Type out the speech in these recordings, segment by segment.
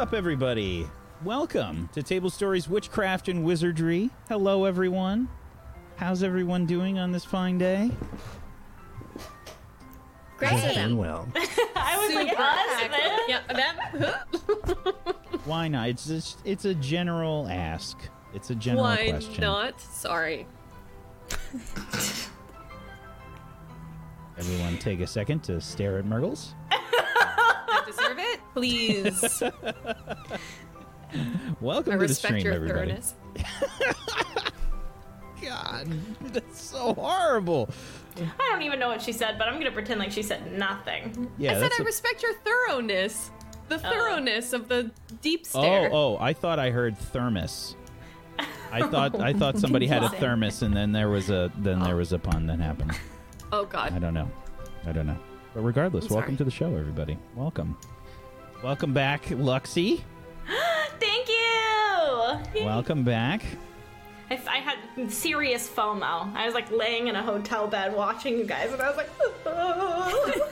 What's up, everybody? Welcome to Table Stories Witchcraft and Wizardry. Hello, everyone. How's everyone doing on this fine day? Great. Done well. I was like, us, man. Yeah, that, Why not? It's just, it's a general ask. It's a general why question. not? Sorry. Everyone, take a second to stare at Murgles. I deserve it. Please. Welcome I to the respect stream, your everybody. God, that's so horrible. I don't even know what she said, but I'm gonna pretend like she said nothing. Yeah, I said that's I a- respect your thoroughness. The oh. thoroughness of the deep Oh, stare. oh! oh, I thought I heard thermos. I thought I thought somebody had a thermos, and then there was a then there was a pun that happened. Oh, god. I don't know. I don't know. But regardless, welcome to the show, everybody. Welcome. Welcome back, Luxie. Thank you. Welcome back. I, I had serious FOMO. I was like laying in a hotel bed watching you guys, and I was like, oh,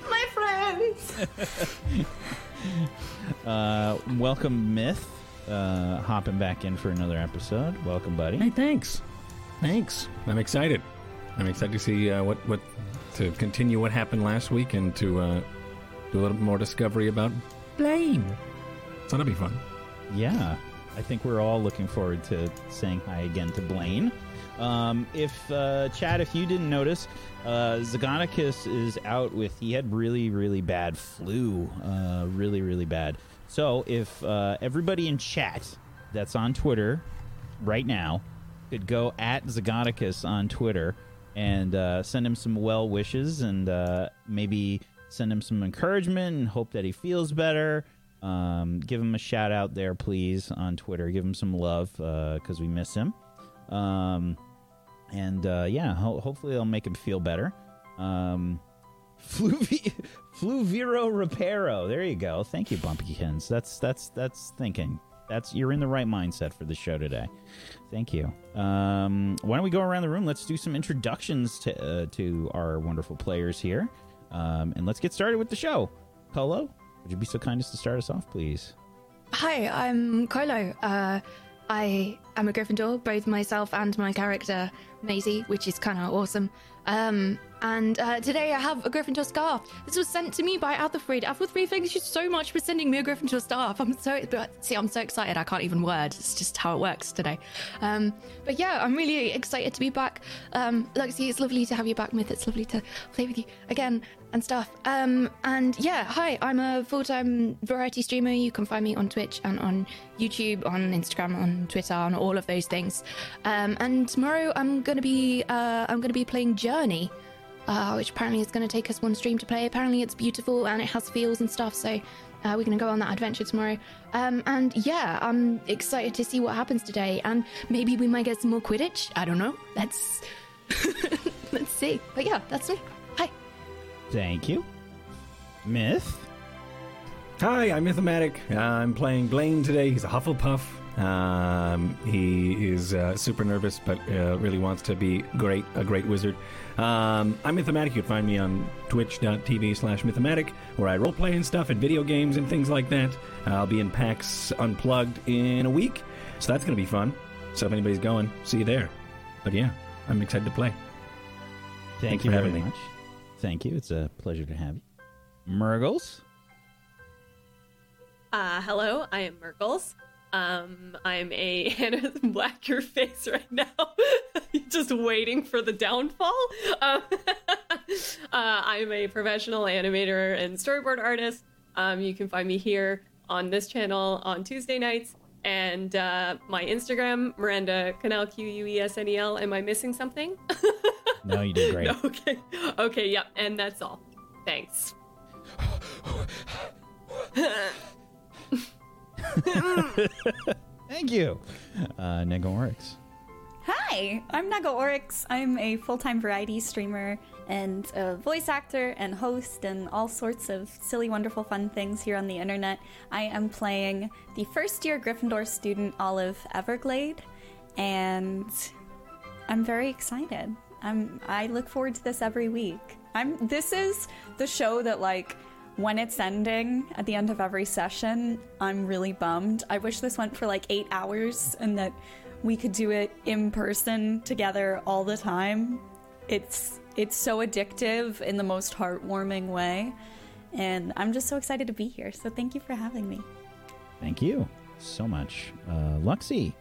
my friends. Uh, welcome, Myth. Uh, hopping back in for another episode. Welcome, buddy. Hey, thanks. Thanks. I'm excited. I'm excited to see uh, what what to continue what happened last week and to uh, do a little more discovery about Blaine. So that'll be fun. Yeah, I think we're all looking forward to saying hi again to Blaine. Um, if uh, Chad, if you didn't notice, uh, Zagonicus is out with he had really really bad flu, uh, really really bad. So if uh, everybody in chat that's on Twitter right now could go at Zagonicus on Twitter and uh, send him some well wishes and uh, maybe send him some encouragement and hope that he feels better. Um, give him a shout out there, please, on Twitter. Give him some love because we miss him. Um, and uh, yeah, ho- hopefully it'll make him feel better. Um, Fluvi- Fluviro Reparo. There you go. Thank you, Bumpykins. That's that's that's thinking. That's you're in the right mindset for the show today. Thank you. Um, why don't we go around the room? Let's do some introductions to uh, to our wonderful players here, um, and let's get started with the show. Colo, would you be so kind as to start us off, please? Hi, I'm Colo. Uh, I am a Gryffindor, both myself and my character Maisie, which is kind of awesome. Um, and uh, today I have a Gryffindor scarf. This was sent to me by Athelfried. Athelfried, thank you so much for sending me a Gryffindor scarf. I'm so see, I'm so excited. I can't even word. It's just how it works today. Um, but yeah, I'm really excited to be back. Um, Luxie, it's lovely to have you back, Myth. It's lovely to play with you again and stuff. Um, and yeah, hi, I'm a full-time variety streamer. You can find me on Twitch and on YouTube, on Instagram, on Twitter, on all of those things. Um, and tomorrow I'm gonna be uh, I'm gonna be playing Journey, uh, which apparently is gonna take us one stream to play. Apparently it's beautiful and it has feels and stuff. So uh, we're gonna go on that adventure tomorrow. Um, and yeah, I'm excited to see what happens today. And maybe we might get some more Quidditch. I don't know. Let's let's see. But yeah, that's me. Thank you, Myth. Hi, I'm Mythomatic. I'm playing Blaine today. He's a Hufflepuff. Um, he is uh, super nervous, but uh, really wants to be great, a great wizard. Um, I'm Mythomatic. You can find me on twitch.tv slash Mythomatic, where I roleplay and stuff and video games and things like that. I'll be in PAX Unplugged in a week, so that's going to be fun. So if anybody's going, see you there. But yeah, I'm excited to play. Thank Thanks you for very having me. much. Thank you. It's a pleasure to have you, Murgles. Uh, hello, I am Murgles. Um, I'm a Hannah black your face right now. Just waiting for the downfall. Um, uh, I'm a professional animator and storyboard artist. Um, you can find me here on this channel on Tuesday nights. And uh, my Instagram, Miranda Quesnel Q U E S N E L. Am I missing something? No, you did great. No, okay. Okay, yep, and that's all. Thanks. Thank you, uh, Negorix. Hi, I'm Naga Oryx. I'm a full time variety streamer and a voice actor and host and all sorts of silly, wonderful, fun things here on the internet. I am playing the first year Gryffindor student Olive Everglade, and I'm very excited. I'm I look forward to this every week. I'm this is the show that like when it's ending at the end of every session, I'm really bummed. I wish this went for like eight hours and that we could do it in person together all the time. It's it's so addictive in the most heartwarming way, and I'm just so excited to be here. So thank you for having me. Thank you so much, uh, Luxie.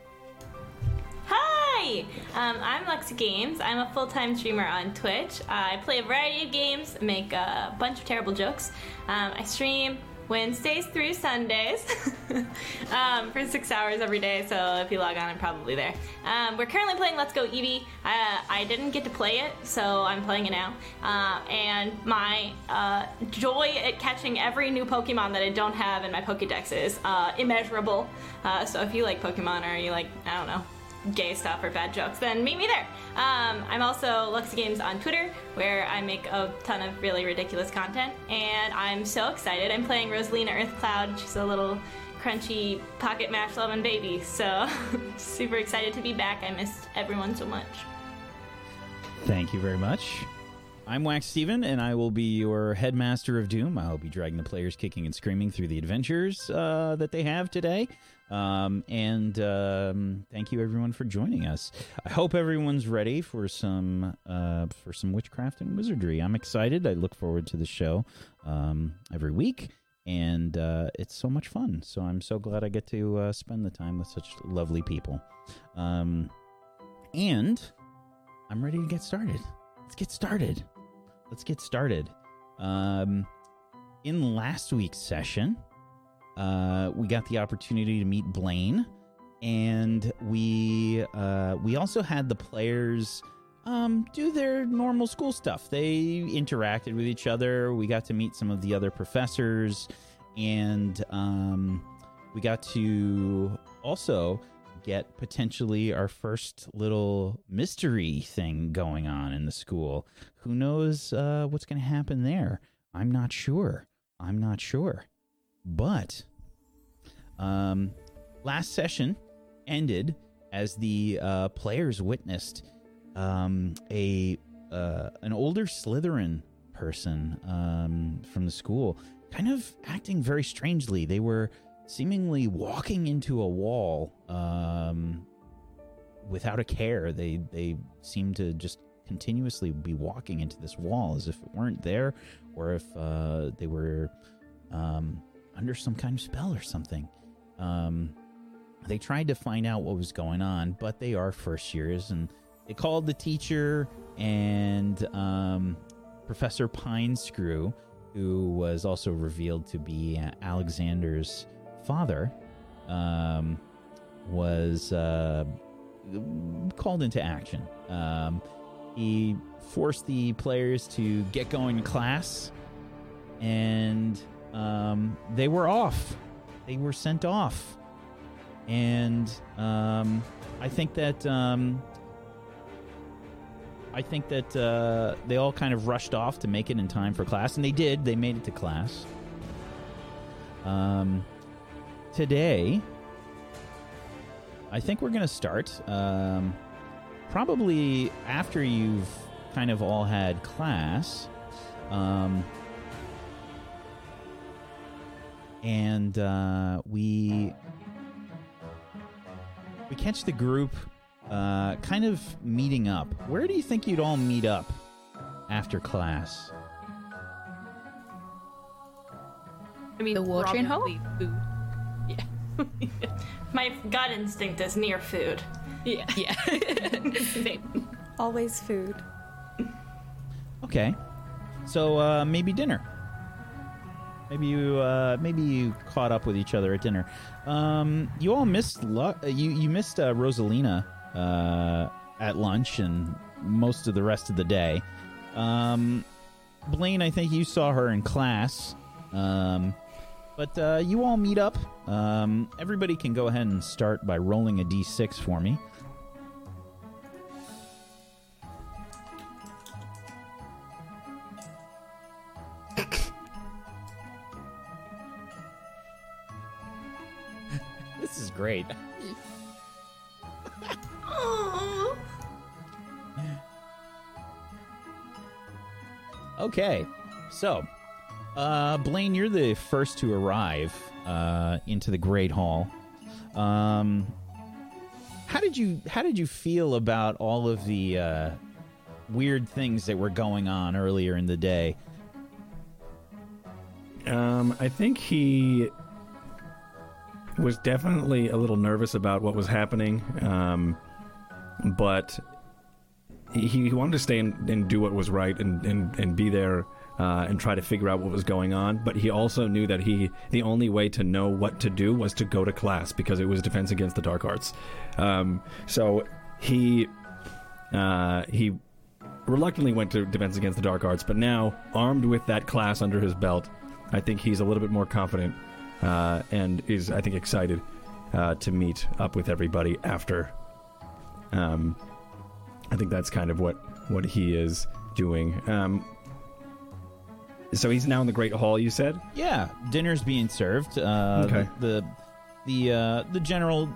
Hi! Um, I'm Luxie Games. I'm a full time streamer on Twitch. Uh, I play a variety of games, make a bunch of terrible jokes. Um, I stream Wednesdays through Sundays um, for six hours every day, so if you log on, I'm probably there. Um, we're currently playing Let's Go Eevee. Uh, I didn't get to play it, so I'm playing it now. Uh, and my uh, joy at catching every new Pokemon that I don't have in my Pokedex is uh, immeasurable. Uh, so if you like Pokemon or you like, I don't know, gay stuff or bad jokes, then meet me there. Um, I'm also Luxie Games on Twitter, where I make a ton of really ridiculous content, and I'm so excited. I'm playing Rosalina Earthcloud. She's a little crunchy pocket mash loving baby, so super excited to be back. I missed everyone so much. Thank you very much. I'm Wax Steven, and I will be your headmaster of Doom. I'll be dragging the players kicking and screaming through the adventures uh, that they have today. Um, and um, thank you everyone for joining us. I hope everyone's ready for some uh, for some witchcraft and wizardry. I'm excited. I look forward to the show um, every week, and uh, it's so much fun. So I'm so glad I get to uh, spend the time with such lovely people. Um, and I'm ready to get started. Let's get started. Let's get started. Um, in last week's session, uh, we got the opportunity to meet Blaine, and we uh, we also had the players um, do their normal school stuff. They interacted with each other. We got to meet some of the other professors, and um, we got to also get potentially our first little mystery thing going on in the school. Who knows uh, what's going to happen there? I'm not sure. I'm not sure. But um, last session ended as the uh, players witnessed um, a uh, an older Slytherin person um, from the school kind of acting very strangely. They were seemingly walking into a wall um, without a care. They they seemed to just continuously be walking into this wall as if it weren't there, or if uh, they were um, under some kind of spell or something. Um, they tried to find out what was going on, but they are first years, and they called the teacher and um, Professor Pinescrew, who was also revealed to be Alexander's father, um, was uh, called into action. Um, he forced the players to get going to class, and um, they were off. They were sent off. And um, I think that um, I think that uh, they all kind of rushed off to make it in time for class, and they did. They made it to class. Um, today, I think we're going to start um, probably after you've kind of all had class. Um, and uh, we we catch the group uh, kind of meeting up. Where do you think you'd all meet up after class? I mean, The watering hole? probably Food. Yeah. My gut instinct is near food. yeah. Yeah. Same. Always food. Okay, so uh, maybe dinner. Maybe you uh, maybe you caught up with each other at dinner. Um, you all missed lu- uh, you you missed uh, Rosalina uh, at lunch and most of the rest of the day. Um, Blaine, I think you saw her in class. Um, but uh, you all meet up. Um, everybody can go ahead and start by rolling a d6 for me. Great. Okay, so Uh, Blaine, you're the first to arrive uh, into the Great Hall. Um, how did you How did you feel about all of the uh, weird things that were going on earlier in the day? Um, I think he was definitely a little nervous about what was happening, um, but he, he wanted to stay and, and do what was right and, and, and be there uh, and try to figure out what was going on. But he also knew that he the only way to know what to do was to go to class because it was Defense Against the Dark Arts. Um, so he uh, he reluctantly went to Defense Against the Dark Arts, but now armed with that class under his belt, I think he's a little bit more confident uh, and is I think excited uh, to meet up with everybody after. Um, I think that's kind of what what he is doing. Um, so he's now in the Great Hall. You said. Yeah, dinner's being served. Uh, Okay. The the uh, the general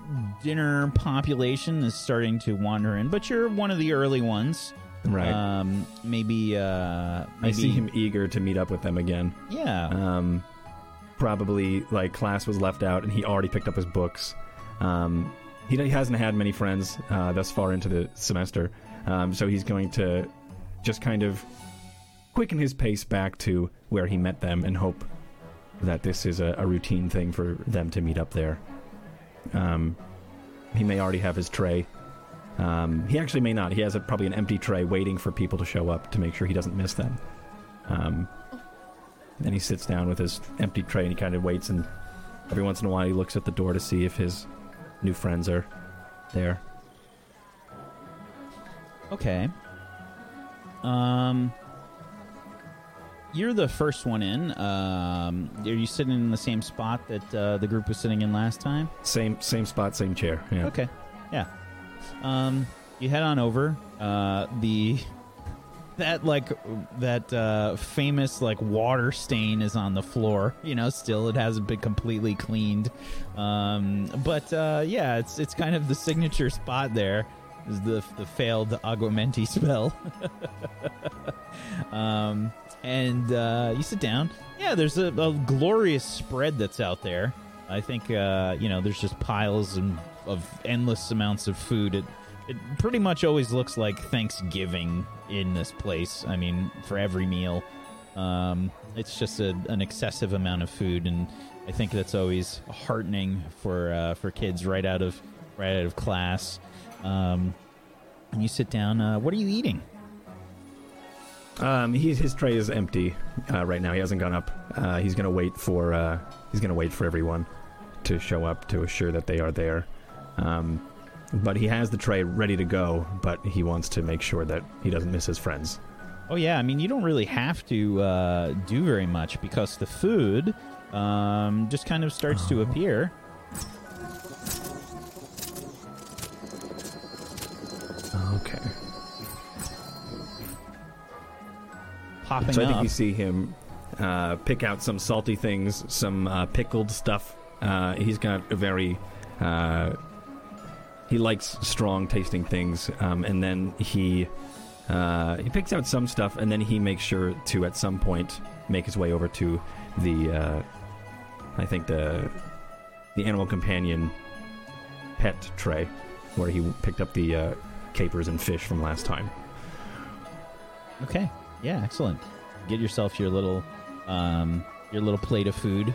dinner population is starting to wander in, but you're one of the early ones. Right. Um, maybe. Uh, maybe I see him eager to meet up with them again. Yeah. Um, probably like class was left out, and he already picked up his books. Um, he, he hasn't had many friends uh, thus far into the semester, um, so he's going to just kind of quicken his pace back to where he met them and hope that this is a, a routine thing for them to meet up there. Um, he may already have his tray. Um, he actually may not. He has a, probably an empty tray waiting for people to show up to make sure he doesn't miss them. Um, then he sits down with his empty tray and he kind of waits and every once in a while he looks at the door to see if his new friends are there. Okay. Um, you're the first one in. Um, are you sitting in the same spot that uh, the group was sitting in last time? Same same spot, same chair. Yeah. Okay. Yeah. Um, you head on over. Uh, the that like that uh, famous like water stain is on the floor. You know, still it hasn't been completely cleaned. Um, but uh, yeah, it's it's kind of the signature spot there. Is the the failed aguamenti spell. um, and uh, you sit down. Yeah, there's a, a glorious spread that's out there. I think uh, you know there's just piles and of endless amounts of food. It it pretty much always looks like Thanksgiving in this place. I mean, for every meal, um, it's just a, an excessive amount of food, and I think that's always heartening for uh, for kids right out of right out of class. Um, and you sit down. Uh, what are you eating? Um, he, his tray is empty uh, right now. He hasn't gone up. Uh, he's gonna wait for uh, he's gonna wait for everyone to show up to assure that they are there. Um, but he has the tray ready to go. But he wants to make sure that he doesn't miss his friends. Oh yeah, I mean you don't really have to uh, do very much because the food um, just kind of starts to appear. Okay. Popping So I think up. you see him uh, pick out some salty things, some uh, pickled stuff. Uh, he's got a very uh, he likes strong tasting things, um, and then he uh, he picks out some stuff, and then he makes sure to at some point make his way over to the uh, I think the the animal companion pet tray where he picked up the uh, capers and fish from last time. Okay. Yeah, excellent. Get yourself your little um your little plate of food.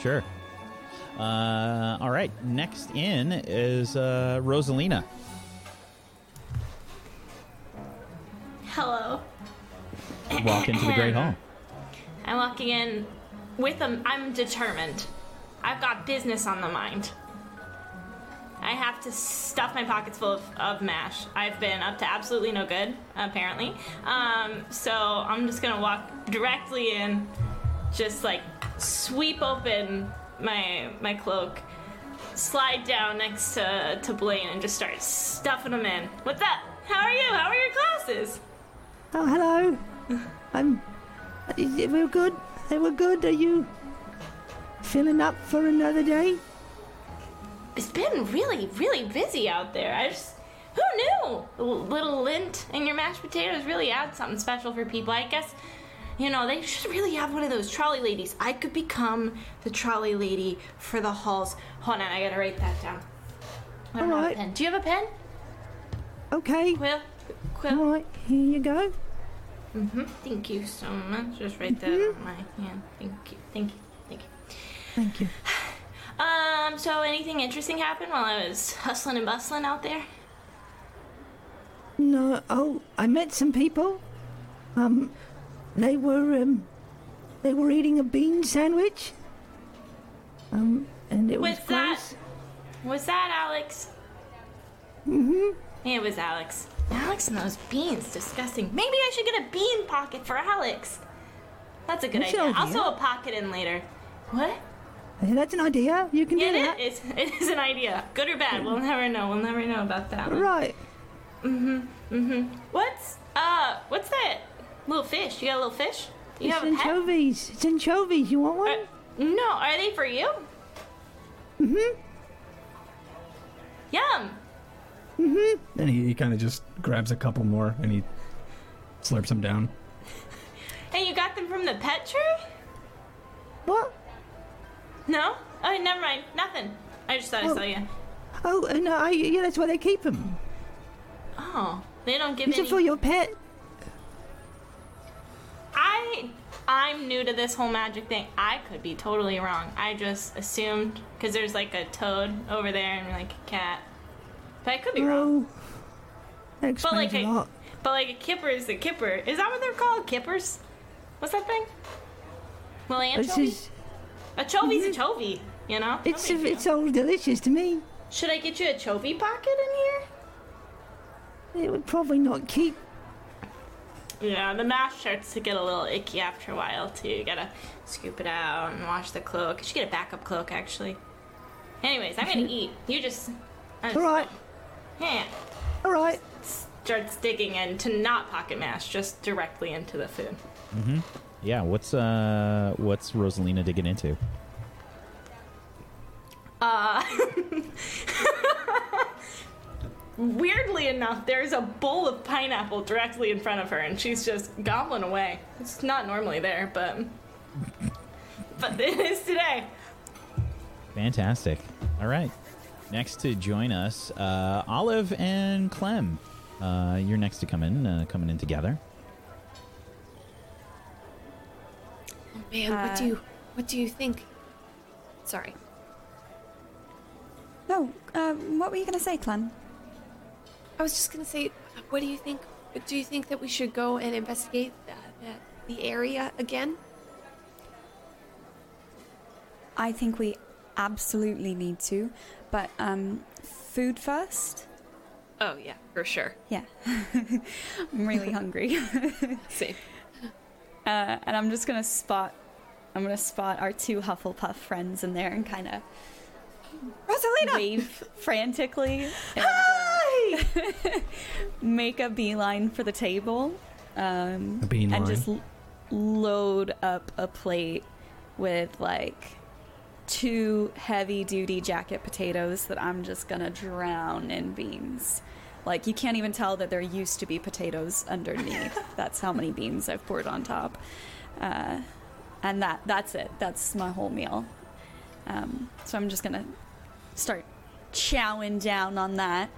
Sure. Uh all right. Next in is uh Rosalina. Hello. Walk into the Great Hall. I'm walking in with a. I'm determined. I've got business on the mind. I have to stuff my pockets full of, of mash. I've been up to absolutely no good, apparently. Um, so I'm just gonna walk directly in, just like sweep open my my cloak, slide down next to to Blaine, and just start stuffing them in. What's up? How are you? How are your classes? Oh, hello. I'm. They were good. They were good. Are you filling up for another day? It's been really, really busy out there. I just. Who knew? Little lint in your mashed potatoes really adds something special for people. I guess you know, they should really have one of those trolley ladies. I could become the trolley lady for the halls. Hold on, I gotta write that down. I don't have a pen. Do you have a pen? Okay. Quill? Quill? All right. Here you go. Mm-hmm. Thank you so much. Just write that on my hand. Thank you. Thank you. Thank you. Thank you. Um, so anything interesting happened while I was hustling and bustling out there? No. Oh, I met some people. Um, they were um, they were eating a bean sandwich. Um, and it was What's that? gross. Was that Alex? Mm-hmm. It was Alex. Alex and those beans, disgusting. Maybe I should get a bean pocket for Alex. That's a good idea. I'll sew a pocket in later. What? Yeah, that's an idea. You can Yeah, do it that. is. It is an idea. Good or bad, we'll never know. We'll never know about that. one. Right. Mm-hmm. Mm-hmm. What's uh? What's that little fish? You got a little fish? You it's have a pet? anchovies. It's anchovies. You want one? Uh, no, are they for you? Mm-hmm. Yum. Mhm. And he, he kind of just grabs a couple more and he slurps them down. And you got them from the pet tree? what? No? Oh, never mind. Nothing. I just thought I Oh. saw you. Oh, uh, no. I, yeah, that's why they keep them. Oh, they don't give It's any. It for your pet. I I'm new to this whole magic thing. I could be totally wrong. I just assumed because there's like a toad over there and like a cat, but I could be wrong. Oh, that But like a a lot. but like a kipper is a kipper. Is that what they're called? Kippers? What's that thing? Well, anchovy. is, A chovy's mhm. a chovy. You know. It's deal. it's all delicious to me. Should I get you a chovy pocket in here? It would probably not keep. Yeah, the mask starts to get a little icky after a while too. You gotta scoop it out and wash the cloak. You should get a backup cloak actually. Anyways, I'm gonna eat. You just. I just All right. Yeah. All right. Starts digging into not pocket mask, just directly into the food. Mm-hmm. Yeah, what's uh what's Rosalina digging into? Uh. Weirdly enough, there's a bowl of pineapple directly in front of her, and she's just gobbling away. It's not normally there, but. But it is today. Fantastic. All right. Next to join us, uh, Olive and Clem. Uh, you're next to come in, uh, coming in together. Oh Man, what do you what do you think? Sorry. No, uh, what were you gonna say, Clem? I was just gonna say, what do you think? Do you think that we should go and investigate the, the, the area again? I think we absolutely need to, but um, food first. Oh yeah, for sure. Yeah, I'm really hungry, Same. uh, and I'm just gonna spot. I'm gonna spot our two Hufflepuff friends in there and kind of Rosalina! wave frantically and uh, make a beeline for the table. Um, A beeline. And just l- load up a plate with like two heavy duty jacket potatoes that I'm just gonna drown in beans. Like you can't even tell that there used to be potatoes underneath. that's how many beans I've poured on top. Uh, and that that's it. That's my whole meal. Um, so I'm just gonna start chowing down on that.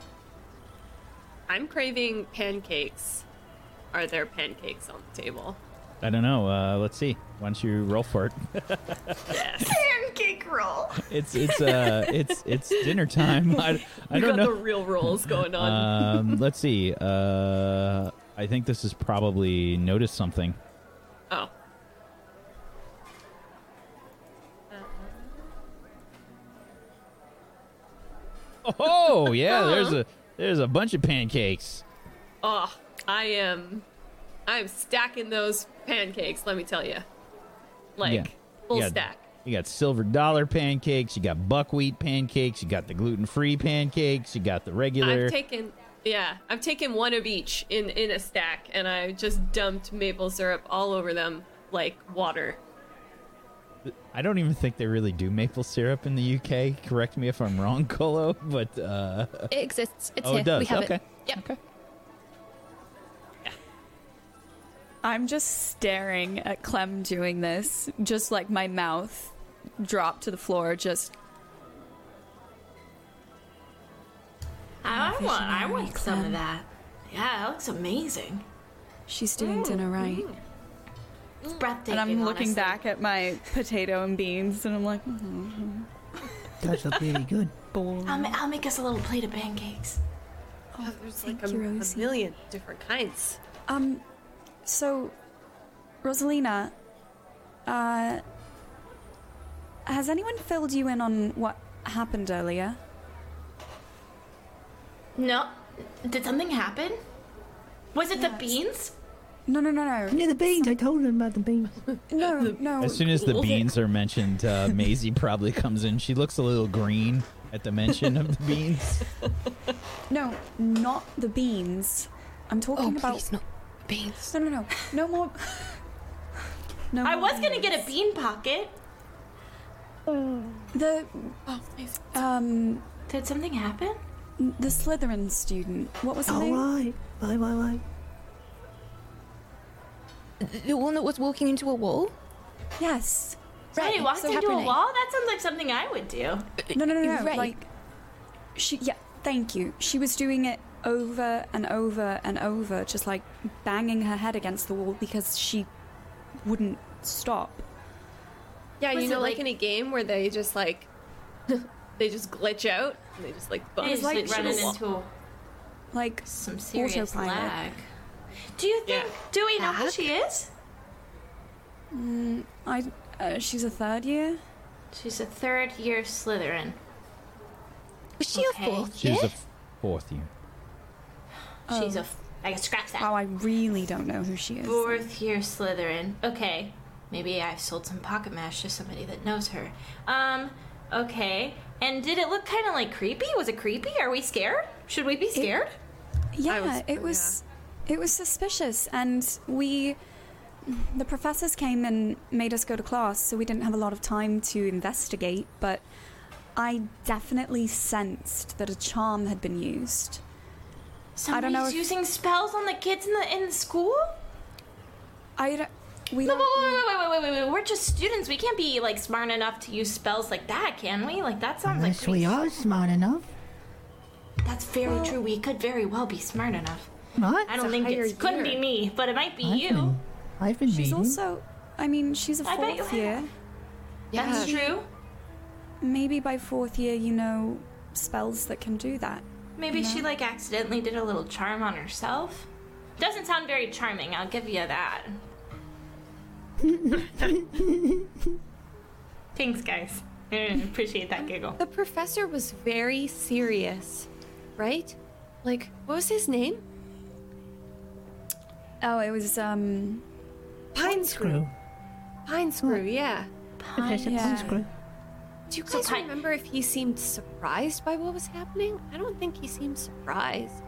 I'm craving pancakes. Are there pancakes on the table? I don't know. Uh, let's see. Why don't you roll for it? Yes. Pancake roll. It's it's uh it's it's dinner time. I, I don't got know. the real rolls going on. Um, let's see. Uh, I think this is probably notice something. oh. Oh yeah, there's a there's a bunch of pancakes. Oh, I am I am stacking those pancakes, let me tell you. Like Yeah. full You got- stack. You got silver dollar pancakes. You got buckwheat pancakes. You got the gluten free pancakes. You got the regular. I've taken yeah, I've taken one of each in in a stack and I just dumped maple syrup all over them like water. I don't even think they really do maple syrup in the UK. Correct me if I'm wrong, Colo. But uh, It exists. It's oh, here. it does. We have okay. it. Yep. Okay. I'm just staring at Clem doing this, just like my mouth dropped to the floor, just I, I want, I want some of that. Yeah, that looks amazing. she's doing dinner right. It's breathtaking. And I'm looking honestly. back at my potato and beans, and I'm like, mm, Does look really good. boring. I'll, ma- I'll make us a little plate of pancakes. Oh, there's thank like a, you, a million different kinds. Um, so, Rosalina, uh, has anyone filled you in on what happened earlier? No, did something happen? Was it the beans? No, no, no, no, Yeah, the beans. I told him about the beans. no, no. As soon as the beans are mentioned, uh, Maisie probably comes in. She looks a little green at the mention of the beans. No, not the beans. I'm talking Oh, about. please, not beans. No, no, no, no more. No, I more was gonna get a bean pocket. the Oh, nice. um Did something happen? the Slytherin student. What was his All name? right. Bye, bye, bye. The one that was walking into a wall? Yes. Somebody Right, walked so into a wall? That sounds like something I would do. No, no, no, no. Right. Like she. Yeah. Thank you. She was doing it over and over and over, just like banging her head against the wall because she wouldn't stop. Yeah, Was you know, like, like- in a game where they just like they just glitch out and they just like bump. It's like like running into Like some serious Autopilot. lag. Do you think? Yeah. Do we know who she is? I. Uh, she's a third year. She's a third year Slytherin. Was she Okay. a fourth year? She's a fourth year. She's a. f- I can scratch that. Wow, I really don't know who she is. Fourth year Slytherin. Okay. Maybe I've sold some pocket mash to somebody that knows her. Um, okay. And did it look kind of like creepy? Was it creepy? Are we scared? Should we be scared? Yeah, was- it was it was suspicious and we the professors came and made us go to class, so we didn't have a lot of time to investigate, but I definitely sensed that a charm had been used. Somebody's know if- using spells on the kids in the in the school? I don't, we No, don't wait, wait, wait, wait, wait, wait, wait. We're just students. We can't be like smart enough to use spells like that, can we? Like that sounds like Unless we are smart enough, That's very true. We could very well be smart enough. Right? I don't think it couldn't be me, but it might be I've you. been, I've been She's reading. also I mean, she's a I bet you fourth have. year. That's um, true. Maybe by fourth year you know spells that can do that. Maybe she like accidentally did a little charm on herself. Doesn't sound very charming. I'll give you that. Thanks, guys. I appreciate that um, giggle. The professor was very serious, right? Like, what was his name? Oh, it was um Pine Screw. Pine Screw, yeah. Pine, yeah. Screw. Do you So guys Pine- remember if he seemed surprised by what was happening? I don't think he seemed surprised.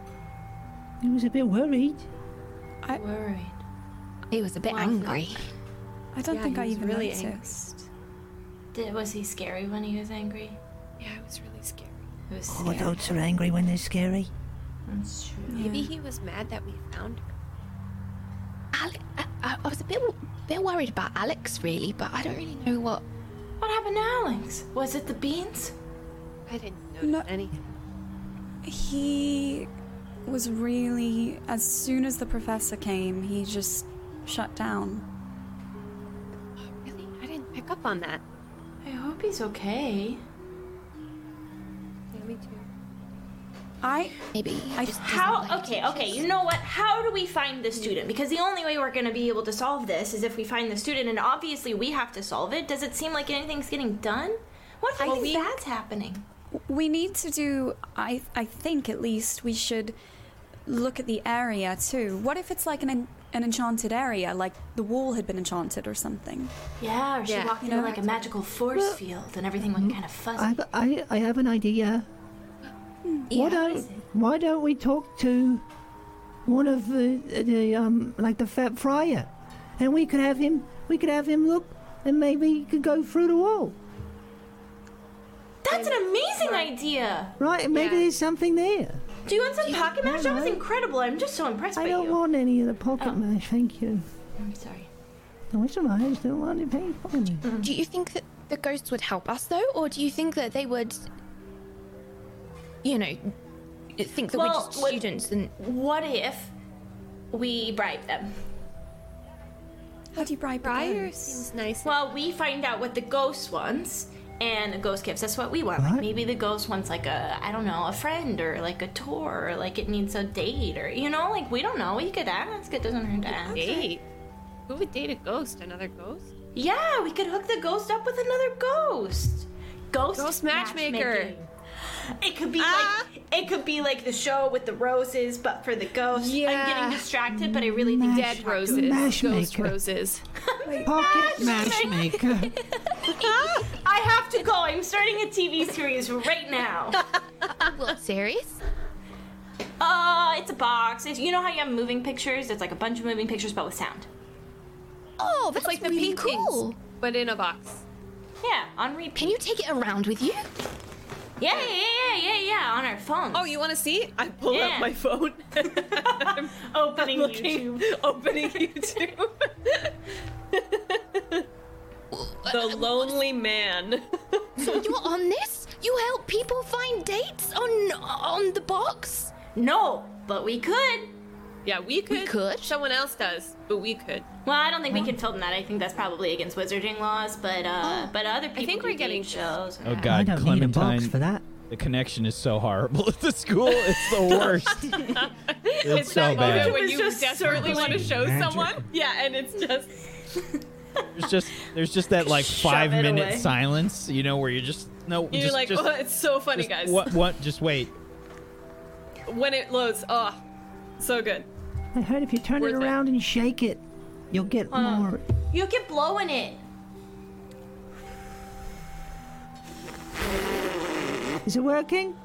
He was a bit worried. I worried. He was a bit Why angry. I don't Yeah, think he I was even really noticed. Did, was he scary when he was angry? Yeah, it was really scary. It was Oh, scary. adults are angry when they're scary. That's true. Maybe he was mad that we found her. Ale- I, I, I was a bit bit worried about Alex, really, but I don't really know what. What happened to Alex? Was it the beans? I didn't notice No. anything. He was really as soon as the professor came, he just shut down. Oh, really? I didn't pick up on that. I hope he's okay. I Maybe I- just How? like Okay, teachers. okay. You know what? How do we find the student? Because the only way we're going to be able to solve this is if we find the student, and obviously we have to solve it. Does it seem like anything's getting done? What if I anything think- bad's happening? we need to do I I think at least we should look at the area too. What if it's like an an enchanted area, like the wall had been enchanted or something? Yeah, or she Yeah. walked You into know, like a magical force field, and everything went mm-hmm. kind of fuzzy. I've, I, I have an idea. Why don't Why don't we talk to one of the the um like the Fat Friar, and we could have him we could have him look, and maybe he could go through the wall, That's an amazing idea. right? And maybe Yeah. there's something there. Do you want some pocket mash? That was no. incredible. I'm just so impressed I by don't you. want any of the pocket Oh. mash, thank you. I'm sorry. No, it's alright. I still want to pay for me. Do you think that the ghosts would help us though, or do you think that they would, you know, think that we're just what- students and What if we bribe them? How do you bribe the Briar seems nice. Well, we find out what the ghost wants, and the ghost gives us what we want. Like maybe the ghost wants like a, I don't know, a friend or like a tour, or like it needs a date, or you know, like we don't know. We could ask. It doesn't hurt to ask. date. Who would date a ghost? Another ghost? Yeah, we could hook the ghost up with another ghost. Ghost, Ghost matchmaker. matchmaking. It could be Ah. like it could be like the show with the roses, but for the ghost. I'm getting distracted, but I really think we Dead should talk to roses. it. Ghost Matchmaker. roses. Pocket matchmaker. I have to go. I'm starting a TV series right now. what series? Uh, it's a box. It's, you know how you have moving pictures? It's like a bunch of moving pictures, but with sound. Oh, that's It's like the really paintings, cool. but in a box. Yeah, on repeat. Can you take it around with you? Yeah, yeah, yeah, yeah, yeah, on our phone. Oh, you want to see? I pull Yeah. up my phone. I'm opening looking, YouTube. opening YouTube. the lonely man. So you're on this? You help people find dates on on the box? No, but we could. Yeah, we could. We could? Someone else does, but we could. Well, I don't think we can film that. I think that's probably against wizarding laws. But uh, but other people. I think we're getting shows. Oh I God, don't need a box Clementine. for that. The connection is so horrible at the school. It's the worst. it's It's so that moment bad. when you just desperately want to show Magic. someone. Yeah, and it's just There's just there's just that like five minute away. silence, you know, where you're just no. you're just, like, just, oh, it's so funny, just- guys. What? What? Just wait. When it loads, oh, so good. I heard if you turn Worth it it. around and shake it, you'll get more. You keep blowing it. Is it working?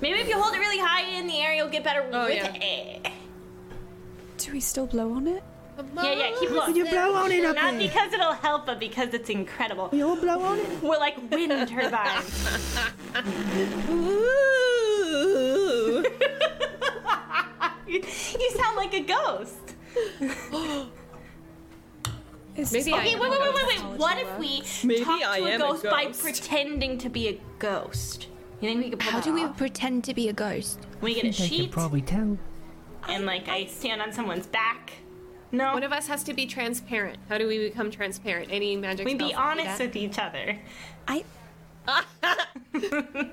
Maybe if you hold it really high in the air, you'll get better Oh, with yeah. it. Do we still blow on it? Yeah, yeah, keep blowing. Will you blow on it up Not there? because it'll help, but because it's incredible. Will you all blow on it? We're like wind turbines. Ooh. you, you sound like a ghost. Is Maybe this I Okay, am wait, a wait, wait, ghost. wait, wait. What if we Maybe talk to I a am a ghost, by ghost. pretending to be a ghost? You think we could pull How that do we off? pretend to be a ghost? We get a They could sheet probably tell. and like I stand on someone's back. No, One of us has to be transparent. How do we become transparent? Any magic we spells be that do honest that? with each other. I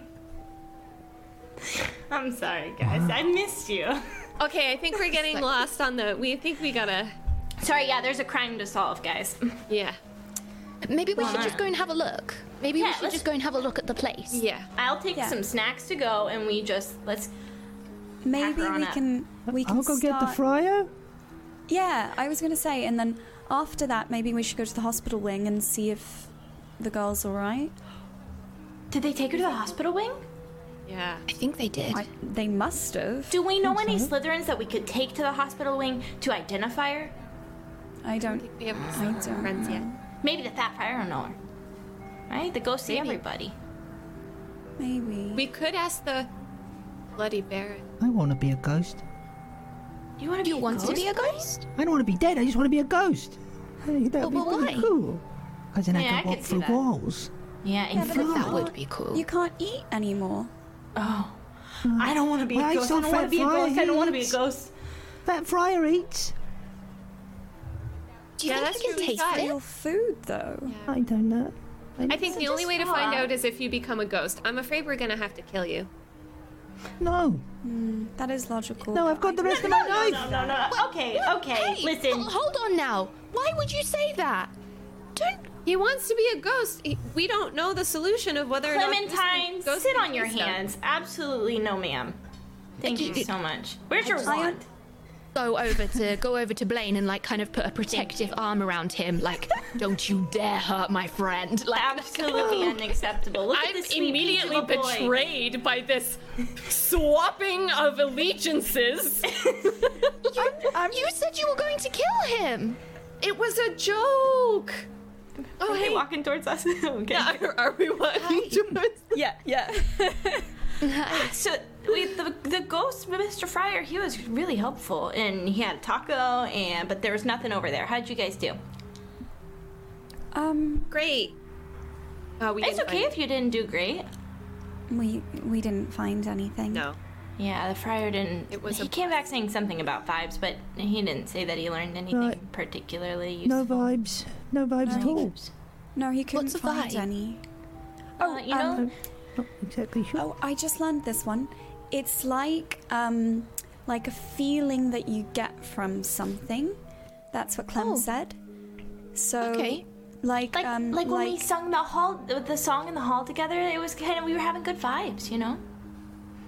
I'm sorry, guys. I missed you. Okay, I think we're getting lost on the. We think we gotta. Sorry, yeah. There's a crime to solve, guys. Yeah. Maybe we should Well, just go and have a look. Maybe Yeah, we should let's- just go and have a look at the place. Yeah. I'll take Yeah. some snacks to go, and we just let's. maybe her on we up. can we can I'll go get the start- Friar. Yeah, I was gonna say, and then after that, maybe we should go to the hospital wing and see if the girl's all right. Did they take her to the hospital wing? Yeah. I think they did. I, they must have. Do we know any Slytherins that we could take to the hospital wing to identify her? I don't. We have I don't friends yet. Maybe the Fat Friar will know her. Right? The ghosts see everybody. Maybe. We could ask the Bloody Baron. I want to be a ghost. You want to be you a want ghost? to be a ghost? I don't want to be dead. I just want to be a ghost. Hey, that'd Well, be but really why? cool. Because then Yeah, I I could could walk see through that. walls. Yeah, and but fly. That would be cool. You can't eat anymore. Oh. Mm. I don't want to be Well, a I ghost. I don't want to be a Friar. ghost. I don't want to be a ghost. Fat Friar eats. Do you Yeah, think that's I can true, taste Real food, though. Yeah. I don't know. I think the only way to find out is if you become a ghost. I'm afraid we're gonna have to kill you. No. Hmm, that is logical. No, I've got the rest of my No, life. no, no, no. Okay, okay. Hey, Listen. hold on now. Why would you say that? Don't. He wants to be a ghost. He- We don't know the solution of whether or not this Clementine, ghost sit on your taste them. hands. Absolutely no, ma'am. Thank you so much. Where's your I wand? Go over to go over to Blaine and like kind of put a protective arm around him, like, "Don't you dare hurt my friend!" Like, Absolutely unacceptable. Look I'm this immediately peach little boy. betrayed by this swapping of allegiances. you, you said you were going to kill him. it was a joke. Oh, Are they walking towards us? okay. are, are we walking towards? Yeah, yeah. So we, the the ghost, Mr. Friar, he was really helpful, and he had a taco, and but there was nothing over there. How'd you guys do? Um, Great. Uh, we It's okay find- if you didn't do great. we we didn't find anything. No. Yeah, the friar didn't. It was he a- came back saying something about vibes, but he didn't say that he learned anything Right. particularly useful. No vibes. No vibes at all. No, he couldn't What's a find vibe? any. Oh, you know, um, Not exactly sure. Oh, I just learned this one. It's like um, like a feeling that you get from something. That's what Clem Oh. said. So, Okay. like, like um, like when we like- sung the hall, the the song in the hall together. It was kind of we were having good vibes, you know.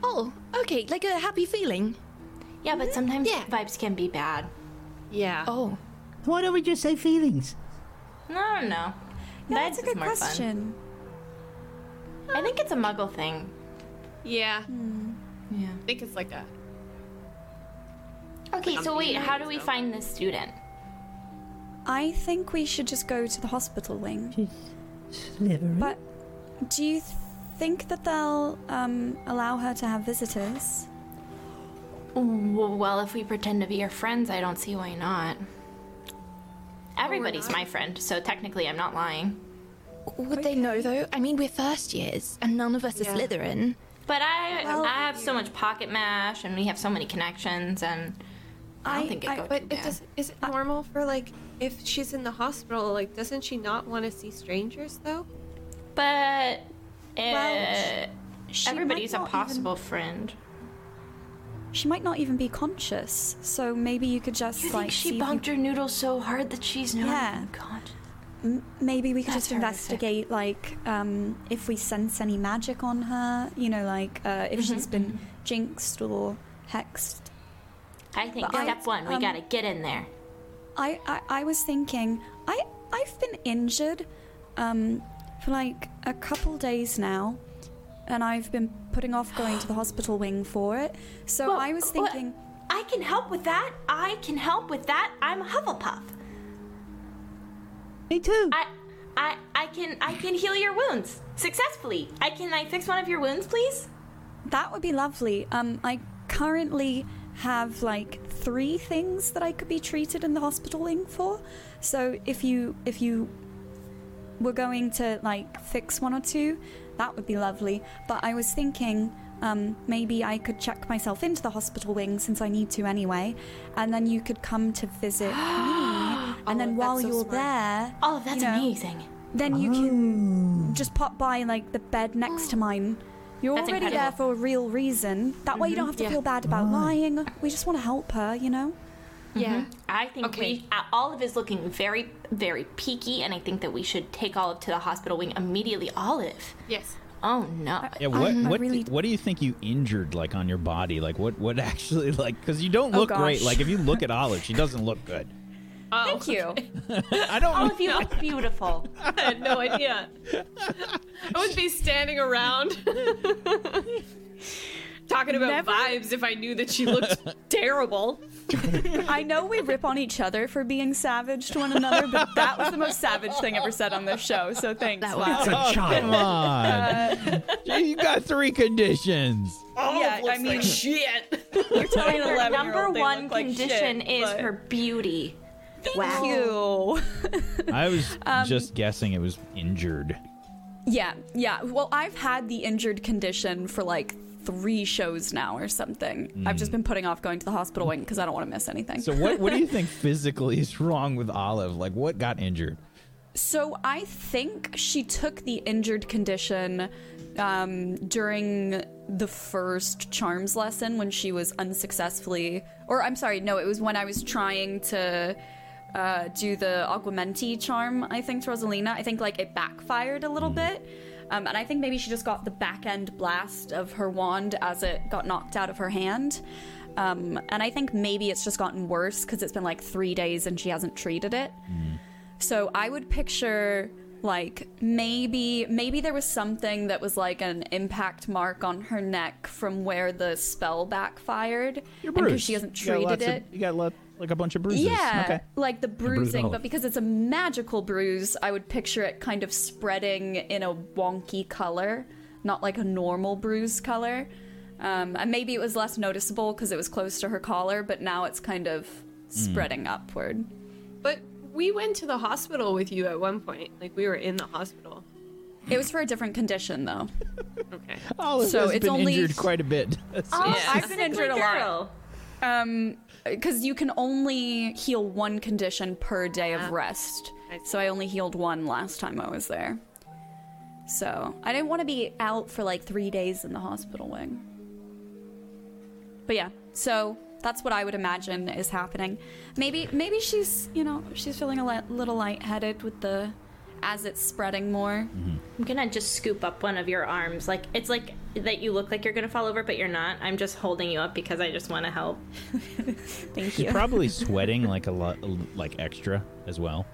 Oh, okay, like a happy feeling. Yeah, but sometimes Yeah. vibes can be bad. Yeah. Oh, Why don't we just say feelings? No, no. know. Yeah, Vibes that's a is good more fun. question. I think it's a Muggle thing. Yeah. Hmm. Yeah. I think it's like a. Okay, so wait, how do we so. find this student? I think we should just go to the hospital wing. She's Slytherin. But do you th- think that they'll um, allow her to have visitors? Well, if we pretend to be your friends, I don't see why not. Everybody's my friend, so technically I'm not lying. would they know though? I mean, we're first years, and none of us are Yeah. Slytherin. But I Well- I have so much pocket mash, and we have so many connections, and I don't I- think it I- goes But too it bad. does, is it normal for like if she's in the hospital? Like, doesn't she not want to see strangers though? But uh, Well, She everybody's a possible friend. She might not even be conscious, so maybe you could just You like she if you- bumped her noodle so hard that she's not Yeah. even conscious? M- maybe we could That's just horrific. investigate like um, if we sense any magic on her. You know, like uh, if she's been jinxed or hexed. I think But I- step one, we um, gotta get in there. I, I, I was thinking, I, I've been injured um, for like a couple days now, and I've been putting off going to the hospital wing for it. So Well, I was what- thinking, I can help with that. I can help with that. I'm a Hufflepuff. Me too. I, I, I can, I can heal your wounds successfully. I can, I fix one of your wounds, please. that would be lovely. Um, I currently have like three things that I could be treated in the hospital wing for. So if you if you were going to like fix one or two, that would be lovely. But I was thinking um, maybe I could check myself into the hospital wing since I need to anyway, and then you could come to visit me. And then Oh, while so you're smart. there, Oh, that's you know, amazing. then you can just pop by like the bed next to mine. You're That's already there for a real reason. That way you don't have to Yeah. feel bad about lying. We just want to help her, you know? Yeah. I think Okay. we, uh, Olive is looking very, very peaky, and I think that we should take Olive to the hospital wing immediately. Olive. Yes. Oh no. Yeah, what I what really- what do you think you injured like on your body? Like what what actually like because you don't look great. Like if you look at Olive, she doesn't look good. Oh, Thank you. I don't. Olive, you look beautiful. I had no idea. I would be standing around talking about Never- vibes if I knew that she looked terrible. I know we rip on each other for being savage to one another, but that was the most savage thing ever said on this show, so thanks. That was- It's a Oh, child. come on! Gee, you got three conditions. yeah, I mean, shit. you're telling an Her 11 number one like condition shit, is but- her beauty. Thank you. I was Um, just guessing it was injured. Yeah, yeah. Well, I've had the injured condition for like three shows now or something. I've just been putting off going to the hospital wing because I don't want to miss anything. So what what do you think physically is wrong with Olive? Like what got injured? So I think she took the injured condition um, during the first charms lesson when she was unsuccessfully, or I'm sorry, no, it was when I was trying to uh, do the Aguamenti charm. I think to Rosalina, I think like it backfired a little bit. Um, and I think maybe she just got the back end blast of her wand as it got knocked out of her hand. Um, and I think maybe it's just gotten worse because it's been like three days and she hasn't treated it. So I would picture like maybe maybe there was something that was like an impact mark on her neck from where the spell backfired and because she hasn't You treated of- it. you got like a bunch of bruises. Yeah, Okay. like the bruising, but because it's a magical bruise, I would picture it kind of spreading in a wonky color, not like a normal bruise color. Um, and maybe it was less noticeable because it was close to her collar, but now it's kind of spreading upward. But we went to the hospital with you at one point. Like we were in the hospital. It was for a different condition, though. Okay. Olive So has it's been only- injured quite a bit. Oh, Yeah. I've been injured a lot. Um, because you can only heal one condition per day of Ah. rest. So I only healed one last time I was there. So I didn't want to be out for like three days in the hospital wing. But yeah, so that's what I would imagine is happening. Maybe, maybe she's, you know, she's feeling a li- little lightheaded with the, as it's spreading more. Mm-hmm. I'm gonna just scoop up one of your arms. Like it's like that you look like you're gonna fall over, but you're not. I'm just holding you up because I just want to help. Thank She's You're probably sweating like a lot, like extra as well.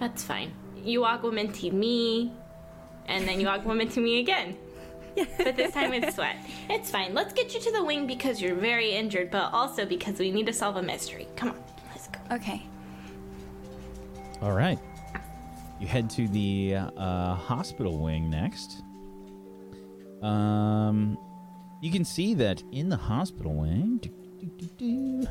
That's fine. You augment to me, and then you augment to me again. but this time it's sweat. It's fine. Let's get you to the wing because you're very injured, but also because we need to solve a mystery. Come on, let's go. Okay. All right. You head to the uh, hospital wing next. Um, you can see that in the hospital wing. do, do, do.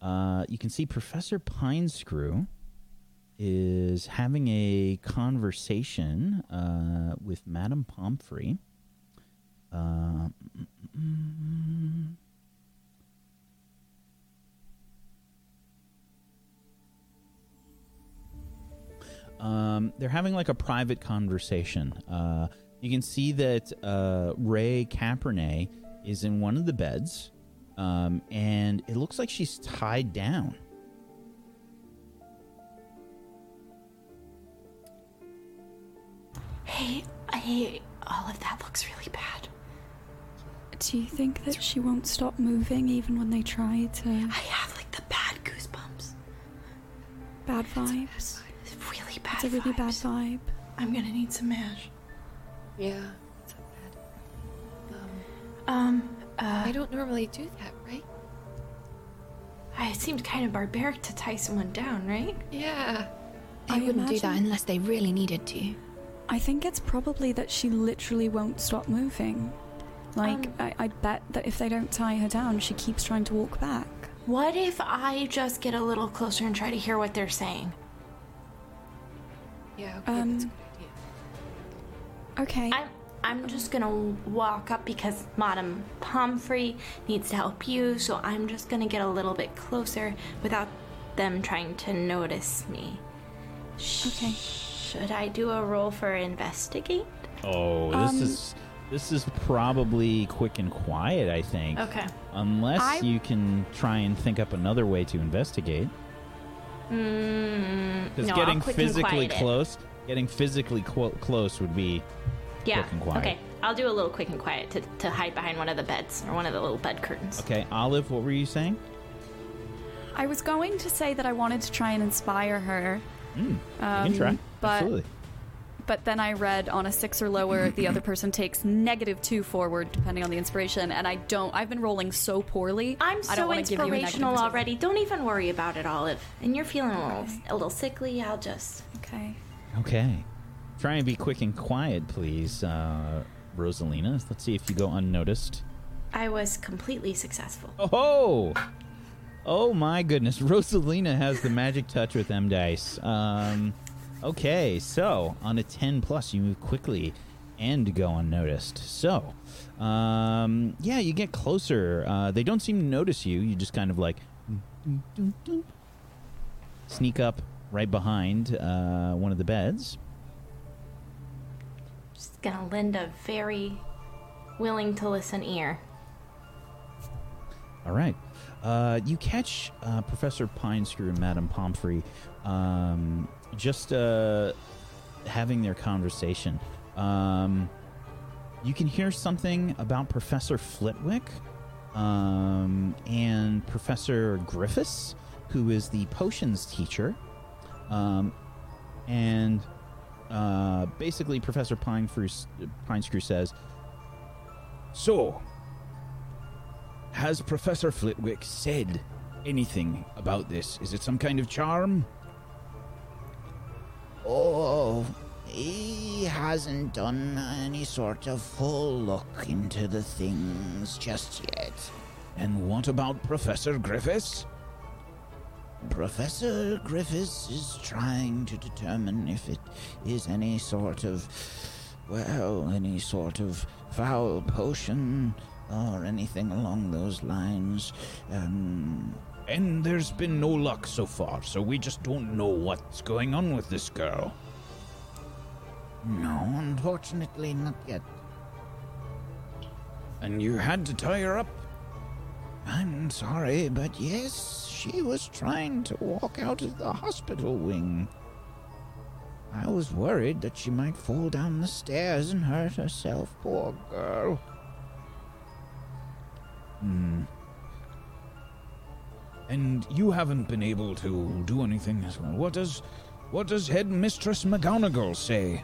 Uh, you can see Professor Pinescrew is having a conversation uh, with Madame Pomfrey. Uh, mm-mm. Um, they're having like a private conversation. Uh, you can see that uh, Ray Capernay is in one of the beds, um, and it looks like she's tied down. Hey, hey, all of that looks really bad. Do you think that she won't stop moving even when they try to? I have like the bad goosebumps. Bad vibes. It's really bad. A really bad vibe. I'm gonna need some mash. Yeah. Um, uh, I don't normally do that, right? it seemed kind of barbaric to tie someone down, right? Yeah. They I wouldn't do that unless they really needed to. I think it's probably that she literally won't stop moving. Like, Um, I, I bet that if they don't tie her down, she keeps trying to walk back. What if I just get a little closer and try to hear what they're saying? Yeah, okay, Um, that's a good idea. Okay. I'm I'm just gonna walk up because Madame Pomfrey needs to help you, so I'm just gonna get a little bit closer without them trying to notice me. Sh- Okay. Should I do a roll for investigate? Oh, this Um, is this is probably quick and quiet. I think. Okay. Unless I- you can try and think up another way to investigate. Mm, Because no, getting I'll and physically quiet it. close, getting physically qu- close would be Yeah. quick and quiet. Okay. I'll do a little quick and quiet to, to hide behind one of the beds or one of the little bed curtains. okay. Olive, what were you saying? I was going to say that I wanted to try and inspire her, Mm, you um, can try. but Absolutely. But then I read on a six or lower, the other person takes negative two forward depending on the inspiration, and I don't. I've been rolling so poorly. I'm I don't so give you inspirational already. Don't even worry about it, Olive. And you're feeling a little, a little sickly. I'll just. Okay. Okay. Try and be quick and quiet, please, uh, Rosalina. Let's see if you go unnoticed. I was completely successful. Oh! Oh my goodness. Rosalina has the magic touch with M Dice. Um, okay, so on a 10 plus, you move quickly and go unnoticed. So, um, yeah, you get closer. Uh, they don't seem to notice you. You just kind of like sneak up right behind uh, one of the beds. Just gonna lend a very willing to listen ear. All right. Uh, you catch uh, Professor Pinescrew and Madame Pomfrey um, just uh, having their conversation. Um, you can hear something about Professor Flitwick um, and Professor Griffiths, who is the potions teacher. Um, and uh, basically, Professor Pinescrew, Pinescrew says, So, has Professor Flitwick said anything about this? Is it some kind of charm? Oh, he hasn't done any sort of full look into the things just yet. And what about Professor Griffiths? Professor Griffiths is trying to determine if it is any sort of, well, any sort of foul potion or anything along those lines. Um, And there's been no luck so far, so we just don't know what's going on with this girl. no, unfortunately, not yet. And you had to tie her up? I'm sorry, but yes, she was trying to walk out of the hospital wing. I was worried that she might fall down the stairs and hurt herself, poor girl. Hmm. And you haven't been able to do anything as well. What does what does Headmistress McGonagall say?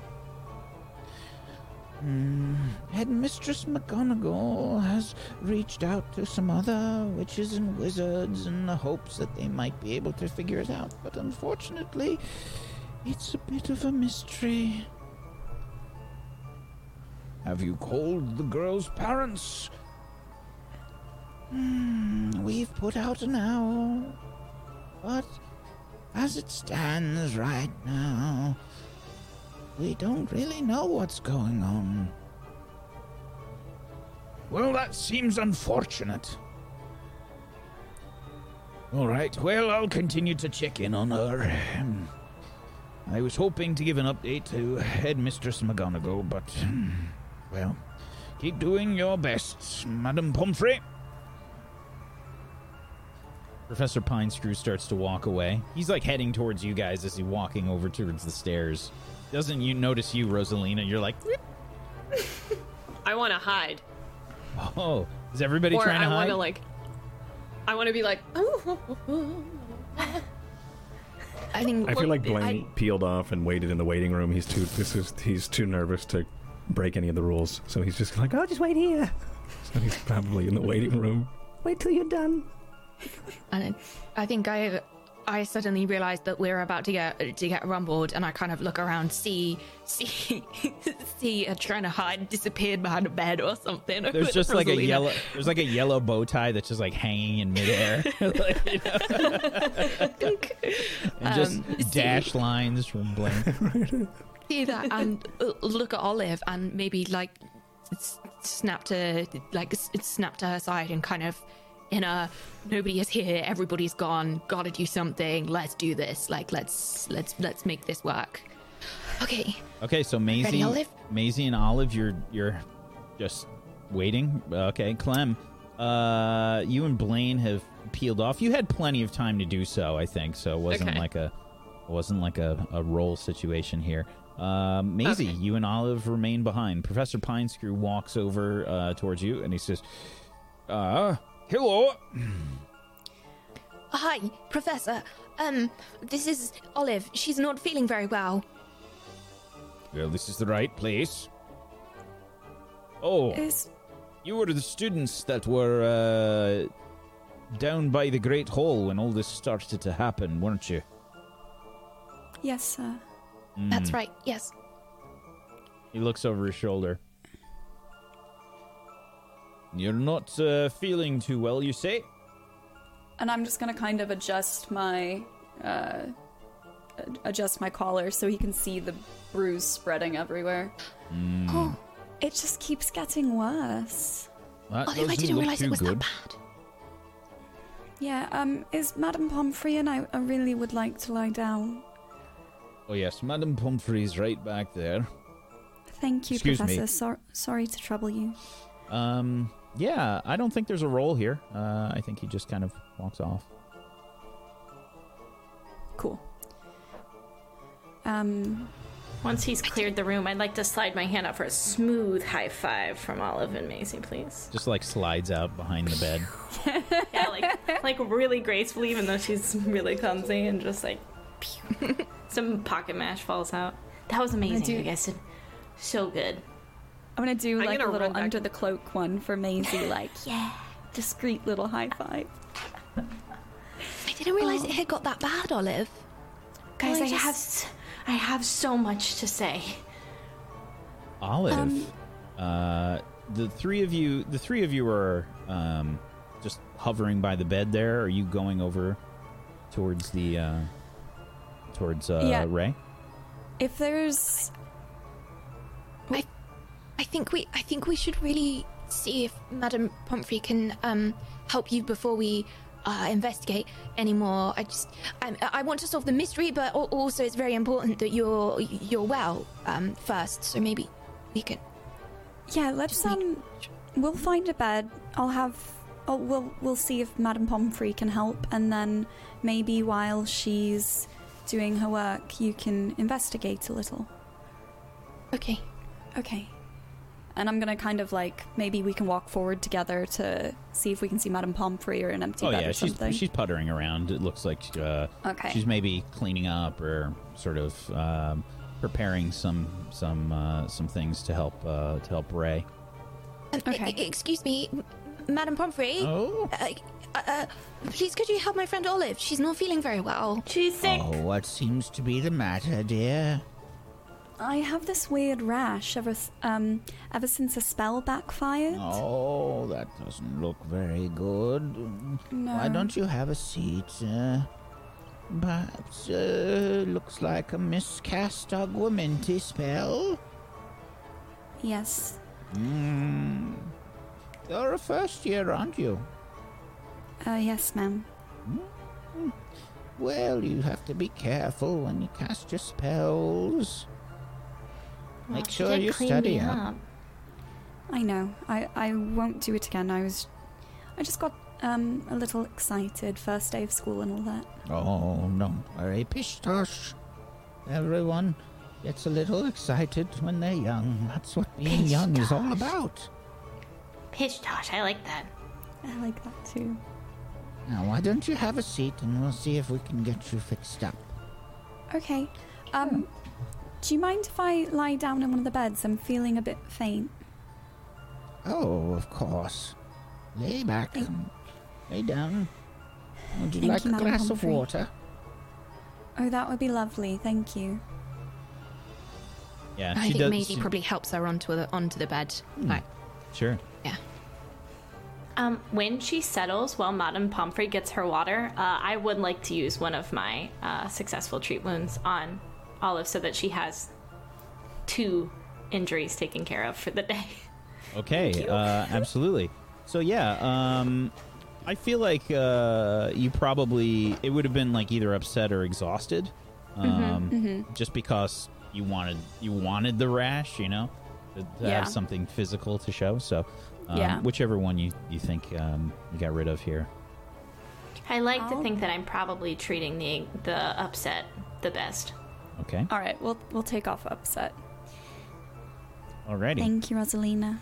Hmm, Headmistress McGonagall has reached out to some other witches and wizards in the hopes that they might be able to figure it out, but unfortunately, it's a bit of a mystery. Have you called the girl's parents? Hmm, we've put out an owl, but as it stands right now, we don't really know what's going on. Well, that seems unfortunate. All right, well, I'll continue to check in on her. Um, I was hoping to give an update to Headmistress McGonagall, but, hmm, well, keep doing your best, Madam Pomfrey. Professor Pinescrew starts to walk away. He's like heading towards you guys as he's walking over towards the stairs. Doesn't you notice you, Rosalina? You're like, I want to hide. oh, is everybody or trying to I hide? want to like. I want to be like. Oh, oh, oh, I think I feel like Blaine I- peeled off and waited in the waiting room. He's too this is he's too nervous to break any of the rules, so he's just like, I'll just wait here. so he's probably in the waiting room. Wait till you're done. And I think I I suddenly realized that we're about to get to get rumbled, and I kind of look around, see see see a trying to hide, disappeared behind a bed or something. There's just like a yellow. There's like a yellow bow tie that's just like hanging in midair, Like, you know, and just Um, dash lines from Blaine. see that and uh, look at Olive and maybe like s- snap to like s- snap to her side and kind of in a nobody is here, everybody's gone, gotta do something, let's do this. Like let's let's let's make this work. Okay. Okay, so Maisie, Ready, Olive? Maisie and Olive, you're you're just waiting. Okay, Clem, uh, you and Blaine have peeled off. You had plenty of time to do so, I think. So it wasn't Okay. like a it wasn't like a, a roll situation here. Um, Maisie, Okay. you and Olive remain behind. Professor Pinescrew walks over uh, towards you and he says, "Uh, hello." Hi, Professor. Um, this is Olive. She's not feeling very well. Well, this is the right place. Oh, Is You were the students that were uh, down by the Great Hall when all this started to happen, weren't you? yes, sir. That's Mm. right. Yes. He looks over his shoulder. You're not uh, feeling too well, you say? And I'm just gonna kind of adjust my uh, adjust my collar so he can see the bruise spreading everywhere. Mm. Oh, it just keeps getting worse. That Olive, I didn't realize too it was good. that bad. Yeah, um, is Madame Pomfrey and I, I really would like to lie down. Oh yes, Madame Pomfrey's right back there. Thank you, Excuse me. Professor. Sor- sorry to trouble you. Um, yeah, I don't think there's a roll here. Uh, I think he just kind of walks off. Cool. Um, Once he's cleared the room, I'd like to slide my hand out for a smooth high five from Olive and Maisie, please. Just like slides out behind the bed. Yeah, like like really gracefully, even though she's really clumsy, and just like pew. some pocket mash falls out. That was amazing. do- You guys did so good. I'm gonna do I'm like gonna a little under the cloak one for Maisie, like yeah, discreet little high five. I didn't realize it had got that bad, Olive. Guys, I I, just- have s- I have so much to say. Olive, Um, uh, the three of you, the three of you are um, just hovering by the bed. There, are you going over towards the uh, towards uh, Yeah. Ray? If there's I think we I think we should really see if Madame Pomfrey can um, help you before we uh, investigate anymore. I just I, I want to solve the mystery, but also it's very important that you're you're well um, first. So maybe we can. Yeah, let's um we'll find a bed. I'll have oh we'll we'll see if Madame Pomfrey can help and then maybe while she's doing her work you can investigate a little. Okay. Okay. And I'm gonna kind of like maybe we can walk forward together to see if we can see Madame Pomfrey or an empty Oh bed yeah, or she's something. she's puttering around. It looks like uh, Okay. she's maybe cleaning up or sort of um, preparing some some uh, some things to help uh, to help Ray. Um, Okay. e- excuse me, M- Madame Pomfrey. Oh? Uh, uh, uh, please, could you help my friend Olive? She's not feeling very well. She's sick. Oh, what seems to be the matter, dear? I have this weird rash ever um ever since a spell backfired. Oh, that doesn't look very good. No. Why don't you have a seat? Uh, perhaps, uh, looks like a miscast aguamenti spell. Yes. Hmm. You're a first year, aren't you? Uh yes, ma'am. Well, you have to be careful when you cast your spells. Well, Make sure you study me up. up. I know. I I won't do it again. I was I just got um a little excited first day of school and all that. Oh, don't worry, Pishtosh. Everyone gets a little excited when they're young. That's what being young is all about. Pitch tosh, I like that. I like that too. Now, why don't you have a seat and we'll see if we can get you fixed up. Okay. Um do you mind if I lie down in one of the beds? I'm feeling a bit faint. Oh, of course. Lay back. Thank- and Lay down. Would you Thank like you, a Madam glass of water? Oh, that would be lovely. Thank you. Yeah, I she think does. Maisie she- probably helps her onto the onto the bed. Like, Sure. yeah. Um, when she settles while Madame Pomfrey gets her water, uh, I would like to use one of my uh, successful treat wounds on Olive so that she has two injuries taken care of for the day. Okay, uh, absolutely. So yeah, um, I feel like uh, you probably it would have been like either upset or exhausted, um, just because you wanted you wanted the rash, you know, to, to Yeah. have something physical to show. So um, Yeah. whichever one you you think um, you got rid of here. I like to I'll- think that I'm probably treating the the upset the best. Okay, All right, we'll we'll take off upset. alrighty. Thank you, Rosalina.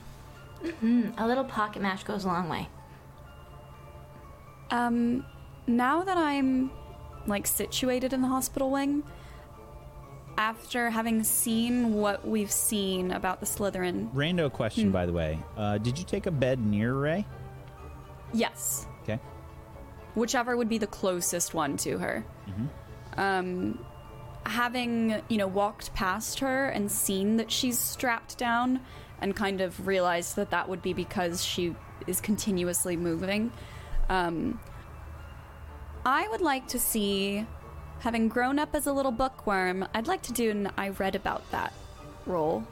Mm, a little pocket mash goes a long way. Um, now that I'm like situated in the hospital wing, after having seen what we've seen about the Slytherin, Rando question, by the way. Uh, did you take a bed near Ray? yes, Okay. whichever would be the closest one to her. Um, having you know walked past her and seen that she's strapped down, and kind of realized that that would be because she is continuously moving. Um, I would like to see, having grown up as a little bookworm, I'd like to do an I read about that roll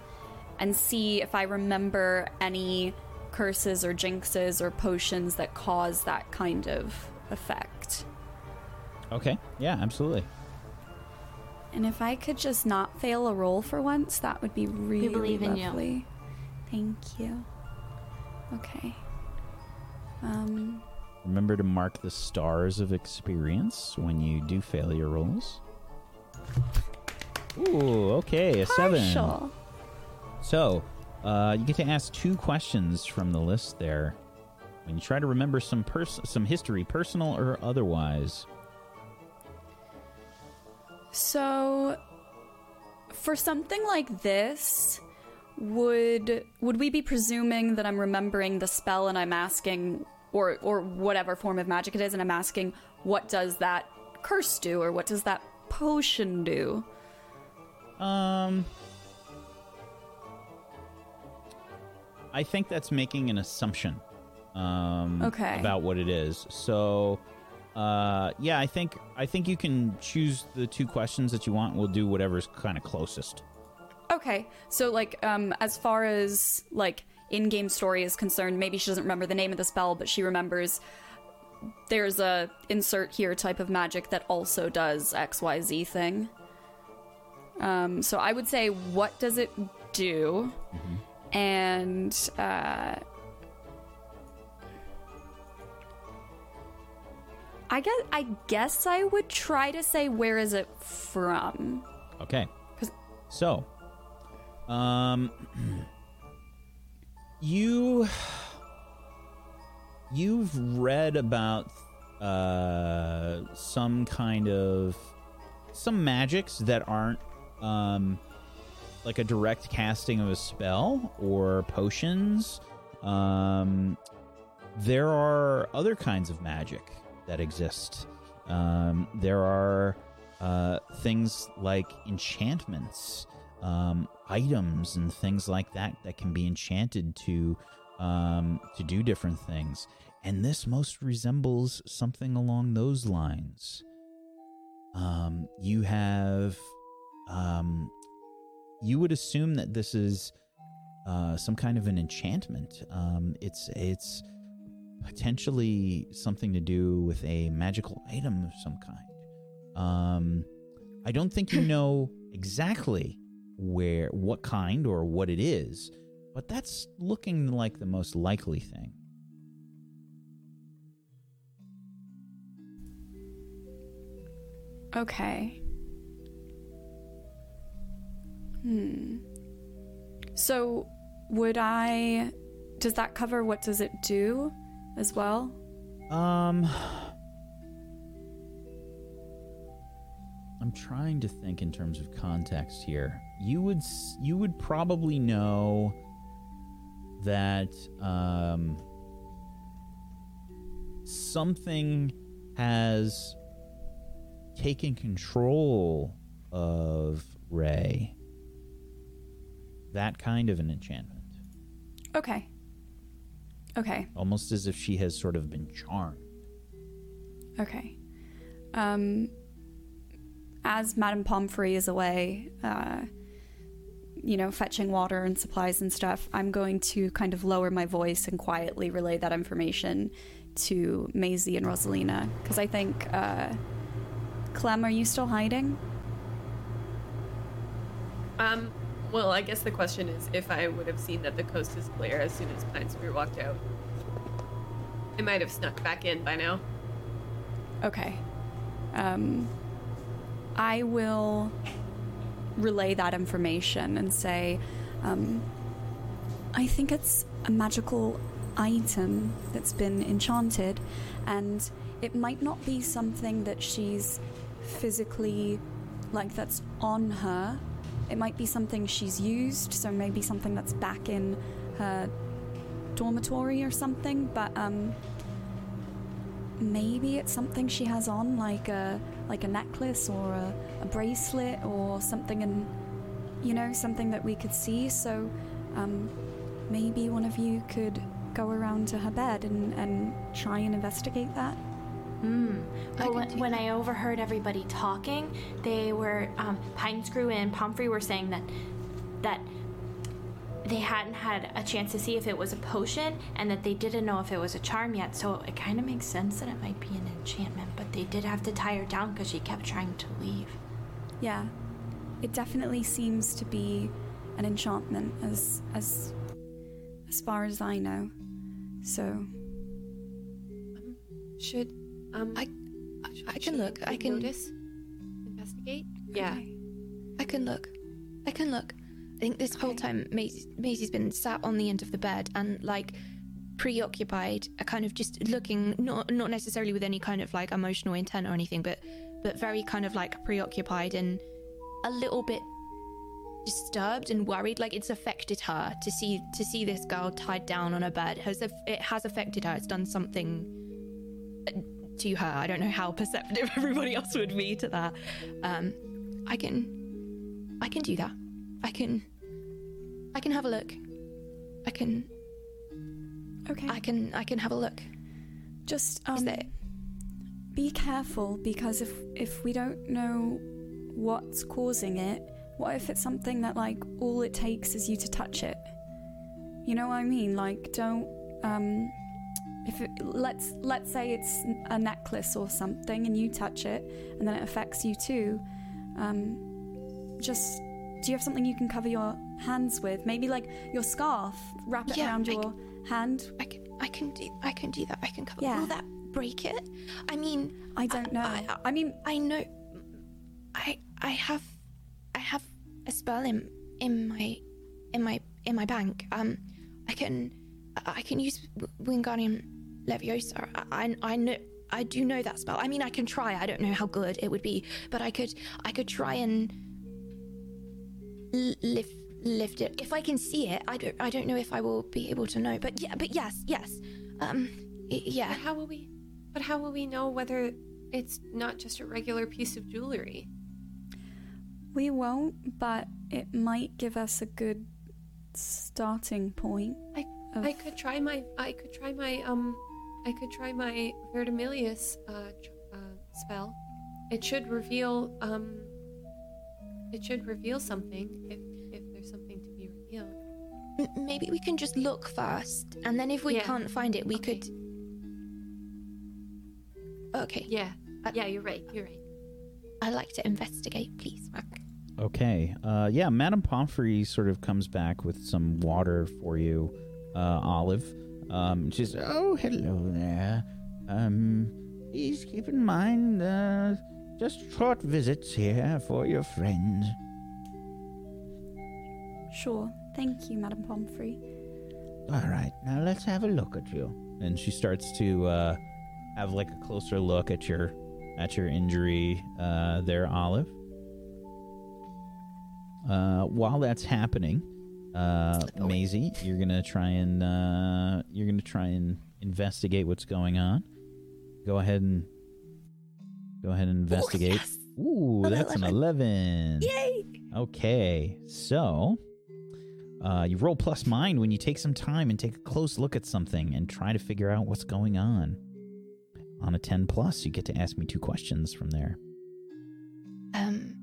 and see if I remember any curses or jinxes or potions that cause that kind of effect. Okay. Yeah, absolutely. And if I could just not fail a roll for once, that would be really we believe in you. Thank you. Okay. Um Remember to mark the stars of experience when you do fail your rolls. Ooh, okay, a seven. partial. So, uh, you get to ask two questions from the list there. and you try to remember some pers- some history, personal or otherwise. So for something like this, would would we be presuming that I'm remembering the spell and I'm asking or or whatever form of magic it is and I'm asking what does that curse do or what does that potion do? Um, I think that's making an assumption. Um, Okay. About what it is. So, uh, yeah, I think I think you can choose the two questions that you want. We'll do whatever's kind of closest. Okay, so like, um, as far as like in-game story is concerned, maybe she doesn't remember the name of the spell, but she remembers there's a insert here type of magic that also does X Y Z thing. Um, so I would say, what does it do? And uh, I guess I guess I would try to say where is it from? Okay. So, um, you you've read about uh some kind of some magics that aren't um like a direct casting of a spell or potions. Um, there are other kinds of magic that exist. Um, there are uh, things like enchantments, um, items, and things like that that can be enchanted to um, to do different things. And this most resembles something along those lines. Um, you have, um, you would assume that this is uh, some kind of an enchantment. Um, it's it's potentially something to do with a magical item of some kind. Um, I don't think you know exactly where, what kind, or what it is, but that's looking like the most likely thing. Okay. Hmm. So, would I. Does that cover what does it do as well? Um, I'm trying to think in terms of context here. You would you would probably know that um something has taken control of Ray. That kind of an enchantment. Okay. Okay. Almost as if she has sort of been charmed. Okay. Um, as Madame Pomfrey is away, uh, you know, fetching water and supplies and stuff, I'm going to kind of lower my voice and quietly relay that information to Maisie and Rosalina. Because I think, uh, Clem, are you still hiding? Um, well, I guess the question is if I would have seen that the coast is clear as soon as Pine Spear walked out. I might have snuck back in by now. Okay. Um, I will relay that information and say, um, I think it's a magical item that's been enchanted, and it might not be something that she's physically, like, that's on her. It might be something she's used, so maybe something that's back in her dormitory or something, but, um, maybe it's something she has on like a like a necklace or a, a bracelet or something you know something that we could see. So um, maybe one of you could go around to her bed and, and try and investigate that I Well, could when, when I overheard everybody talking, they were um, Pinescrew and Pomfrey were saying that that they hadn't had a chance to see if it was a potion and that they didn't know if it was a charm yet. So it kind of makes sense that it might be an enchantment, but they did have to tie her down because she kept trying to leave. yeah it definitely seems to be an enchantment as as as far as i know so Should Um, I? should- I can look. I can. notice, investigate. Yeah. okay. I can look. I can look. I think this whole time Maisie, Maisie's been sat on the end of the bed and like preoccupied, kind of just looking not not necessarily with any kind of like emotional intent or anything, but but very kind of like preoccupied and a little bit disturbed and worried. Like it's affected her to see to see this girl tied down on a bed. Has it has affected her? It's done something to her. I don't know how perceptive everybody else would be to that. Um, I can I can do that. I can. I can have a look. I can. Okay. I can. I can have a look. Just um, Is there? be careful because if if we don't know what's causing it, what if it's something that like all it takes is you to touch it? You know what I mean? Like don't um if it, let's let's say it's a necklace or something and you touch it and then it affects you too. Um just do you have something you can cover your hands with? Maybe like your scarf, wrap it Yeah, around I your hand. I can. I can do. I can do that. I can cover. Yeah. Will that break it? I mean, I don't know. I, I mean, I know. I I have I have a spell in in my in my in my bank. Um, I can I can use Wingardium Leviosa. I, I I know I do know that spell. I mean, I can try. I don't know how good it would be, but I could I could try and l- lift lift it if I can see it. I don't I don't know if I will be able to know, but yeah, but yes, yes. Um, y- yeah. But how will we? But how will we know whether it's not just a regular piece of jewelry? We won't, but it might give us a good starting point. I of- I could try my I could try my um I could try my Verdimillious uh, tr- uh spell. It should reveal um it should reveal something if if there's something to be revealed. M- maybe we can just look first, and then if we Yeah. can't find it, we Okay. could. Okay, Yeah. I- Yeah, you're right. You're right. I like to investigate, please. Okay. Uh, yeah, Madame Pomfrey sort of comes back with some water for you, uh, Olive. Um, she says, Oh, hello there. Um, please keep in mind, uh, just short visits here for your friends. Sure. Thank you, Madame Pomfrey. All right, now let's have a look at you. and she starts to uh, have like a closer look at your at your injury uh, there, Olive. Uh, while that's happening, uh, Maisie, you're gonna try and uh, you're gonna try and investigate what's going on. Go ahead and go ahead and investigate. yes. Ooh, that's an 11. Yay! Okay, so uh, you roll plus mind when you take some time and take a close look at something and try to figure out what's going on. On a 10 plus, you get to ask me two questions from there. Um.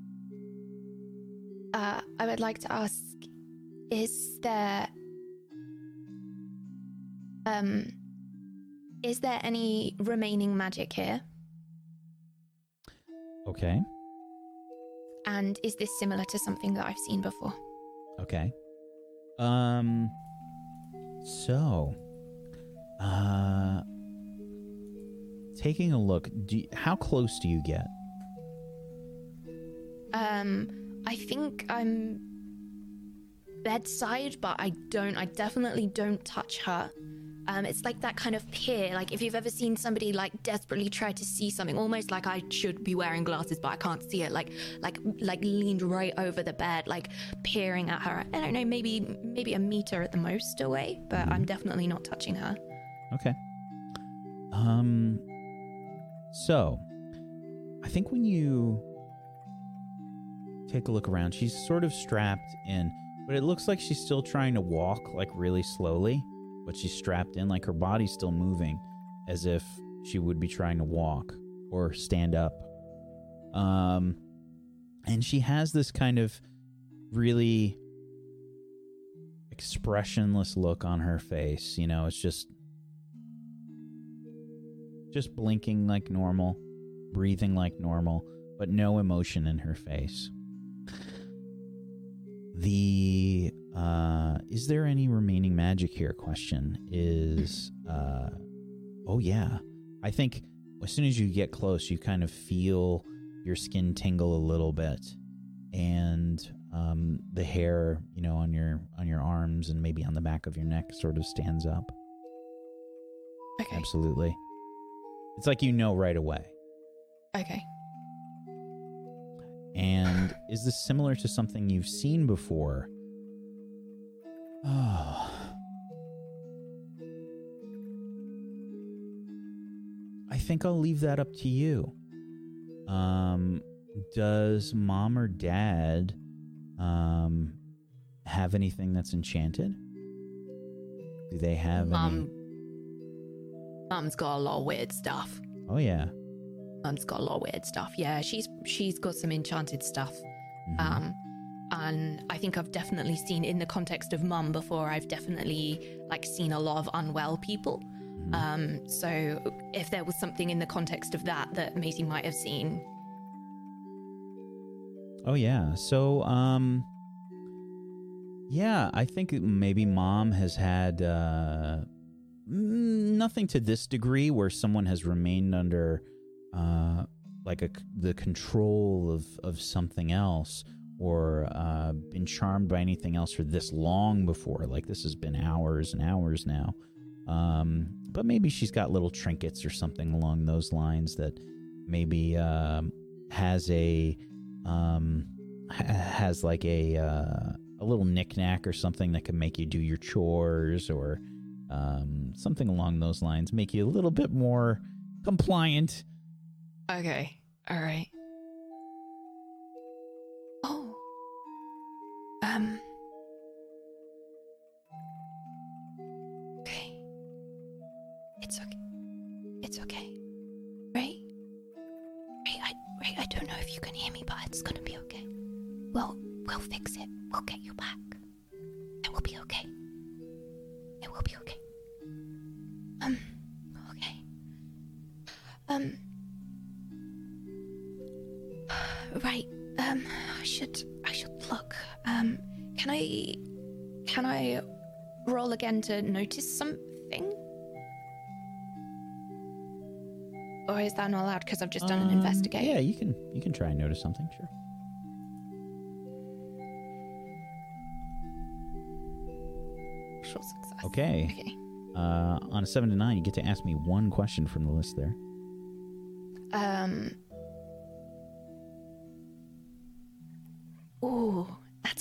Uh, I would like to ask: Is there um, is there any remaining magic here? Okay, And is this similar to something that I've seen before? okay. Um, so, uh, taking a look, do you- how close do you get? Um, I think I'm bedside, but I don't. I definitely don't touch her. Um, it's like that kind of peer. Like if you've ever seen somebody like desperately try to see something, almost like I should be wearing glasses, but I can't see it. Like, like, like leaned right over the bed, like peering at her. I don't know, maybe, maybe a meter at the most away, but I'm definitely not touching her. Okay. Um. So, I think when you take a look around, she's sort of strapped in, but it looks like she's still trying to walk like really slowly, but she's strapped in, like her body's still moving, as if she would be trying to walk or stand up. Um, and she has this kind of really expressionless look on her face. You know, it's just just blinking like normal, breathing like normal, but no emotion in her face. The uh is there any remaining magic here question is uh oh yeah. I think as soon as you get close you kind of feel your skin tingle a little bit and um the hair, you know, on your on your arms and maybe on the back of your neck sort of stands up. Okay. Absolutely. It's like you know right away. Okay. And is this similar to something you've seen before? Oh. I think I'll leave that up to you. Um, does mom or dad um, have anything that's enchanted? Do they have Mum. Mom's got a lot of weird stuff. Oh yeah. Mum's got a lot of weird stuff. Yeah, she's she's got some enchanted stuff. Mhm. Um, and I think I've definitely seen in the context of mum before. I've definitely like seen a lot of unwell people. Mhm. Um, so if there was something in the context of that that Maisie might have seen, Oh yeah. So um yeah, I think maybe mom has had uh nothing to this degree where someone has remained under uh like a the control of of something else or uh been charmed by anything else for this long before. Like this has been hours and hours now. Um but maybe she's got little trinkets or something along those lines that maybe um has a um, has like a uh, a little knickknack or something that can make you do your chores or um, something along those lines, make you a little bit more compliant. Okay, all right. To notice something? Or is that not allowed because I've just done an Um, investigate? Yeah, you can you can try and notice something. Sure. Sure success. Okay. Okay. Uh, on a seven to nine, you get to ask me one question from the list there. Um.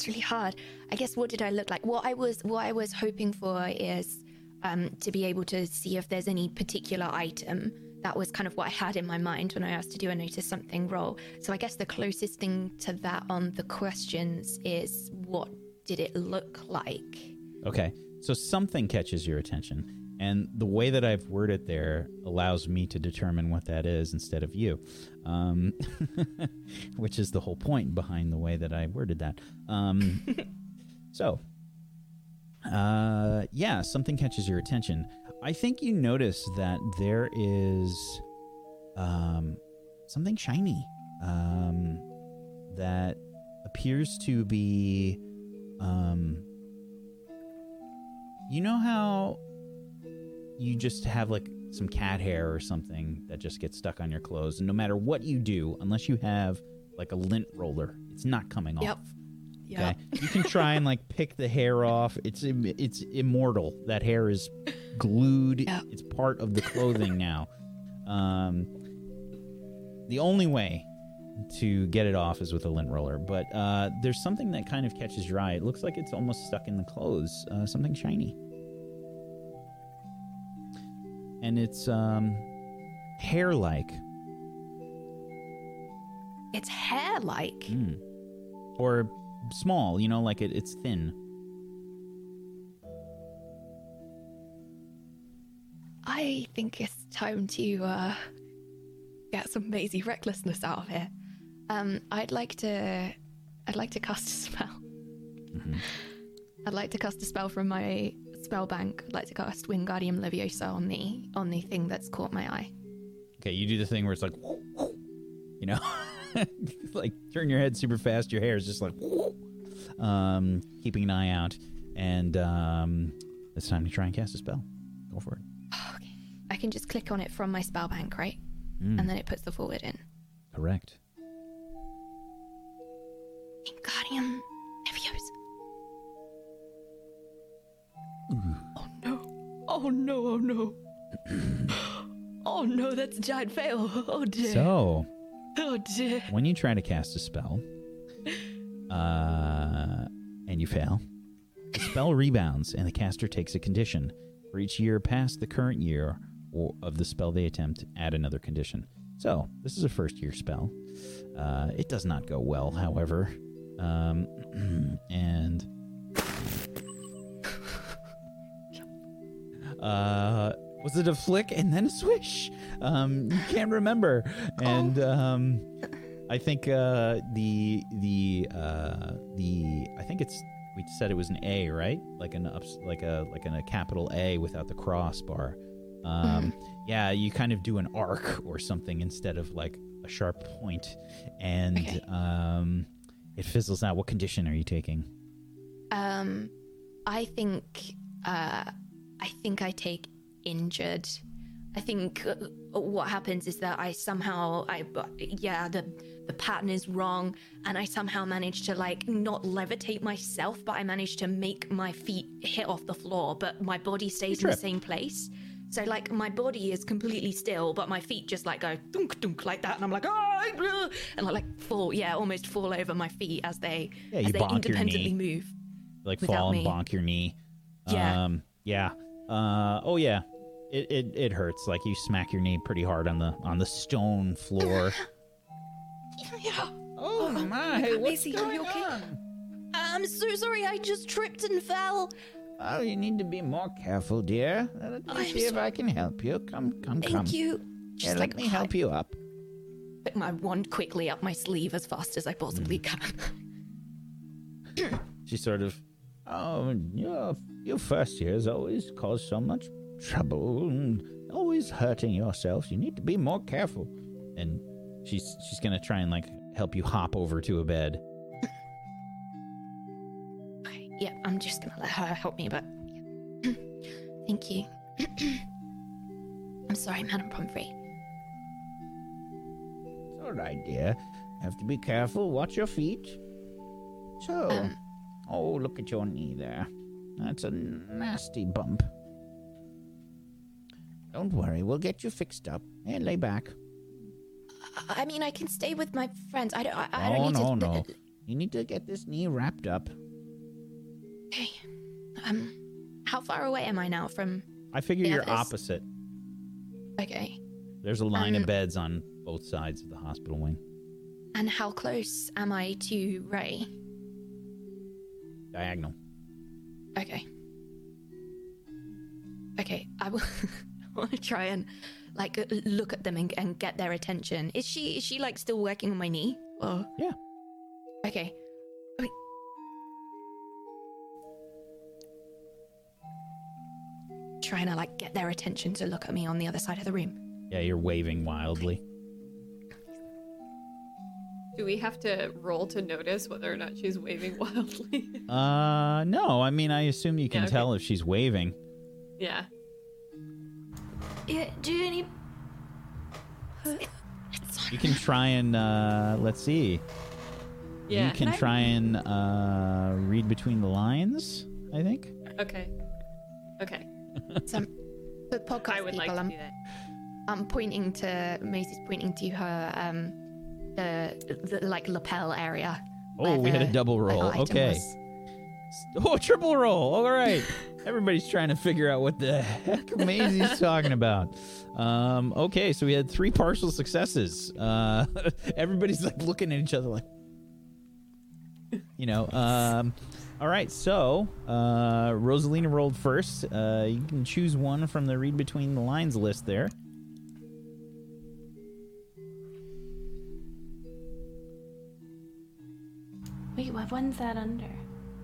That's really hard. I guess what did I look like? What I was what I was hoping for is um, to be able to see if there's any particular item. That was kind of what I had in my mind when I asked to do a notice something roll. So I guess the closest thing to that on the questions is what did it look like? Okay. So something catches your attention. And the way that I've worded there allows me to determine what that is instead of you, um, which is the whole point behind the way that I worded that. Um, so, uh, yeah, something catches your attention. I think you notice that there is um, something shiny um, that appears to be. Um, you know how you just have like some cat hair or something that just gets stuck on your clothes, and no matter what you do, unless you have like a lint roller, it's not coming Yep. off. Yeah. Okay, you can try and like pick the hair off. It's im- it's immortal. That hair is glued. Yeah. It's part of the clothing now. Um, the only way to get it off is with a lint roller, but uh, there's something that kind of catches your eye. It looks like it's almost stuck in the clothes. Uh, something shiny, and it's um, hair-like, It's hair like. Mm. or small. You know, like it, it's thin. I think it's time to uh, get some Maisie recklessness out of here. Um, I'd like to, I'd like to cast a spell. Mhm. I'd like to cast a spell from my spell bank. I'd like to cast Wingardium Leviosa on the on the thing that's caught my eye. Okay, you do the thing where it's like, you know, like turn your head super fast. Your hair is just like, um, keeping an eye out, and um, it's time to try and cast a spell. Go for it. Okay. I can just click on it from my spell bank, right? Mm, And then it puts the forward in. correct. Wingardium Oh no! Oh no! Oh no! oh no! That's a giant fail! Oh dear! So oh dear! when you try to cast a spell, uh, and you fail, the spell rebounds, and the caster takes a condition. For each year past the current year or of the spell they attempt, add another condition. So this is a first year spell. Uh, it does not go well, however. Um, and uh, was it a flick and then a swish? Um, you can't remember. And um, I think uh, the the uh, the I think it's we said it was an A, right? Like an ups, like a like an, a capital A without the crossbar. Um, Yeah, you kind of do an arc or something instead of like a sharp point, and Okay. um, it fizzles out. What condition are you taking? Um, I think, uh, I think I take injured. I think uh, what happens is that I somehow, I, yeah, the the pattern is wrong, and I somehow manage to like not levitate myself, but I manage to make my feet hit off the floor, but my body stays in the same place. So like my body is completely still, but my feet just like go dunk dunk like that, and I'm like ah, ah," and I like fall, yeah, almost fall over my feet as they Yeah, as they independently move. like fall and me. bonk your knee. Yeah. Um, yeah. Uh, oh yeah. It, it it hurts. Like you smack your knee pretty hard on the on the stone floor. Yeah. Oh my, God, what's Maisie, are you okay? on? I'm so sorry. I just tripped and fell. Oh, you need to be more careful, dear. Let me I'm see if I can help you. Come, come, Thank come. you. Yeah, Just let like me help you up. Put my wand quickly up my sleeve as fast as I possibly Mm. can. She sort of Oh, your, your first years always cause so much trouble and always hurting yourself. You need to be more careful. and she's she's gonna try and like help you hop over to a bed. Okay, yeah, I'm just gonna let her help me, but yeah. thank you. I'm sorry, Madam Pomfrey. It's all right, dear. Have to be careful. Watch your feet. So, Um, oh, look at your knee there. That's a nasty bump. Don't worry, we'll get you fixed up. And lay back. I mean, I can stay with my friends. I don't. I, I don't need no, to. no. You need to get this knee wrapped up. Okay. Um, how far away am I now from? I figure you're this- opposite. Okay. There's a line Um, of beds on both sides of the hospital wing. And how close am I to Ray? Diagonal. Okay. Okay, I will. I want to try and like uh, look at them and, and get their attention. Is she is she like still working on my knee? Or Yeah. okay. Trying to like get their attention to look at me on the other side of the room. Yeah, you're waving wildly. Do we have to roll to notice whether or not she's waving wildly? Uh, no. I mean, I assume you can Yeah, okay. tell if she's waving. yeah. Yeah, do you need? You can try and uh, let's see. Yeah. You can try and uh, read between the lines. I think. Okay. Okay. Some the podcast I would people. like to I'm, do that. I'm pointing to Maisie's pointing to her um the, the like lapel area. Oh, we had a double roll. Okay. was. Oh, triple roll. All right. Everybody's trying to figure out what the heck Maisie's talking about. Um, okay, so we had three partial successes. Uh, everybody's like looking at each other like, you know. Um, all right, so uh, Rosalina rolled first. Uh, you can choose one from the read between the lines list there. Wait, what one's that under?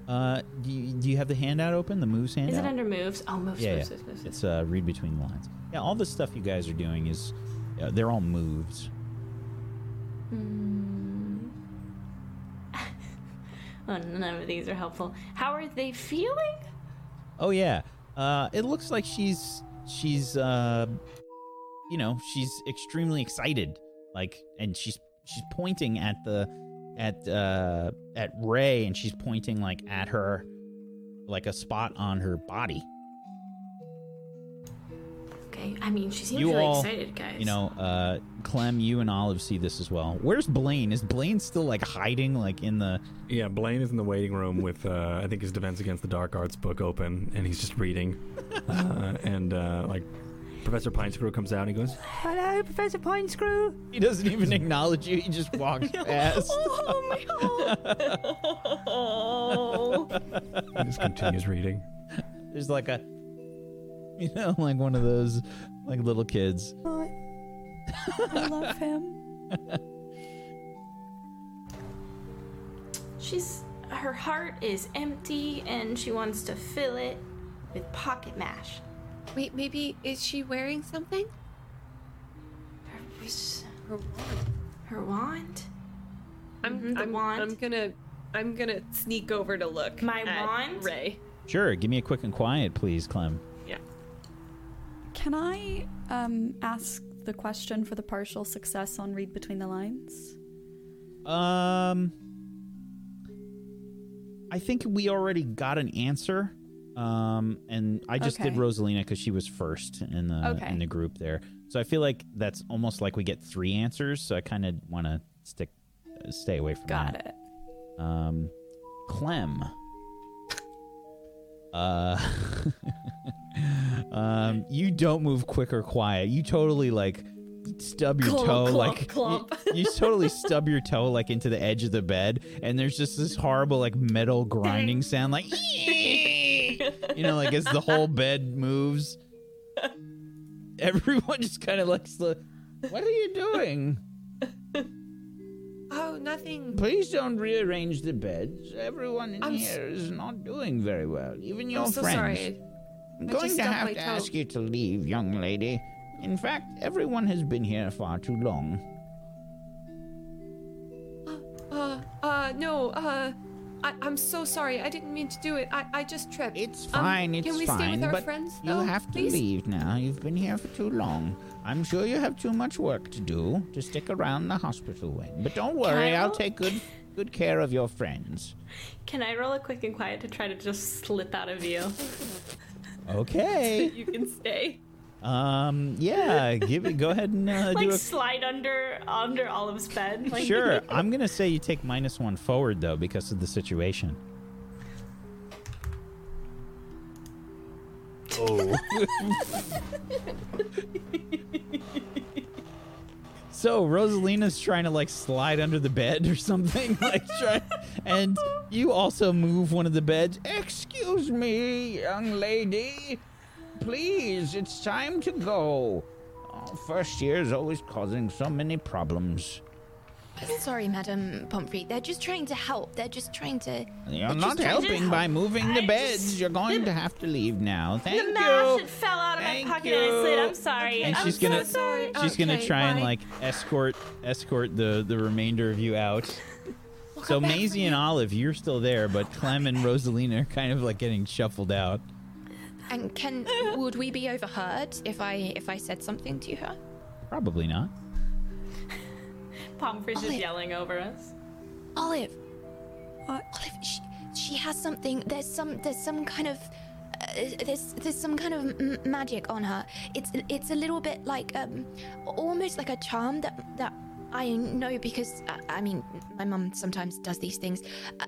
Uh, do you, do you have the handout open? The moves handout? Is it under moves? Oh, moves, yeah, moves, yeah. moves, moves. It's uh, read between the lines. Yeah, all the stuff you guys are doing is, uh, they're all moves. Hmm. oh, none of these are helpful. How are they feeling? Oh yeah. Uh, it looks like she's she's uh, you know, she's extremely excited. Like, and she's she's pointing at the at uh at Ray, and she's pointing like at her, like a spot on her body. Okay, I mean, she seems you really all, excited, guys. you know, uh, Clem, you and Olive see this as well. Where's Blaine? Is Blaine still like hiding, like in the? Yeah, Blaine is in the waiting room with, uh, I think, his Defense Against the Dark Arts book open, and he's just reading. uh, and, uh, like, Professor Pinescrew comes out and he goes, Hello, Professor Pinescrew. He doesn't even acknowledge you. He just walks past. Oh my god! Oh. He just continues reading. There's like a, you know, like one of those, like little kids. I love him. She's her heart is empty and she wants to fill it with pocket mash. Wait, maybe is she wearing something? Her, Her wand. her wand? I'm, Mhm, the I'm, wand. I'm gonna, I'm gonna sneak over to look. My at wand? Ray. Sure, give me a quick and quiet, please, Clem. Yeah. Can I um, ask the question for the partial success on read between the lines? Um, I think we already got an answer. Um, and I just did Rosalina because she was first in the Okay. in the group there. So I feel like that's almost like we get three answers. So I kind of want to stick, uh, stay away from that. Got that. it. Um, Clem. Uh, um, you don't move quick or quiet. You totally like stub your Clomp, toe, clomp, like clomp. You, you totally stub your toe like into the edge of the bed, and there's just this horrible like metal grinding sound, like you know, like as the whole bed moves. Everyone just kind of like, sl- what are you doing? Oh, nothing. Please don't rearrange the beds. Everyone in I'm s- here is not doing very well. Even your I'm so friends. sorry. I'm I going to have to toe. ask you to leave, young lady. In fact, everyone has been here far too long. Uh, uh, no, uh, I, I'm so sorry. I didn't mean to do it. I, I just tripped. It's Um, fine, it's can we fine, stay with our but friends? you though, have to please? leave now. You've been here for too long. I'm sure you have too much work to do to stick around the hospital wing. But don't worry, I I'll take good good care of your friends. Can I roll a quick and quiet to try to just slip out of view? Okay. you can stay. Um. Yeah. Give it. Go ahead and uh, like do a. slide under under Olive's bed. Like, Sure. I'm gonna say you take minus one forward though because of the situation. Oh. so Rosalina's trying to like slide under the bed or something, like try, and you also move one of the beds. Excuse me, young lady. Please, it's time to go. Oh, first year is always causing so many problems. Sorry, Madam Pomfrey. They're just trying to help. They're just trying to. You're not helping help. by moving the I beds. just- You're going to have to leave now. Thank the you. mash it fell out of Thank my pocket and I slid. I'm sorry. and I'm she's so gonna sorry. she's gonna Okay, try and like escort escort the the remainder of you out. so Maisie and Olive, you're still there, but Clem and Rosalina are kind of like getting shuffled out. And can would we be overheard if I if I said something to her? Probably not. Pomfrey's just Olive. yelling over us. Olive, What? Olive, she, she has something. There's some. There's some kind of. Uh, there's there's some kind of m- magic on her. It's it's a little bit like um, almost like a charm that that I know because uh, I mean my mum sometimes does these things. Uh,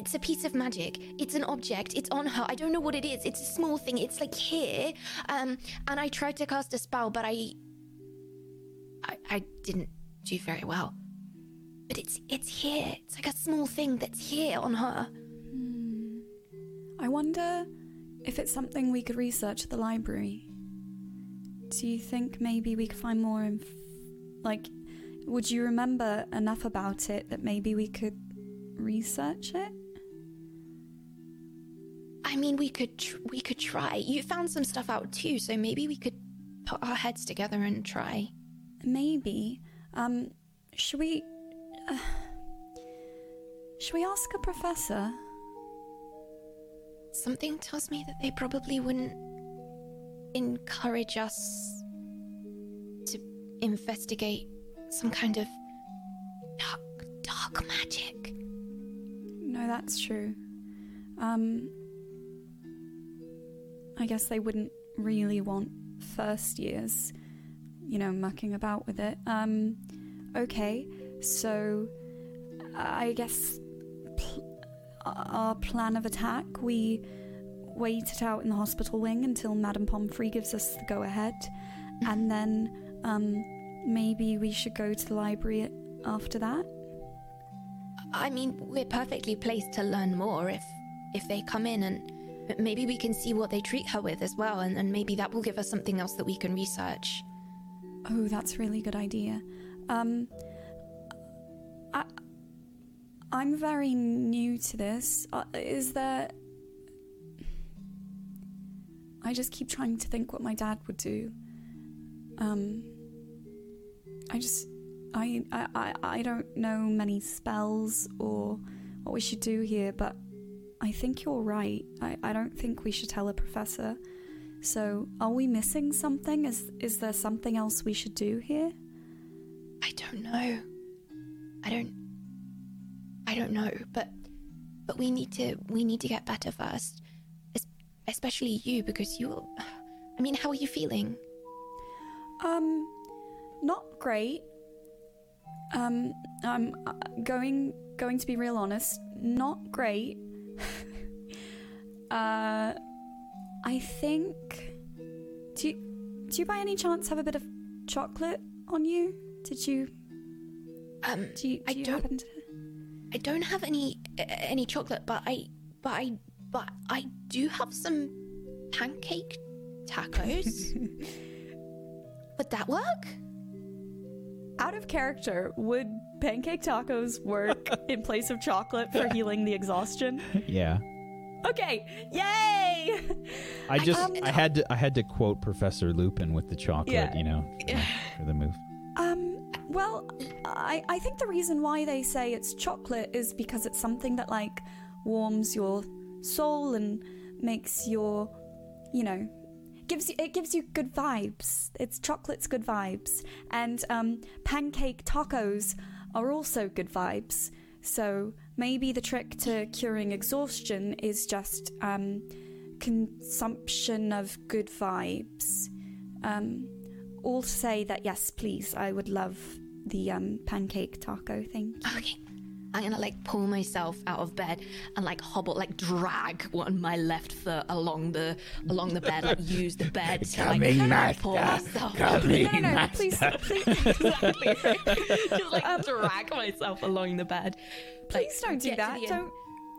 it's a piece of magic. It's an object. It's on her. I don't know what it is. It's a small thing. It's like here. Um, and I tried to cast a spell, but I, I, I didn't do very well. But it's it's here. It's like a small thing that's here on her. I wonder if it's something we could research at the library. Do you think maybe we could find more inf- like would you remember enough about it that maybe we could research it? I mean, we could tr- we could try. You found some stuff out too, so maybe we could put our heads together and try. Maybe. Um should we uh, should we ask a professor? Something tells me that they probably wouldn't encourage us to investigate some kind of dark dark magic. No, that's true. Um, I guess they wouldn't really want first years, you know, mucking about with it. Um, okay, so I guess pl- our plan of attack we wait it out in the hospital wing until Madame Pomfrey gives us the go ahead, and then um, maybe we should go to the library after that. I mean, we're perfectly placed to learn more if if they come in and maybe we can see what they treat her with as well, and, and maybe that will give us something else that we can research. Oh, that's a really good idea. Um, I, I'm very new to this. Uh, is there. I just keep trying to think what my dad would do. Um, I just. I, I- I don't know many spells or what we should do here, but I think you're right. I, I don't think we should tell a professor. So, are we missing something? Is is there something else we should do here? I don't know. I don't. I don't know, but but we need to we need to get better first, Es- especially you because you're. I mean, how are you feeling? Um, not great. Um, I'm uh, going going to be real honest. Not great. uh, I think. Do you, do you by any chance have a bit of chocolate on you? Did you? Um, Do you? Do I you don't- happen to? I don't have any uh, any chocolate, but I but I but I do have some pancake tacos. Would that work? Out of character, would pancake tacos work in place of chocolate for healing the exhaustion? Yeah. Okay, yay! I just um, I had to I had to quote Professor Lupin with the chocolate, Yeah. you know, for the move. Um, well, I, I think the reason why they say it's chocolate is because it's something that, like, warms your soul and makes your, you know, gives you, it gives you good vibes. It's chocolate's good vibes. And, um, pancake tacos are also good vibes. So maybe the trick to curing exhaustion is just, um, consumption of good vibes. Um, all say that yes, please. I would love the um, pancake taco thing. Okay. I'm gonna like pull myself out of bed and like hobble, like drag one my left foot along the along the bed, like use the bed to like Coming, pull master. myself. Coming, No, no, no, master. please, please, exactly. Just like um, drag myself along the bed. please don't do that. Don't.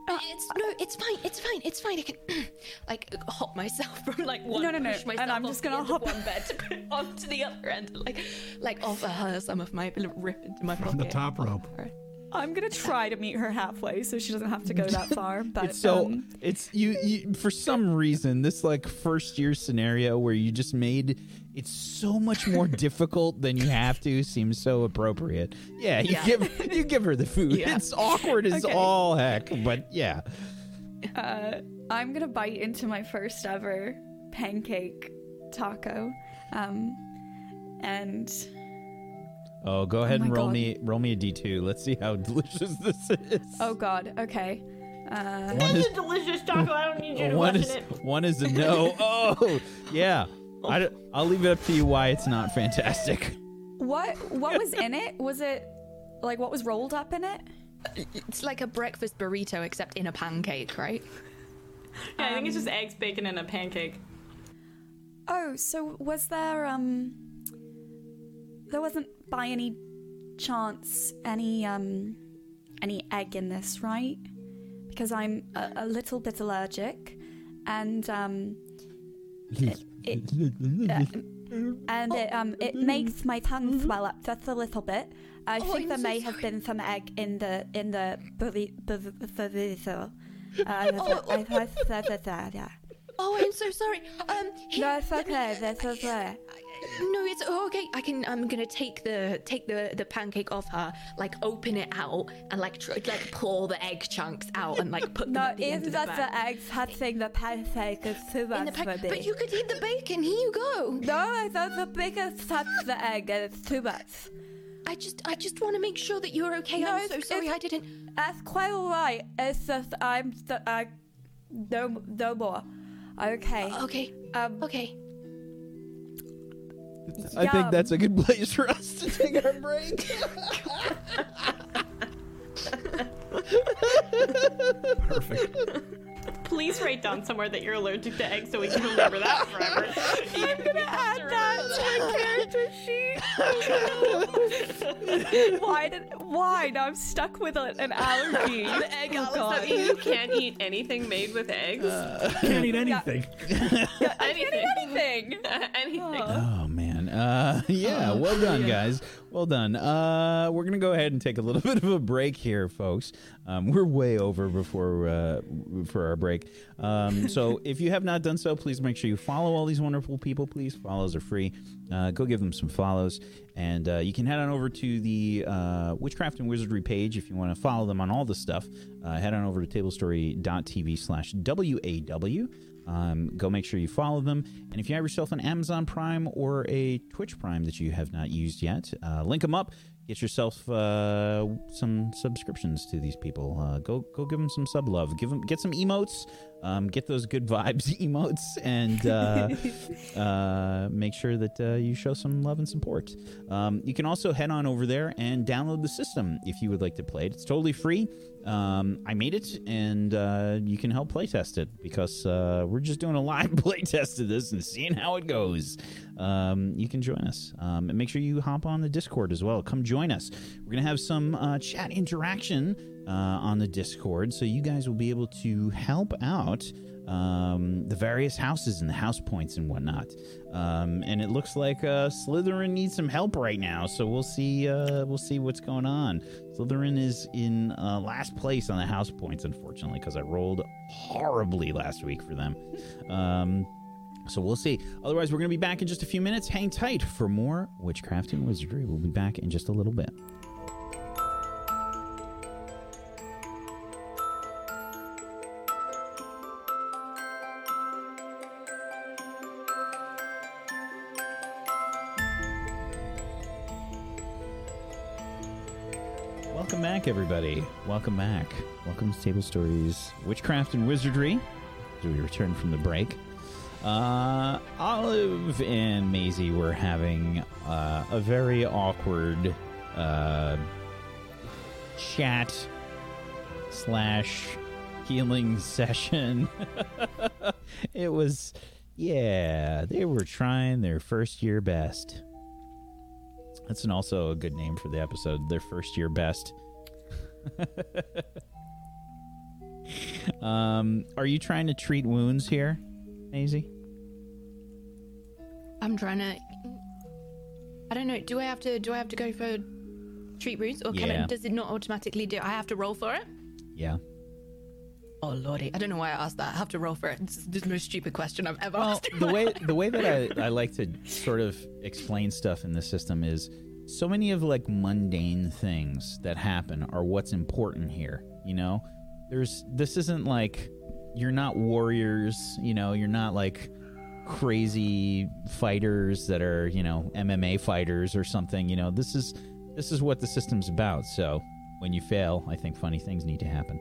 Uh, it's no, it's fine, it's fine, it's fine. I can like hop myself from like one. No, no, no, push myself and I'm just gonna hop- one bed to onto the other end, like like offer her some of my rip into my From the top rope. I'm gonna try to meet her halfway so she doesn't have to go that far. But it's so um, it's you, you for some reason this like first year scenario where you just made it's so much more difficult than you have to seems so appropriate. Yeah, you Yeah. give you give her the food. Yeah. It's awkward as Okay. all heck, but yeah. uh, I'm gonna bite into my first ever pancake taco. Um, and Oh, go ahead my and roll God. me roll me a d2. Let's see how delicious this is. oh god, okay. Uh, one is delicious taco. I don't need you to one is it. one is a no. Oh, yeah. I, I'll leave it up to you why it's not fantastic. what what was in it? Was it like what was rolled up in it? It's like a breakfast burrito except in a pancake, right? Yeah, I think it's just eggs, bacon, and a pancake. Oh, so was there um there wasn't by any chance any um any egg in this, right? Because I'm a, a little bit allergic and um it, it uh, and it um it makes my tongue swell up just a little bit. I Oh, think I'm there so may have been some egg in the in the burri- bur- burrito. Uh, Oh, I thought that- that- yeah. Oh, I'm so sorry. Um, No, it's okay. That's okay. No, it's okay. I can. I'm gonna take the take the the pancake off her, like open it out and like tr- like pull the egg chunks out and like put them No, at the end of the bag. the eggs having the pancake is too In much the for me. but you could eat the bacon. Here you go. No, I thought the biggest touch the egg and it's too much. I just I just want to make sure that you're okay. No, I'm so sorry. I didn't. That's quite alright. It's just I'm st- I no no more. Okay. Okay. Um. Okay. I think that's a good place for us to take our break. Perfect. Please please write down somewhere that you're allergic to eggs so we can remember that forever. I'm gonna add that to my character sheet. why did? Why? Now I'm stuck with a, an allergy. The egg Oh, Alice God. that means you can't eat anything made with eggs. Can't eat anything. anything. Anything. anything. Oh man. Uh yeah, well done guys. Well done. Uh we're going to go ahead and take a little bit of a break here, folks. Um we're way over before uh for our break. Um so if you have not done so, please make sure you follow all these wonderful people. Please follows are free. Uh go give them some follows and uh, you can head on over to the uh, Witchcraft and Wizardry page if you want to follow them on all the stuff. Uh, head on over to tablestory.tv slash WAW. Um, go make sure you follow them. And if you have yourself an Amazon Prime or a Twitch Prime that you have not used yet, uh, link them up. Get yourself uh, some subscriptions to these people. Uh, go go give them some sub love. Give them get some emotes. Um, get those good vibes emotes and uh, uh, make sure that uh, you show some love and support. Um, you can also head on over there and download the system if you would like to play it. It's totally free. Um, I made it, and uh, you can help playtest it because uh, we're just doing a live playtest of this and seeing how it goes. Um, you can join us, um, and make sure you hop on the Discord as well. Come join us. We're gonna have some uh, chat interaction uh, on the Discord, so you guys will be able to help out um, the various houses and the house points and whatnot. Um, and it looks like uh, Slytherin needs some help right now, so we'll see. Uh, we'll see what's going on. Slytherin is in uh, last place on the house points, unfortunately, because I rolled horribly last week for them. Um, so we'll see. Otherwise, we're going to be back in just a few minutes. Hang tight for more witchcraft and wizardry. We'll be back in just a little bit. Back, everybody. Welcome back. Welcome to Table Stories Witchcraft and Wizardry as we return from the break. Uh, Olive and Maisie were having uh, a very awkward uh, chat slash healing session. it was, yeah, they were trying their first year best. That's an also a good name for the episode. Their first year best. um, are you trying to treat wounds here, Maisie? I'm trying to. I don't know. Do I have to? Do I have to go for treat wounds, or can Yeah. it, does it not automatically do? I have to roll for it. Yeah. Oh lordy, I don't know why I asked that. I have to roll for it. It's the most stupid question I've ever Well, asked. the way the way that I, I like to sort of explain stuff in the system is so many of like mundane things that happen are what's important here. You know, there's this isn't like you're not warriors. You know, you're not like crazy fighters that are you know MMA fighters or something. You know, this is this is what the system's about. So when you fail, I think funny things need to happen.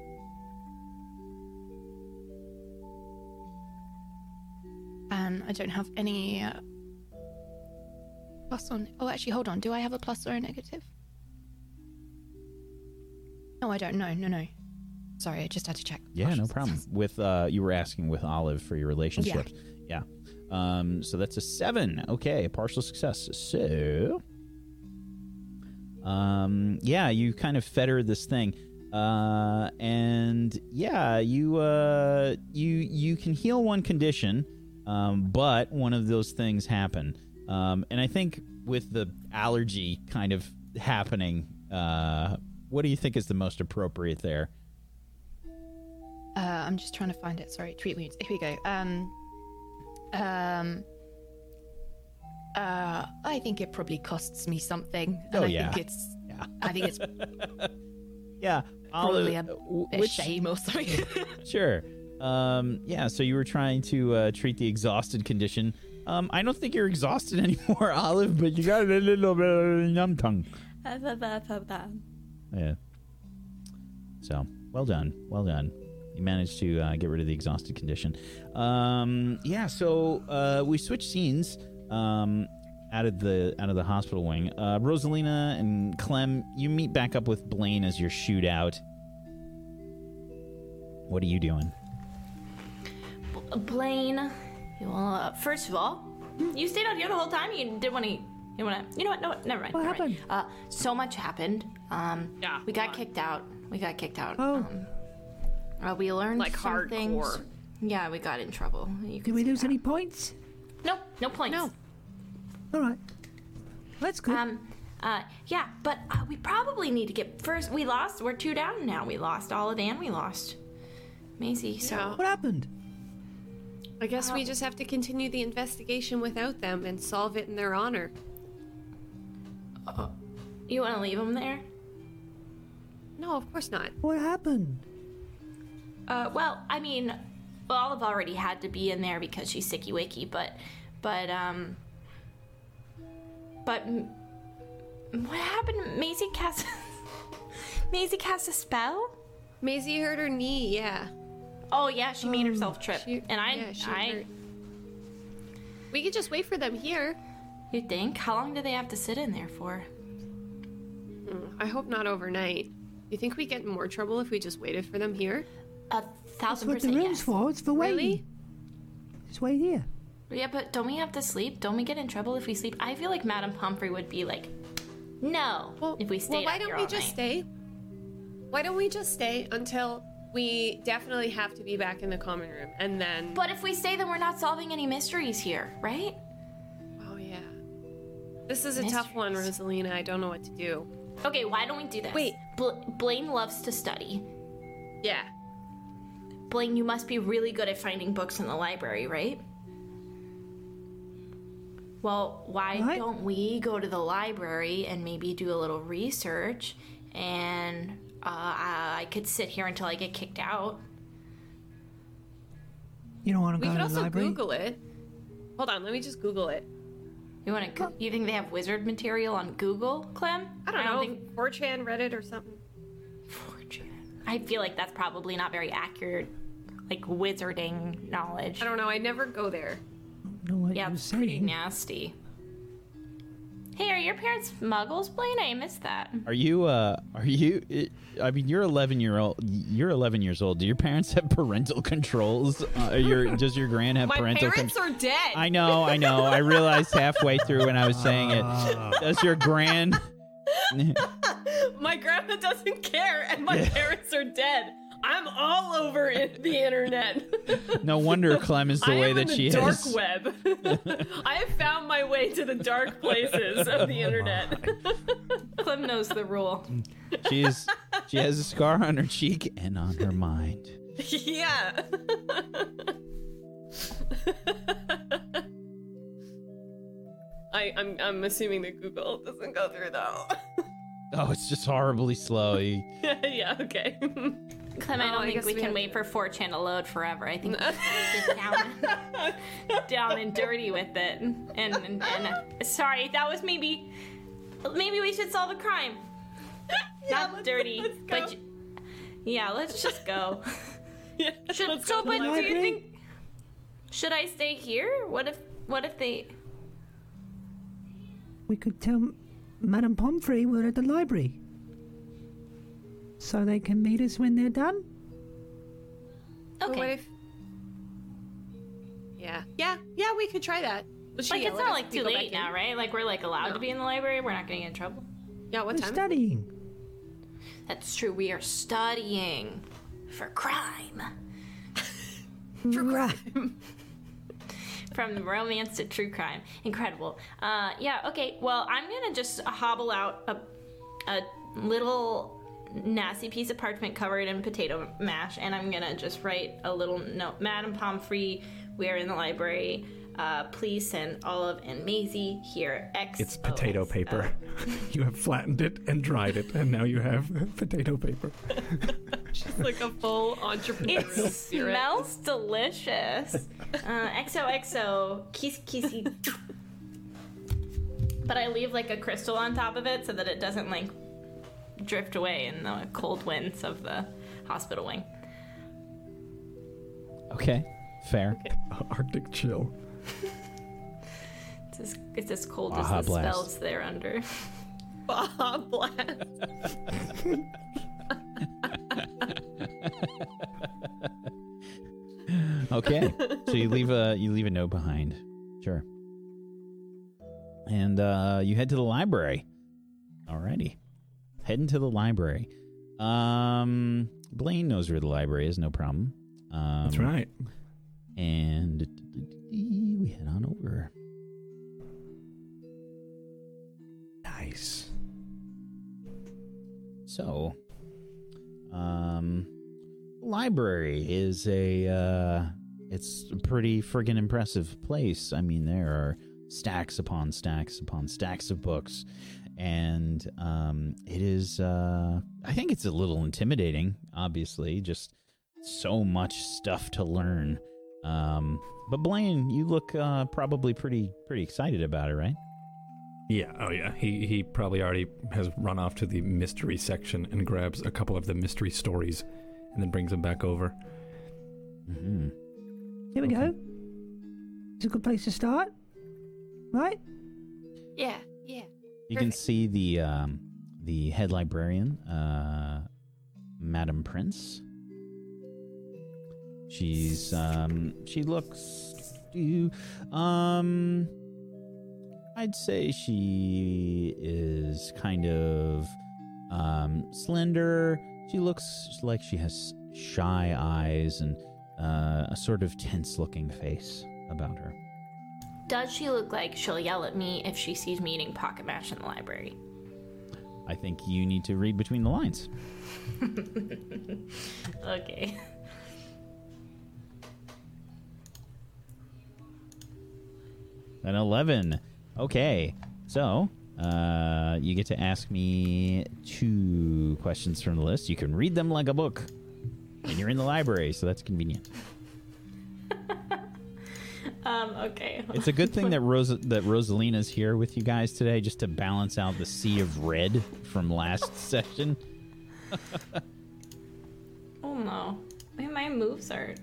and I don't have any uh, plus on. Oh, actually, hold on. Do I have a plus or a negative? No, I don't. No, no, no. Sorry, I just had to check. Yeah, no problem. With uh you were asking with Olive for your relationships. Yeah. Um so that's a 7. Okay, partial success. So um yeah, you kind of fetter this thing. Uh and yeah, you uh you you can heal one condition, um but one of those things happen. Um and I think with the allergy kind of happening, uh what do you think is the most appropriate there? Uh, I'm just trying to find it. Sorry, treat wounds. Here we go. Um, um, uh, I think it probably costs me something. And Oh, I yeah. think it's. Yeah. I think it's Yeah, probably a, Olive, w- a which- shame or something. Sure. Um, yeah, so you were trying to uh, treat the exhausted condition. Um, I don't think you're exhausted anymore, Olive, but you got a little bit of numb tongue. Yeah. So, well done. Well done. You managed to uh, get rid of the exhausted condition. Um, yeah, so uh, we switched scenes um, out of the out of the hospital wing. Uh, Rosalina and Clem, you meet back up with Blaine as your shootout. What are you doing? Blaine, well, uh, first of all, you stayed out here the whole time. You didn't want to. You want to? You know what? No, never mind. What never mind. happened? Uh, so much happened. Um, Yeah, we got on. kicked out. We got kicked out. Oh. Um, uh, we learned Like some hardcore. things. Yeah, we got in trouble. You Did can we lose that. any points? No, no points. No. All right. That's good. Um, uh, yeah, but uh, we probably need to get first. We lost. We're two down now. We lost Olive and we lost Maisie. So Yeah. what happened? I guess we just have to continue the investigation without them and solve it in their honor. you want to leave them there? No, of course not. What happened? Uh, well, I mean, Olive already had to be in there because she's sicky wicky, but, but um, but m- what happened? Maisie cast. Maisie cast a spell. Maisie hurt her knee, yeah. Oh yeah, she made um, herself trip, She- and I, yeah, she I. hurt. We could just wait for them here. You think? How long do they have to sit in there for? Mm, I hope not overnight. You think we get in more trouble if we just waited for them here? A thousand That's thousand what the room's yes. for. It's for waiting. Really? Just wait here. Yeah, but don't we have to sleep? Don't we get in trouble if we sleep? I feel like Madame Pomfrey would be like, no, Well, if we stay. well, why don't here we all just night. stay? Why don't we just stay until we definitely have to be back in the common room, and then? But if we stay, then we're not solving any mysteries here, right? oh yeah, this is a tough one, Rosalina. I don't know what to do. Okay, why don't we do this? Wait. Bl- Blaine loves to study. Yeah. Blaine, you must be really good at finding books in the library, right? Well, why Right. don't we go to the library and maybe do a little research and uh, I I could sit here until I get kicked out. You don't want to We go could to the also library? Google it. Hold on, let me just Google it. You want to? You think they have wizard material on Google, Clem? I don't know, think 4chan, Reddit, or something. I feel like that's probably not very accurate, like wizarding knowledge. I don't know. I never go there. know what Yeah, you're it's pretty nasty. Hey, are your parents muggles, Blaine? I missed that. Are you? Uh, are you? I mean, you're 11 year old. You're 11 years old. Do your parents have parental controls? Uh, your does your grand have My parental My parents controls? are dead. I know, I know. I realized halfway through when I was saying it. Does your grand? My grandma doesn't care, and my parents are dead. I'm all over the internet. No wonder Clem is the I way am that in she the dark is. web. I have found my way to the dark places of the internet. Clem knows the rule. She's she has a scar on her cheek and on her mind. yeah. I, I'm I'm assuming that Google doesn't go through though. Oh, it's just horribly slow. You- yeah, okay. Clem, I Oh, don't I think guess we we can have wait for 4chan to load forever. I think we need to get down, down and dirty with it. And, and, and uh, sorry, that was maybe. Maybe we should solve a crime. Not dirty, but. Yeah, let's just go. yeah, Should, let's so, go but do you think? Should I stay here? What if? What if they? We could tell Madame Pomfrey we're at the library. So they can meet us when they're done? But Okay. what if? Yeah, yeah, yeah. We could try that. She Like it's not like too late now, right? Like we're like allowed No. to be in the library. We're not gonna get in trouble. Yeah. What We're time? studying. That's true. We are studying for crime. for crime. From romance to true crime. Incredible. Uh, yeah, okay. Well, I'm going to just hobble out a, a little nasty piece of parchment covered in potato mash, and I'm going to just write a little note. Madam Pomfrey, we are in the library. Uh, please send Olive and Maisie here. X. It's potato paper. you have flattened it and dried it, and now you have potato paper. She's like a full entrepreneur. It smells delicious. Uh, XOXO, kiss kissy. But I leave like a crystal on top of it so that it doesn't like drift away in the cold winds of the hospital wing. Okay, fair. Arctic chill. It's as, it's as cold Baja as the Blast. spells they're under. Baja Blast. Okay, so you leave a you leave a note behind. Sure. And uh, you head to the library. Alrighty. Heading to the library. Um, Blaine knows where the library is. No problem. Um, That's right. And we head on over. Nice. So, um, library is a uh, it's a pretty friggin' impressive place. I mean, there are stacks upon stacks upon stacks of books, and um, it is. Uh, I think it's a little intimidating. Obviously, just so much stuff to learn. Um, but Blaine, you look uh, probably pretty pretty excited about it, right? Yeah, oh yeah. He he probably already has run off to the mystery section and grabs a couple of the mystery stories and then brings them back over. Mm-hmm. Here we go. It's a good place to start, right? Yeah, You can see the um, the head librarian, uh, Madam Prince. She's um, she looks um I'd say she is kind of um slender. She looks like she has shy eyes and uh, a sort of tense looking face about her. Does she look like she'll yell at me if she sees me eating pocket mash in the library? I think you need to read between the lines. Okay. An 11. Okay. So, uh, you get to ask me two questions from the list. You can read them like a book. And you're in the library, so that's convenient. Um, okay. It's a good thing that Ros- that Rosalina's here with you guys today just to balance out the sea of red from last session. Oh no. My moves are.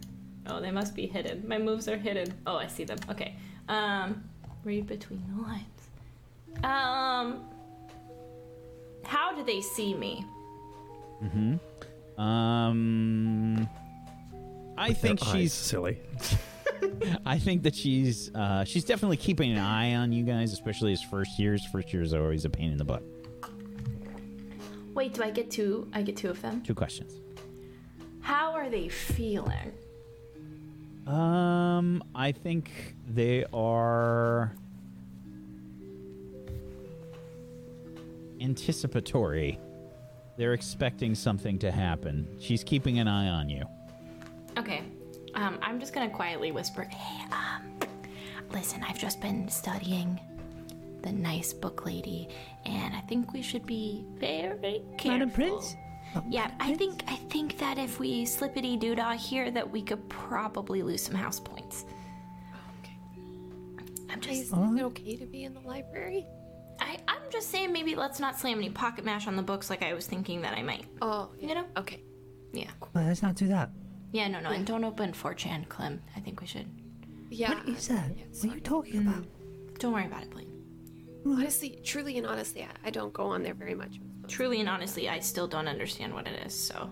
Oh, they must be hidden. My moves are hidden. Oh, I see them. Okay. Um, read between the lines. Um, how do they see me? Mm-hmm. Um, I think she's silly. I think that she's uh, she's definitely keeping an eye on you guys, especially as first years. First years are always a pain in the butt. Wait, do I get two? I get two of them. Two questions. How are they feeling? Um, I think they are anticipatory. They're expecting something to happen. She's keeping an eye on you. Okay. Um, I'm just gonna quietly whisper, "Hey, um, listen, I've just been studying the nice book lady, and I think we should be very careful." Madam Prince? Oh, Yeah, Madam I Prince? think I think that if we slippity doodah here, that we could probably lose some house points. Okay. I'm Is just, it okay to be in the library? I, I'm just saying, maybe let's not slam any pocket mash on the books like I was thinking that I might. Oh, You know? Okay. Yeah. Well, let's not do that. Yeah, no, no, and don't open 4chan, Clem. I think we should. Yeah. What is that? Yeah, what are you talking about? Don't worry about it, Blaine. Honestly, truly and honestly, I, I don't go on there very much. Truly and honestly, I still don't understand what it is, so.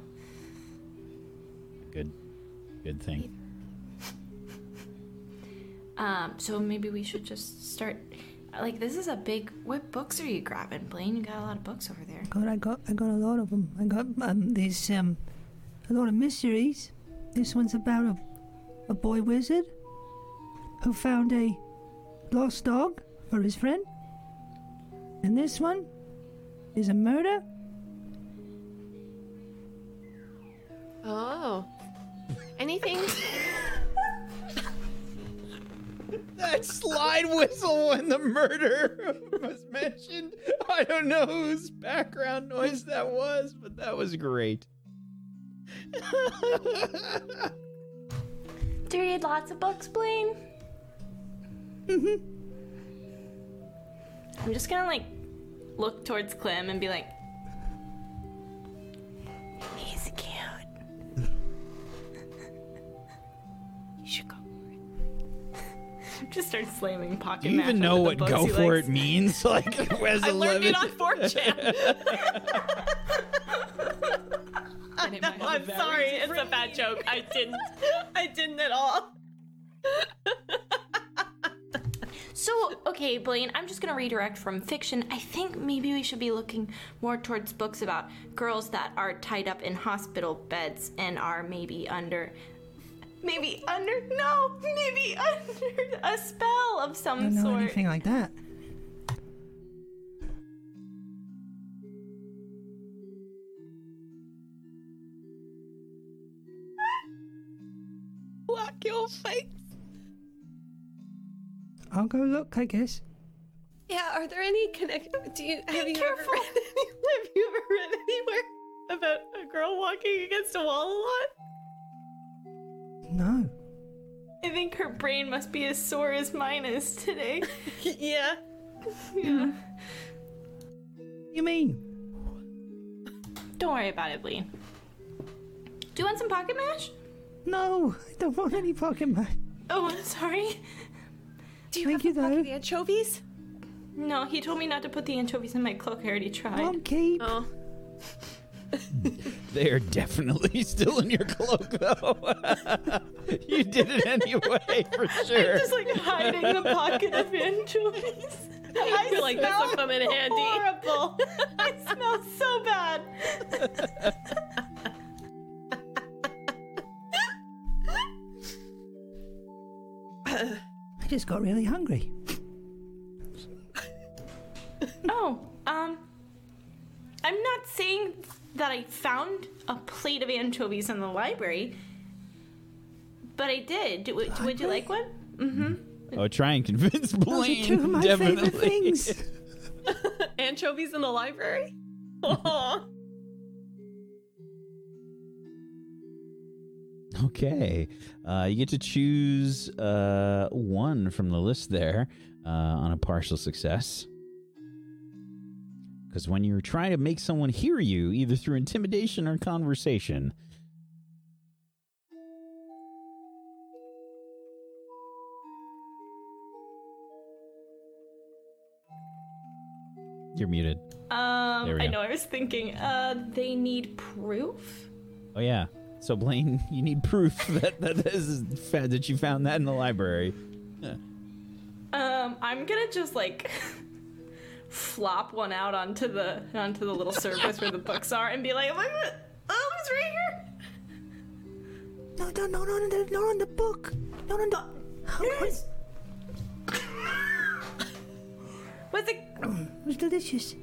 Good, good thing. Um, so maybe we should just start. Like, this is a big. What books are you grabbing, Blaine? You got a lot of books over there. God, I got, I got a lot of them. I got um, these um, a lot of mysteries. This one's about a, a boy wizard who found a lost dog for his friend. And this one is a murder. Oh. Anything? That slide whistle when the murder was mentioned. I don't know whose background noise that was, but that was great. Do you read lots of books, Blaine? Mm-hmm. I'm just gonna, like, look towards Clem and be like, He's cute. you should go for it. just start slamming pocket Do you even know what go for likes. it means? Like, as I learned it 11 on 4chan. And it might have a I'm very sorry, it's a bad joke. I didn't. I didn't at all. So, okay, Blaine, I'm just gonna redirect from fiction. I think maybe we should be looking more towards books about girls that are tied up in hospital beds and are maybe under. Maybe under. No! Maybe under a spell of I some don't know sort. anything like that. Block your face. I'll go look, I guess. Yeah, are there any connect? Do you have you ever careful. read any, have you ever read anywhere about a girl walking against a wall a lot? No. I think her brain must be as sore as mine is today. yeah. yeah. Hmm. You mean? Don't worry about it, Blaine. Do you want some pocket mash? No, I don't want any pocket mash. Oh, I'm sorry. Do you Thank have you, the though. the anchovies? No, he told me not to put the anchovies in my cloak. I already tried. Mom, keep. Oh. They are definitely still in your cloak, though. you did it anyway, for sure. Just like hiding the pocket of anchovies. I feel like this will come in handy. Horrible. I smell so bad. I just got really hungry. Oh, um, I'm not saying that I found a plate of anchovies in the library, but I did. Do, would, would you like one? Mm-hmm. Oh, try and convince Those are Blaine. two of my definitely. favorite things. Anchovies in the library? Aw. Okay. Uh, you get to choose uh, one from the list there uh, on a partial success. Because when you're trying to make someone hear you, either through intimidation or conversation, you're muted. Um, I go. know. I was thinking, uh, they need proof. Oh yeah. So Blaine, you need proof that that this is fa- that you found that in the library. Um, I'm gonna just like flop one out onto the onto the little surface where the books are and be like, look, oh, it's right here. No, no, no, no, no, no not on the book. Not on the. Yes. Was it? It was delicious,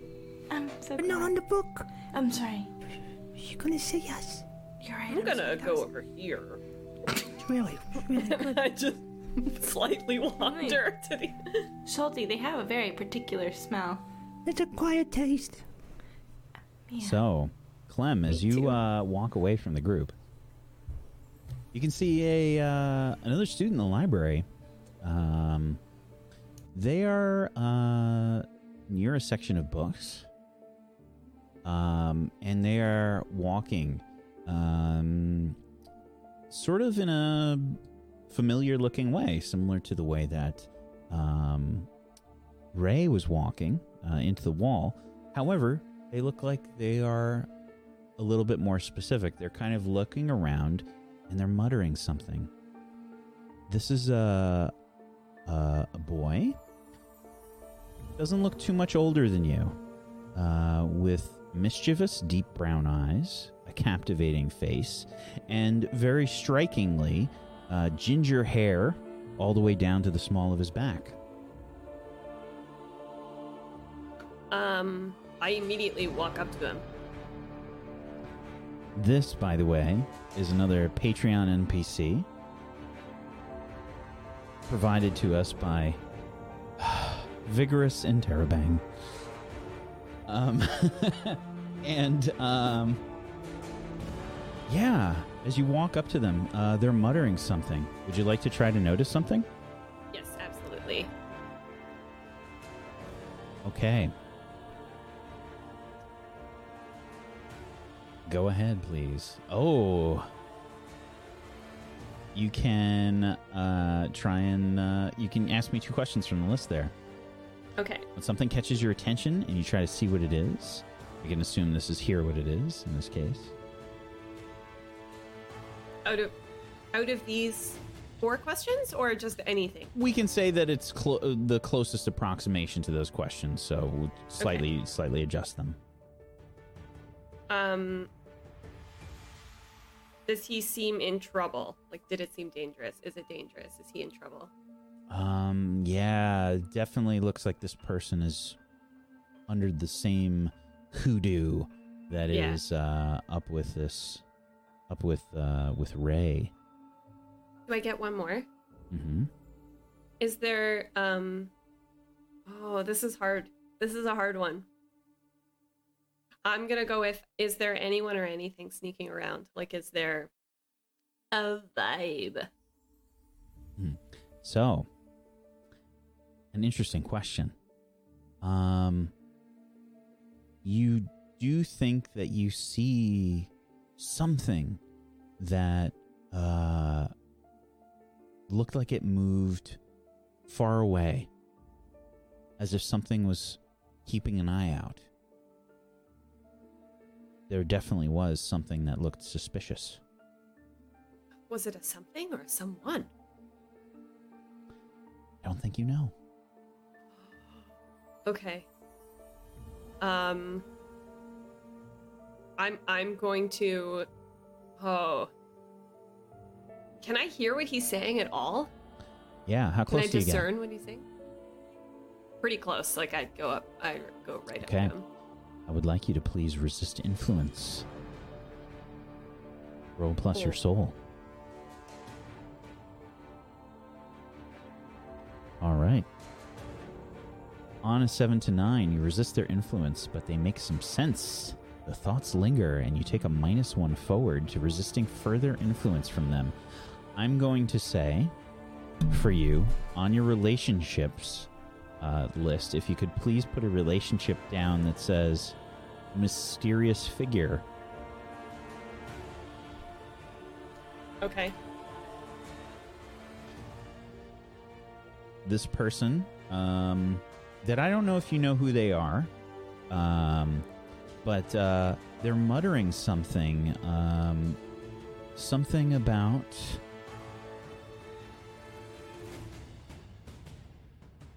I'm so. but not on the book. I'm sorry. She's gonna see us. You're right. I'm I'm gonna go over here. Really, really. I just slightly wander to the. Salty. They have a very particular smell. It's a quiet taste. Yeah. So, Clem, as Me you uh, walk away from the group, you can see a uh, another student in the library. Um, they are uh, near a section of books, um, and they are walking, um, sort of in a familiar-looking way, similar to the way that um, Ray was walking uh, into the wall. However, they look like they are a little bit more specific. They're kind of looking around and they're muttering something. This is a a, a boy. Doesn't look too much older than you, uh, with mischievous deep brown eyes, a captivating face, and very strikingly, uh, ginger hair all the way down to the small of his back. Um, I immediately walk up to him. This, by the way, is another Patreon NPC provided to us by Vigorous and Terabang. Um, and um, yeah, as you walk up to them, uh, they're muttering something. Would you like to try to notice something? Yes, absolutely. Okay. Go ahead, please. Oh. You can uh, try and uh, you can ask me two questions from the list there. Okay. When something catches your attention and you try to see what it is, you can assume this is here what it is in this case. Out of out of these four questions or just anything? We can say that it's clo- the closest approximation to those questions, so we'll slightly slightly adjust them. Um, does he seem in trouble? Like, did it seem dangerous? Is it dangerous? Is he in trouble? Um, yeah, definitely looks like this person is under the same hoodoo that is Yeah. uh, up with this, up with uh, with Ray. Do I get one more? hmm Is there um Oh, this is hard. This is a hard one. I'm going to go with is there anyone or anything sneaking around? Like is there a vibe? So, an interesting question. Um, you do think that you see something that uh looked like it moved far away, as if something was keeping an eye out. There definitely was something that looked suspicious. Was it a something or a someone? I don't think you know. Okay. Um I'm I'm going to Oh. Can I hear what he's saying at all? Yeah, how close do you get? Can I discern what he's saying? Pretty close. Like I'd go up I go right Okay. up to him. I would like you to please resist influence. Roll plus your soul. All right. On a 7 to 9, you resist their influence, but they make some sense. The thoughts linger, and you take a minus 1 forward to resisting further influence from them. I'm going to say for you on your relationships uh, list, if you could please put a relationship down that says mysterious figure. Okay. This person, um, that I don't know if you know who they are, um, but uh, they're muttering something, um, something about.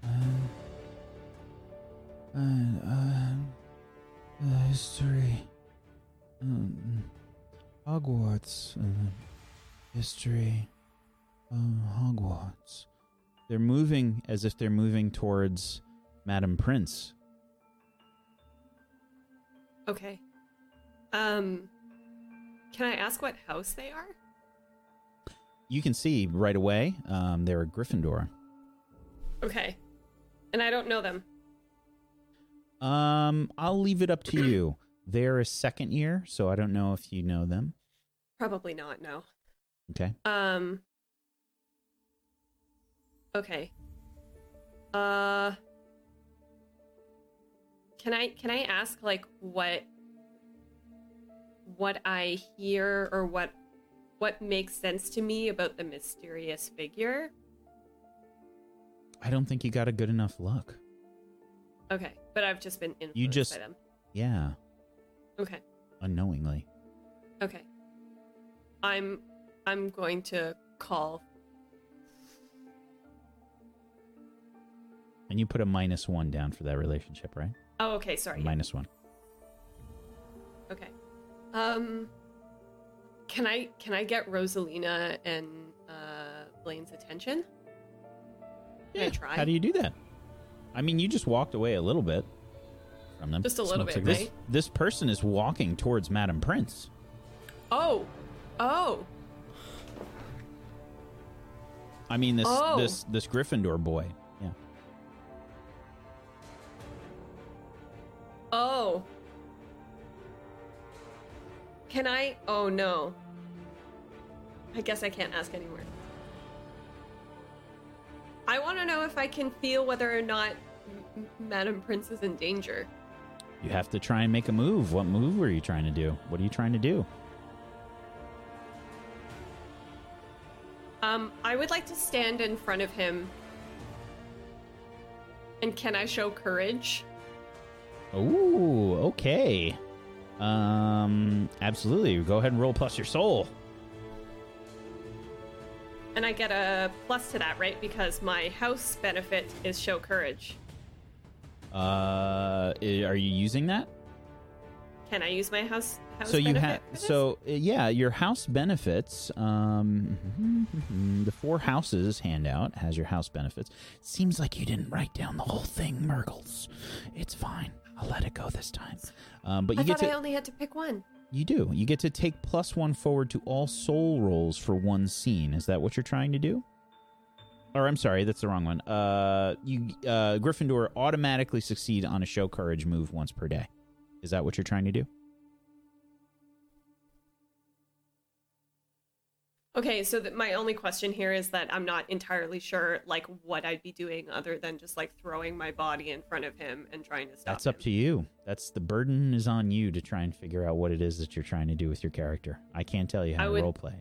Uh, uh, uh, uh, history. Um, Hogwarts. Uh, history. Hogwarts. They're moving as if they're moving towards Madam Prince. Okay. Um can I ask what house they are? You can see right away um, they're a Gryffindor. Okay. And I don't know them. Um, I'll leave it up to you. They're a second year, so I don't know if you know them. Probably not, no. Okay. Um Okay. Uh Can I can I ask like what what I hear or what what makes sense to me about the mysterious figure? I don't think you got a good enough look. Okay, but I've just been influenced You just, by them. yeah, Okay. unknowingly. Okay. I'm I'm going to call And you put a minus one down for that relationship, right? Oh, okay, sorry. Minus one. Okay. Um can I can I get Rosalina and uh Blaine's attention? Can I try? How do you do that? I mean, you just walked away a little bit from them. Just a little Smoke bit, This right? this person is walking towards Madam Prince. Oh. Oh. I mean, this Oh. this this Gryffindor boy. Oh. Can I? Oh no. I guess I can't ask anymore. I want to know if I can feel whether or not M- Madam Prince is in danger. You have to try and make a move. What move were you trying to do? What are you trying to do? Um, I would like to stand in front of him. And can I show courage? Ooh, okay. Um, absolutely. Go ahead and roll plus your soul. And I get a plus to that, right? Because my house benefit is show courage. Uh, are you using that? Can I use my house? house so you have so uh, yeah your house benefits um the four houses handout has your house benefits seems like you didn't write down the whole thing Murgles. it's fine i'll let it go this time. Um, but you I get thought to I only had to pick one. you do. You get to take plus one forward to all soul rolls for one scene. Is that what you're trying to do? Or i'm sorry that's the wrong one. Uh you uh gryffindor automatically succeed on a show courage move once per day. Is that what you're trying to do Okay, so my only question here is that I'm not entirely sure, like, what I'd be doing other than just like throwing my body in front of him and trying to stop. That's up him. to you. That's the burden is on you to try and figure out what it is that you're trying to do with your character. I can't tell you how I to would- role play.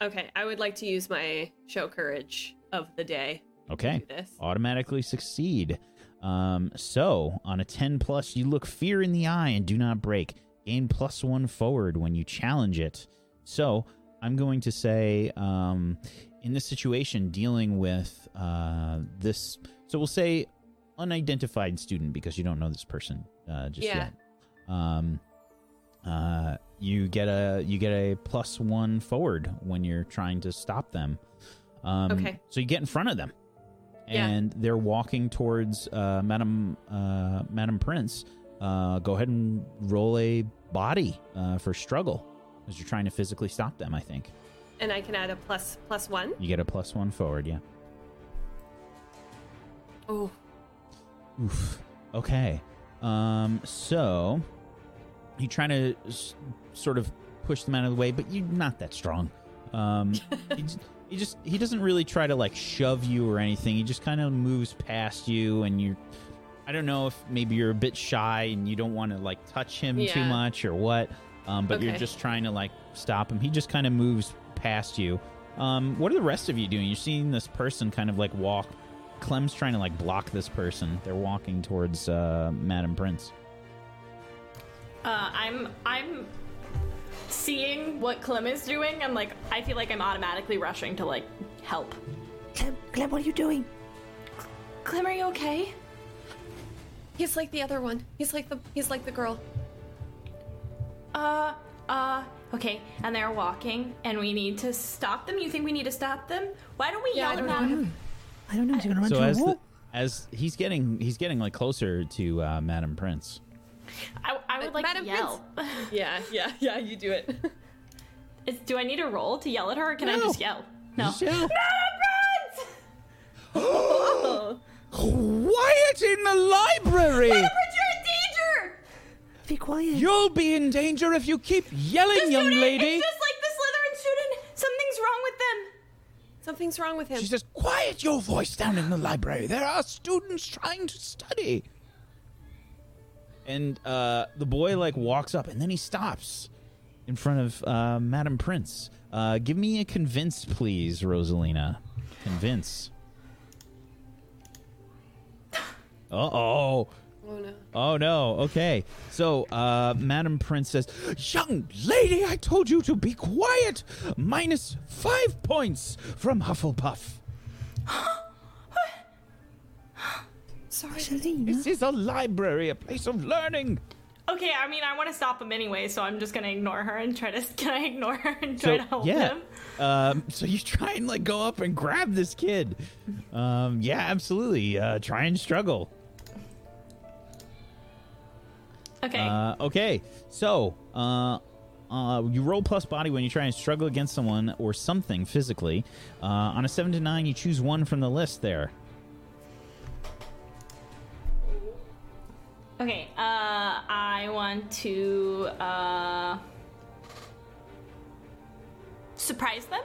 Okay, I would like to use my show courage of the day. Okay. this. Automatically succeed. Um, so on a 10 plus, you look fear in the eye and do not break. Gain plus one forward when you challenge it. So I'm going to say, um, in this situation, dealing with uh, this. So we'll say unidentified student because you don't know this person uh, just Yeah. yet. Um, uh, you get a you get a plus one forward when you're trying to stop them. Um, Okay. So you get in front of them, Yeah. and they're walking towards uh, Madam uh, Madam Prince. Uh, go ahead and roll a body uh, for struggle as you're trying to physically stop them. I think And I can add a plus plus one. you get a plus one forward. Yeah. Oh, Oof. Okay. Um. So you trying to s- sort of push them out of the way, but you're not that strong. Um. he, just, he just he doesn't really try to like shove you or anything. He just kind of moves past you, and you're. I don't know if maybe you're a bit shy and you don't want to like touch him too Yeah. much or what. Um. But you're just trying to like stop him. He just kind of moves past you. Um. What are the rest of you doing? You're seeing this person kind of like walk Clem's trying to like block this person. They're walking towards uh, Madam Prince. Uh, I'm I'm seeing what Clem is doing. I'm like I feel like I'm automatically rushing to like help. Clem, Clem, what are you doing? Clem, are you okay? He's like the other one. He's like the he's like the girl. Uh, uh, okay. And they're walking, and we need to stop them. You think we need to stop them? Why don't we Yeah, I yell don't at know. them? I don't know. He's gonna run So through a as the, wall. as he's getting he's getting like closer to uh, Madam Prince. I, I would like Madam to yell. yeah, yeah, yeah. You do it. Is, do I need a roll to yell at her, or can I No. just yell? No. Just yell. Quiet in the library! You're in danger! Be quiet. You'll be in danger if you keep yelling, The young student, lady. It's just like the Slytherin student. Something's wrong with them. Something's wrong with him. She says, Quiet your voice down in the library. There are students trying to study. And uh, the boy like walks up and then he stops in front of uh, Madam Prince. Uh, give me a convince, please, Rosalina. Convince. Uh oh. Oh no. Oh no. Okay. So, uh, Madam Prince says, Young lady, I told you to be quiet. Minus five points from Hufflepuff. Sorry. Selena. This is a library, a place of learning. Okay, I mean, I want to stop him anyway, so I'm just gonna ignore her and try to. Can I ignore her and so try to help yeah. him? Um, so you try and like go up and grab this kid. Um, yeah, absolutely. Uh, try and struggle. Okay. Uh, okay, so uh, uh, you roll plus body when you try and struggle against someone or something physically. Uh, on a seven to nine, you choose one from the list there. okay. Uh, I want to uh surprise them.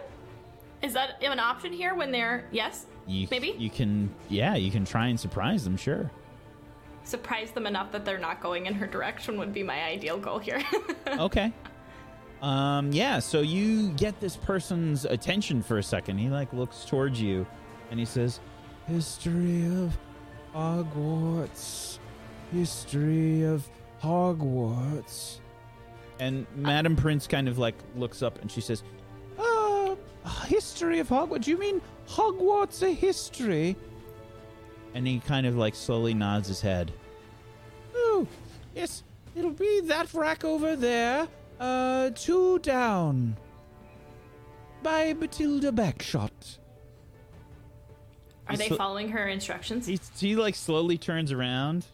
Is that an option here when they're yes? You, Maybe? you can, yeah, you can try and surprise them. Sure. Surprise them enough that they're not going in her direction would be my ideal goal here. okay. Um, yeah, so you get this person's attention for a second. He like looks towards you and he says, History of Hogwarts. History of Hogwarts. And Madam Prince kind of like looks up and she says, Uh, history of Hogwarts? You mean Hogwarts a history? And he kind of like slowly nods his head. Oh, yes, it'll be that rack over there. Uh, two down. By Bathilda Bagshot. Are they following her instructions? He, he like slowly turns around.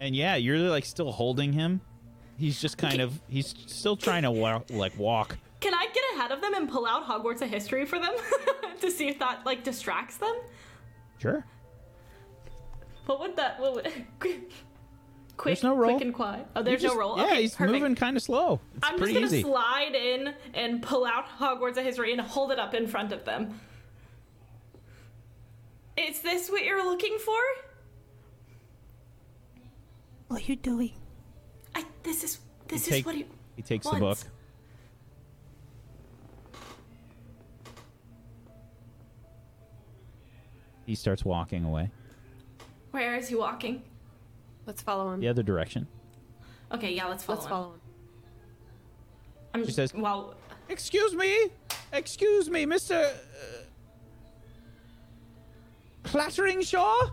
And yeah, you're like still holding him. He's just kind of he's still trying to walk, like walk. Can I get ahead of them and pull out Hogwarts a history for them to see if that like distracts them? Sure. What would that? What would, quick, There's no roll. quick and quiet. Oh, there's just- no roll. Yeah, okay, he's perfect. moving kind of slow. It's I'm just gonna easy. slide in and pull out Hogwarts a history and hold it up in front of them. Is this what you're looking for? What are you doing? I. This is. This He is what he. he takes the book. He starts walking away Where is he walking? Let's follow him. the other direction. Okay, yeah, let's follow Let's him. follow him. I'm She just, says- well, Excuse me? Excuse me, Mr. Uh, Clatteringshaw?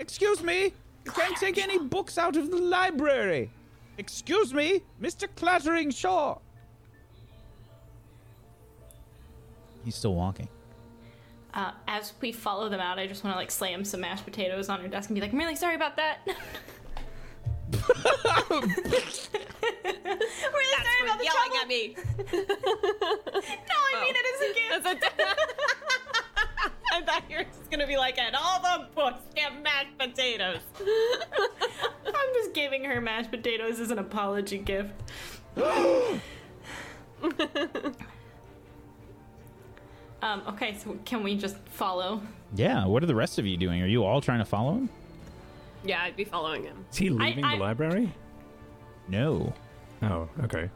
Excuse me? You can't take any books out of the library. Excuse me, Mr. Clatteringshaw. He's still walking. Uh, as we follow them out, I just want to like slam some mashed potatoes on her desk and be like, "I'm really sorry about that." really sorry about the yelling trouble. at me. No, I mean it as a gift. That's a- I thought you were just gonna be like, and all the books get mashed potatoes. I'm just giving her mashed potatoes as an apology gift. um, okay, so can we just follow? Yeah. What are the rest of you doing? Are you all trying to follow him? Yeah, I'd be following him. Is he leaving I- the library? No. Oh, okay.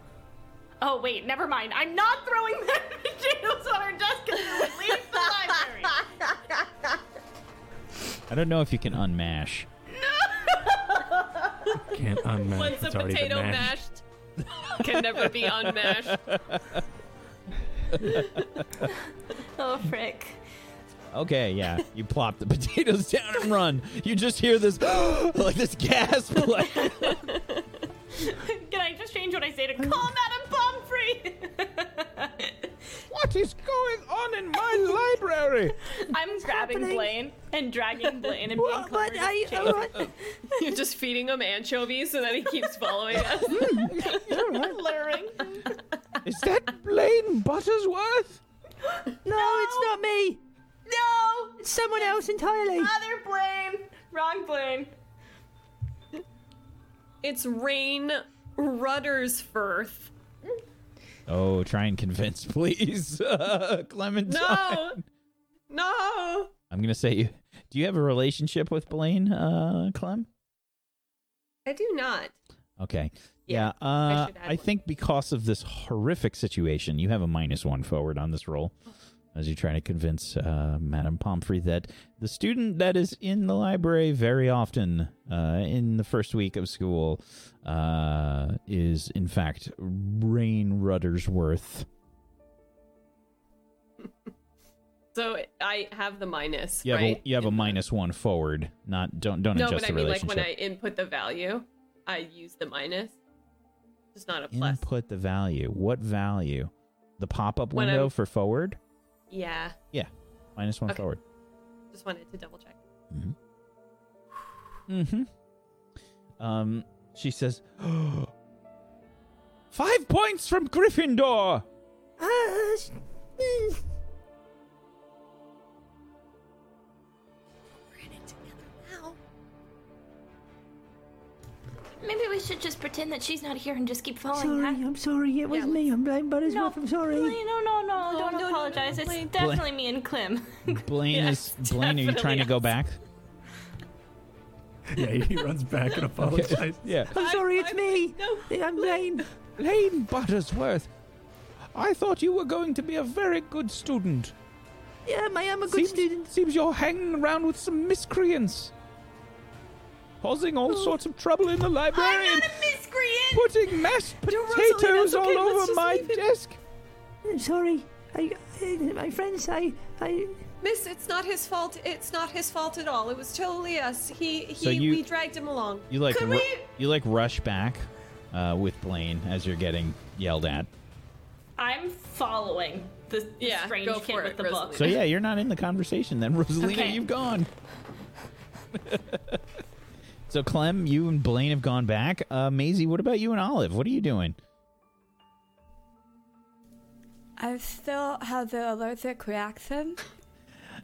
Oh wait, never mind. I'm not throwing mashed potatoes on her desk because it would leave the library. I don't know if you can unmash. No! Can't unmash. Once a it's already been potato mashed. mashed can never be unmashed. Oh frick. Okay, yeah. You plop the potatoes down and run. You just hear this like this gasp like Can I just change what I say to call Madame Pomfrey? What is going on in my library? I'm grabbing happening? Blaine and dragging Blaine and being What? clever. But just I, change- You're just feeding him anchovies so that he keeps following us. Hmm. luring. Is that Blaine Buttersworth? No, it's not me. No! It's someone else entirely. Other Blaine! Wrong Blaine. It's Rain Ruddersfirth. Oh, try and convince, please. Uh, Clementine. No! No! I'm gonna say you do you have a relationship with Blaine, uh, Clem? I do not. Okay. Yeah, Yeah, I uh, should add I think because of this horrific situation, you have a minus one forward on this roll as you try to convince uh, Madame Pomfrey that the student that is in the library very often uh, in the first week of school uh, is, in fact, Rain Ruddersworth. So I have the minus, You have, right? a, you have a minus one forward. Not don't don't No, adjust but I mean, like when I input the value, I use the minus. It's not a plus. Input the value. What value? The pop up window for forward. Yeah, Yeah, minus one Okay. forward. just wanted to double check. Mm-hmm. Um, she says, Five points from Gryffindor. Uh, Maybe we should just pretend that she's not here and just keep following sorry, her. I'm sorry. It was me. I'm Blaine Buttersworth. I'm sorry. Blaine, no, no, no, No, don't no, no, no, apologize. it's Blaine. definitely me and Clem. "Blaine Yes, is Blaine. Are you trying to go back?" Yeah, he runs back and apologizes. Yeah. I'm sorry. It's I'm- me. no. I'm Blaine. Blaine Buttersworth. I thought you were going to be a very good student. Yeah, I am a good seems, student. Seems you're hanging around with some miscreants. Causing all sorts of trouble in the library. I'm and not a miscreant! Putting mashed Rosalie, potatoes that's okay, all let's over just my leave him. desk. I'm sorry. I, I, my friends say I. Miss, it's not his fault. It's not his fault at all. It was totally us. He he So you- we dragged him along. You like Could ru- we- you like rush back uh, with Blaine as you're getting yelled at. I'm following the, the Yeah, strange go kid for with it, the book. So yeah, you're not in the conversation then, Rosalina. Okay. You've gone. so Clem, you and Blaine have gone back. Uh, Maisie, what about you and Olive? What are you doing? I still have the allergic reaction.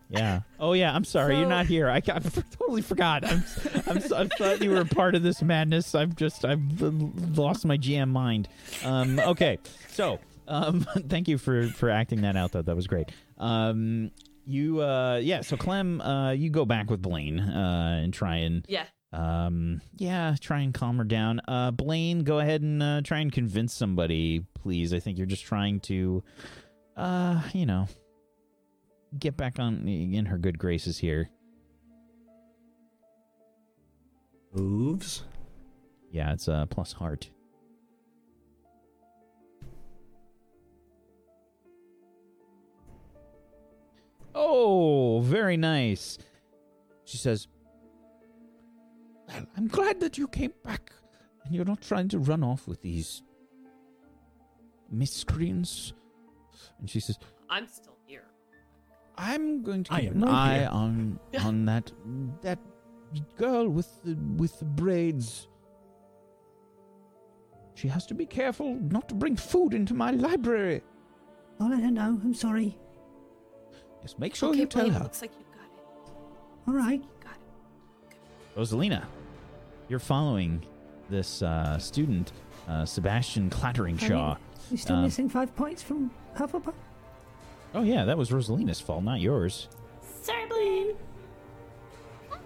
Yeah. Oh yeah. I'm sorry. You're not here. I, I totally forgot. I'm, I'm, so- I thought you were a part of this madness. I've just I've lost my GM mind. Um. Okay. So. Um. Thank you for for acting that out. Though that was great. Um. You. Uh. Yeah. So Clem. Uh. You go back with Blaine. Uh. And try and. Yeah. Um. Yeah. Try and calm her down. Uh. Blaine. Go ahead and uh, try and convince somebody, please. I think you're just trying to. Uh. You know get back on in her good graces here. Moves. Yeah, it's a plus heart. Oh, very nice. She says, "Well, I'm glad that you came back and you're not trying to run off with these miscreants. And she says, I'm still here. I'm going to I keep am an right eye here. on on that that girl with the with the braids. She has to be careful not to bring food into my library. I'll let her know. I'm sorry. Yes, make sure okay, you tell Blaine, her. looks like you got it. All right. You got it. Rosalina, you're following this uh, student, uh, Sebastian Clatteringshaw. You're still Um, missing five points from Hufflepuff. Oh yeah, that was Rosalina's fault, not yours. Sorry, Blaine.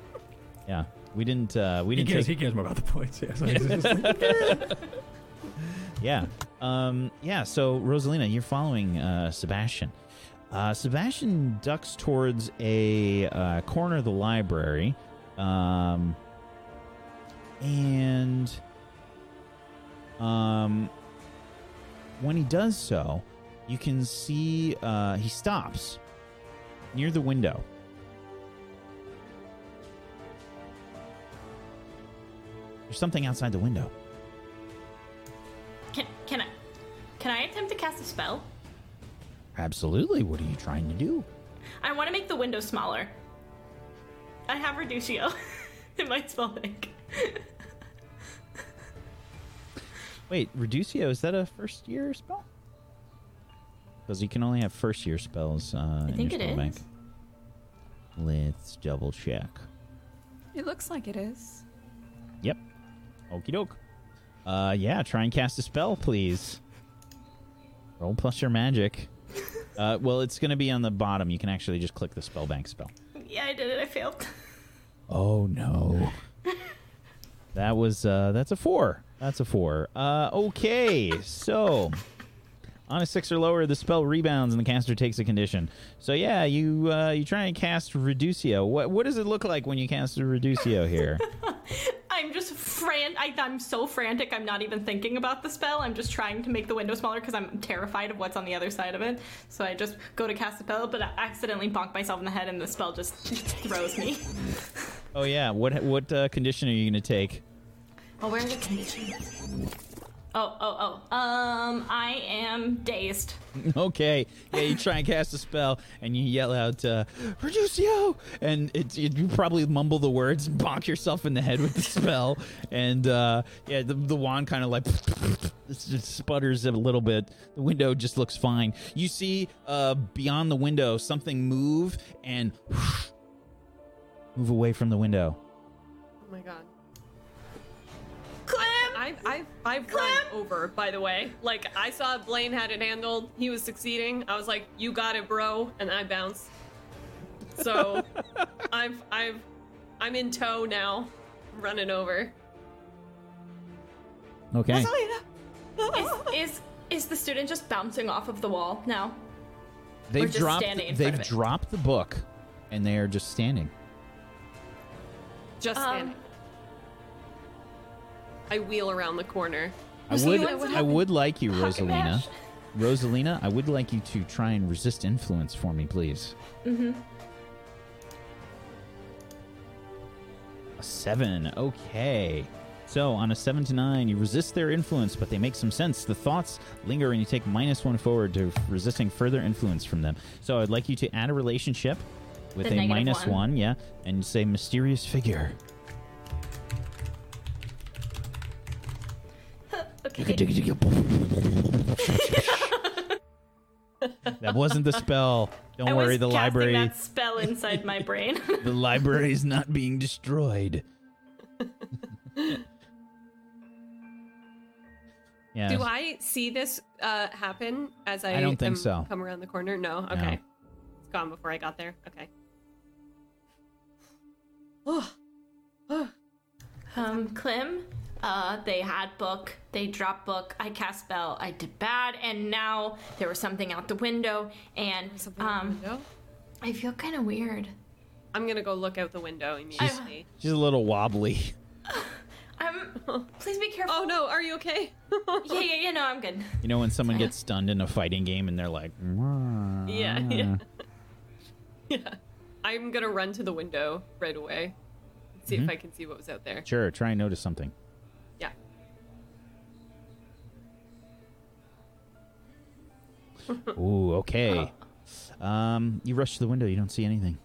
Yeah, we didn't. Uh, we He didn't cares, take he cares more about the points. Yeah, so he's just- yeah. Um, yeah, so Rosalina, you're following uh, Sebastian. Uh, Sebastian ducks towards a uh, corner of the library. Um, and um, when he does so, you can see uh, he stops near the window. There's something outside the window. Can can I can I attempt to cast a spell? Absolutely. What are you trying to do? I want to make the window smaller. I have Reducio in my spell bank. Wait, Reducio, is that a first year spell? Because you can only have first year spells uh, I in think your it spell bank. Let's double check. It looks like it is. Yep. Okie doke. Uh, yeah, try and cast a spell, please. Roll plus your magic. uh, well, it's going to be on the bottom. You can actually just click the spell bank spell. Yeah, I did it. I failed. Oh no. That was uh that's a 4. That's a 4. Uh okay. So on a 6 or lower the spell rebounds and the caster takes a condition. So yeah, you uh you try and cast Reducio. What what does it look like when you cast a Reducio here? I'm just fran. I, I'm so frantic. I'm not even thinking about the spell. I'm just trying to make the window smaller because I'm terrified of what's on the other side of it. So I just go to cast a spell, but I accidentally bonk myself in the head, and the spell just throws me. oh yeah, what what uh, condition are you going to take? Oh, where are the conditions? Oh, oh, oh. Um, I am dazed. okay. Yeah, you try and cast a spell and you yell out, uh, Reducio! And it, it, you probably mumble the words and bonk yourself in the head with the spell. And uh, yeah, the, the wand kind of like sputters a little bit. The window just looks fine. You see uh, beyond the window something move and move away from the window. Oh my god. Clem! I've, I've, I've run over, by the way. Like, I saw Blaine had it handled. He was succeeding. I was like, you got it, bro. And I bounced. So, I've, I've, I'm in tow now. I'm running over. Okay. Is, is is the student just bouncing off of the wall now? They've just dropped. standing in front They've of it. dropped the book, and they are just standing. Just Um, standing. I wheel around the corner. I would. what- what I would like you, Rosalina. Rosalina, I would like you to try and resist influence for me, please. Mm-hmm. A seven. Okay. So on a seven to nine, you resist their influence, but they make some sense. The thoughts linger, and you take minus one forward to resisting further influence from them. So I'd like you to add a relationship with The a negative minus one. one, yeah, and say mysterious figure. Okay. That wasn't the spell. Don't I worry, was the casting library. that spell inside my brain. the library is not being destroyed. yeah. Do I see this uh, happen as I, I don't think am- so. come around the corner? No. Okay. It's gone before I got there. Okay. Oh. Oh. Um, Clem, uh, they had book, they dropped book, I cast spell, I did bad, and now there was something out the window, and Something um, window? I feel kind of weird. I'm gonna go look out the window immediately. She's a little wobbly. I'm. Please be careful. Oh no, are you okay? Yeah, yeah, yeah. No, I'm good. You know when someone gets stunned in a fighting game and they're like, Yeah, yeah. yeah. I'm gonna run to the window right away. See Mm-hmm. if I can see what was out there. Sure, try and notice something. Yeah. Ooh, okay. Um, you rush to the window. You don't see anything.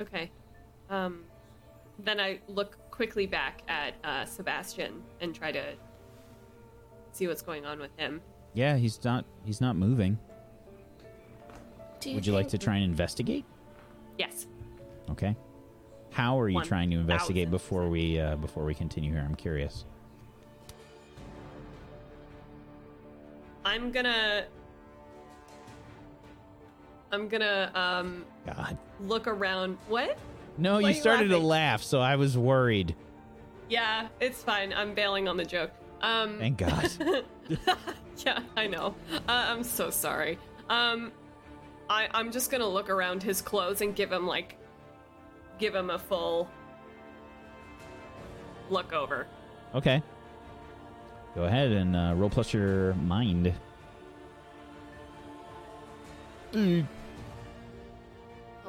Okay. Um, then I look quickly back at uh, Sebastian and try to see what's going on with him. Yeah, he's not. He's not moving. Do Would you like to try and investigate? Yes. Okay. How are you One trying to investigate thousand before we uh, before we continue here? I'm curious. I'm gonna. I'm gonna um God. look around. What? No, Why you are you started to laugh, so I was worried. Yeah, it's fine. I'm bailing on the joke. Um. Thank God. yeah, I know. Uh, I'm so sorry. Um, I I'm just gonna look around his clothes and give him like, give him a full look over. okay. Go ahead and uh, roll plus your mind. Oh,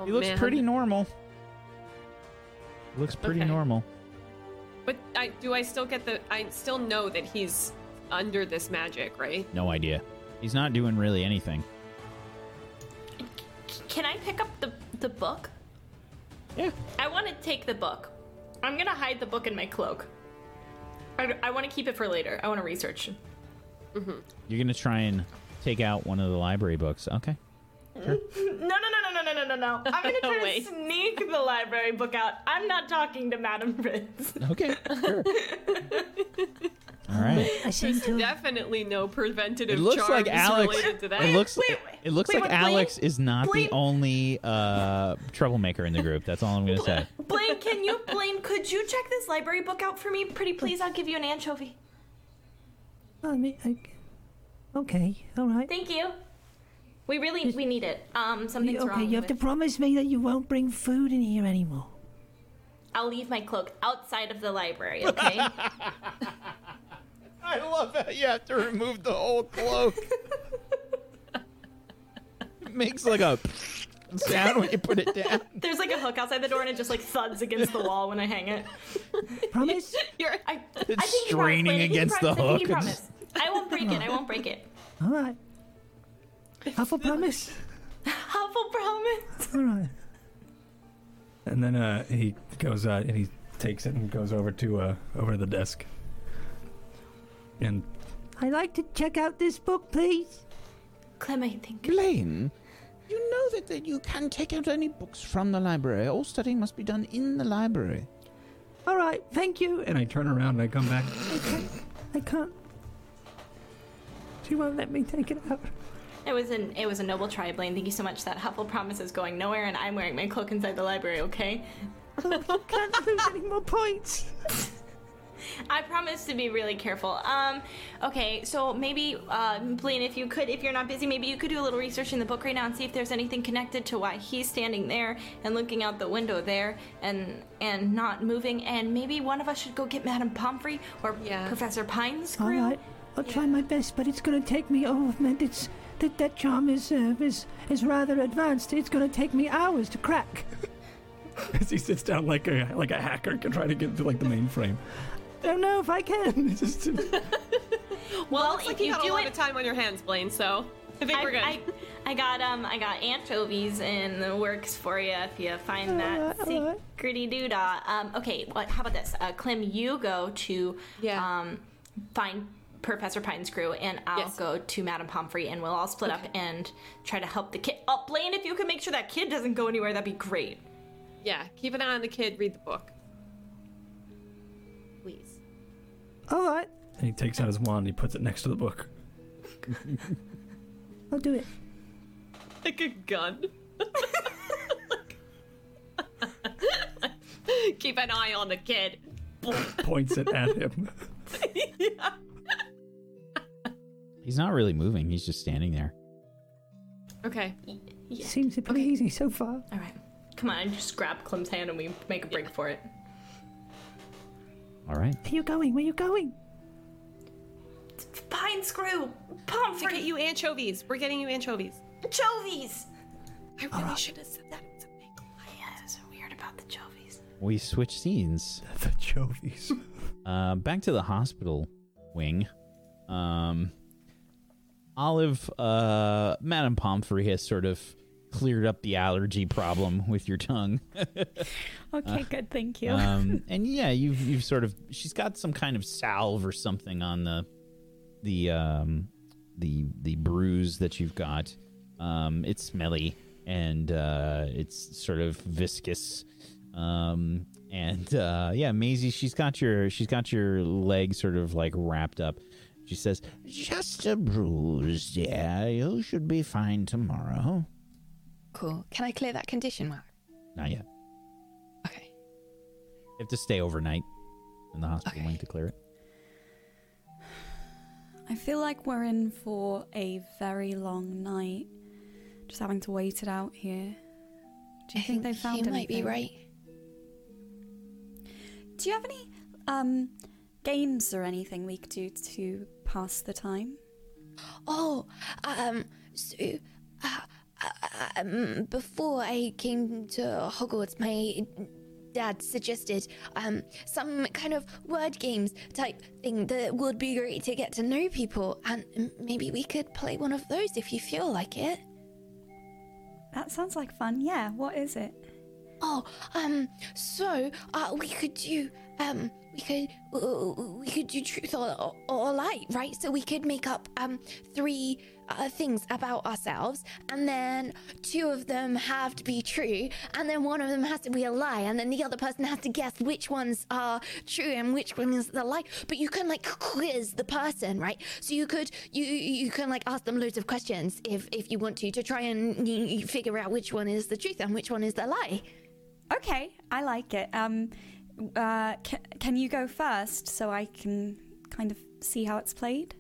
He looks man. pretty normal. Looks pretty Okay. normal. But I do I still get the I still know that he's under this magic, right? No idea. He's not doing really anything. Can I pick up the the book? Yeah. I want to take the book. I'm gonna hide the book in my cloak. I, I want to keep it for later. I want to research. Mm-hmm. You're gonna try and take out one of the library books. Okay. Sure. No, no, no, no, no, no, no, no. I'm gonna try to sneak the library book out. I'm not talking to Madam Ritz. Okay. Sure. All right. There's definitely no preventative. It looks like Alex. Related to that. It looks. Wait, it, looks Wait, like wait, Blaine? Alex is not Blaine? the only uh, troublemaker in the group. That's all I'm gonna say. Blaine, can you, Blaine, could you check this library book out for me? Pretty please, I'll give you an anchovy. I mean, I, okay, all right. Thank you. We really, we need it. Um, something's okay, wrong you have to promise me that you won't bring food in here anymore. I'll leave my cloak outside of the library, okay? I love that you have to remove the whole cloak. it makes like a sound when you put it down. There's like a hook outside the door and it just like thuds against the wall when I hang it. Promise? You're, I, I It's think you promised, straining Blaine. I think you against the promised. I think you hook. promised. I won't break it. I won't break it. all right. Huffle promise? Huffle promise. All right. And then uh, he goes uh, and he takes it and goes over to uh, over to the desk. And I'd like to check out this book, please. Clem, I think. Blaine, you know that, that you can take out any books from the library. All studying must be done in the library. All right, thank you. and I turn around and I come back. Okay, I can't. She won't let me take it out. It was an it was a noble try, Blaine. Thank you so much. That Huffle promise is going nowhere, and I'm wearing my cloak inside the library. Okay. I can't lose any more points. I promise to be really careful. Um, okay, so maybe, uh, Blaine, if you could, if you're not busy, maybe you could do a little research in the book right now and see if there's anything connected to why he's standing there and looking out the window there and and not moving. And maybe one of us should go get Madame Pomfrey or Yeah. Professor Pine's Pinescrew. right. I'll try my best, but it's gonna take me. Oh man, it's that that charm is uh, is is rather advanced. It's gonna take me hours to crack. As he sits down like a like a hacker can try to get to like the mainframe. I don't know if I can. Just Well, Well, looks like if you you got a lot it- of time on your hands, Blaine. So I think I, we're good. I, I got um I got anchovies in the works for you if you find that Alright, alright. secrety doodah. Um, okay, what? How about this? Uh, Clem, you go to Yeah. um find Professor Pinescrew, and I'll Yes. go to Madame Pomfrey, and we'll all split up and try to help the kid. Oh, Blaine, if you can make sure that kid doesn't go anywhere, that'd be great. Yeah, keep an eye on the kid. Read the book, All right, and he takes out his wand and he puts it next to the book. I'll do it. like a gun. Keep an eye on the kid. Points it at him. He's not really moving. He's just standing there. Okay. Yeah. Seems pretty easy so far. All right, come on, just grab Clem's hand and we make a break for it. All right. Where you going? Where you going? Pinescrew, To Pomfrey, get you anchovies. We're getting you anchovies. Jovies. I really should have said that. in something. Yeah, it's weird about the Jovies. We switch scenes. the Jovies. Uh, back to the hospital wing. Um, Olive, uh, Madame Pomfrey has sort of cleared up the allergy problem with your tongue. Okay, good. Thank you. um, and yeah, you've you've sort of she's got some kind of salve or something on the the um the the bruise that you've got. Um, it's smelly and uh, it's sort of viscous. Um, and uh, yeah, Maisie, she's got your she's got your leg sort of like wrapped up. She says, Just a bruise, dear. You should be fine tomorrow. Cool. Can I clear that condition mark? "Not yet. Okay. You have to stay overnight in the hospital Okay. wing to clear it." I feel like we're in for a very long night. Just having to wait it out here. Do you I think, they found you might be right. Do you have any um games or anything we could do to pass the time? Oh, um, so, uh, um, before I came to Hogwarts, my dad suggested um some kind of word games type thing that would be great to get to know people, and maybe we could play one of those if you feel like it. That sounds like fun. Yeah, what is it? Oh, um, so uh, we could do um, we could we could do truth or, or, or lie, right? So we could make up um three uh, things about ourselves, and then two of them have to be true, and then one of them has to be a lie, and then the other person has to guess which ones are true and which one is the lie. But you can like quiz the person, right? So you could you you can like ask them loads of questions if if you want to to try and you, you figure out which one is the truth and which one is the lie. Okay, I like it. Um, uh, can, can you go first so I can kind of see how it's played?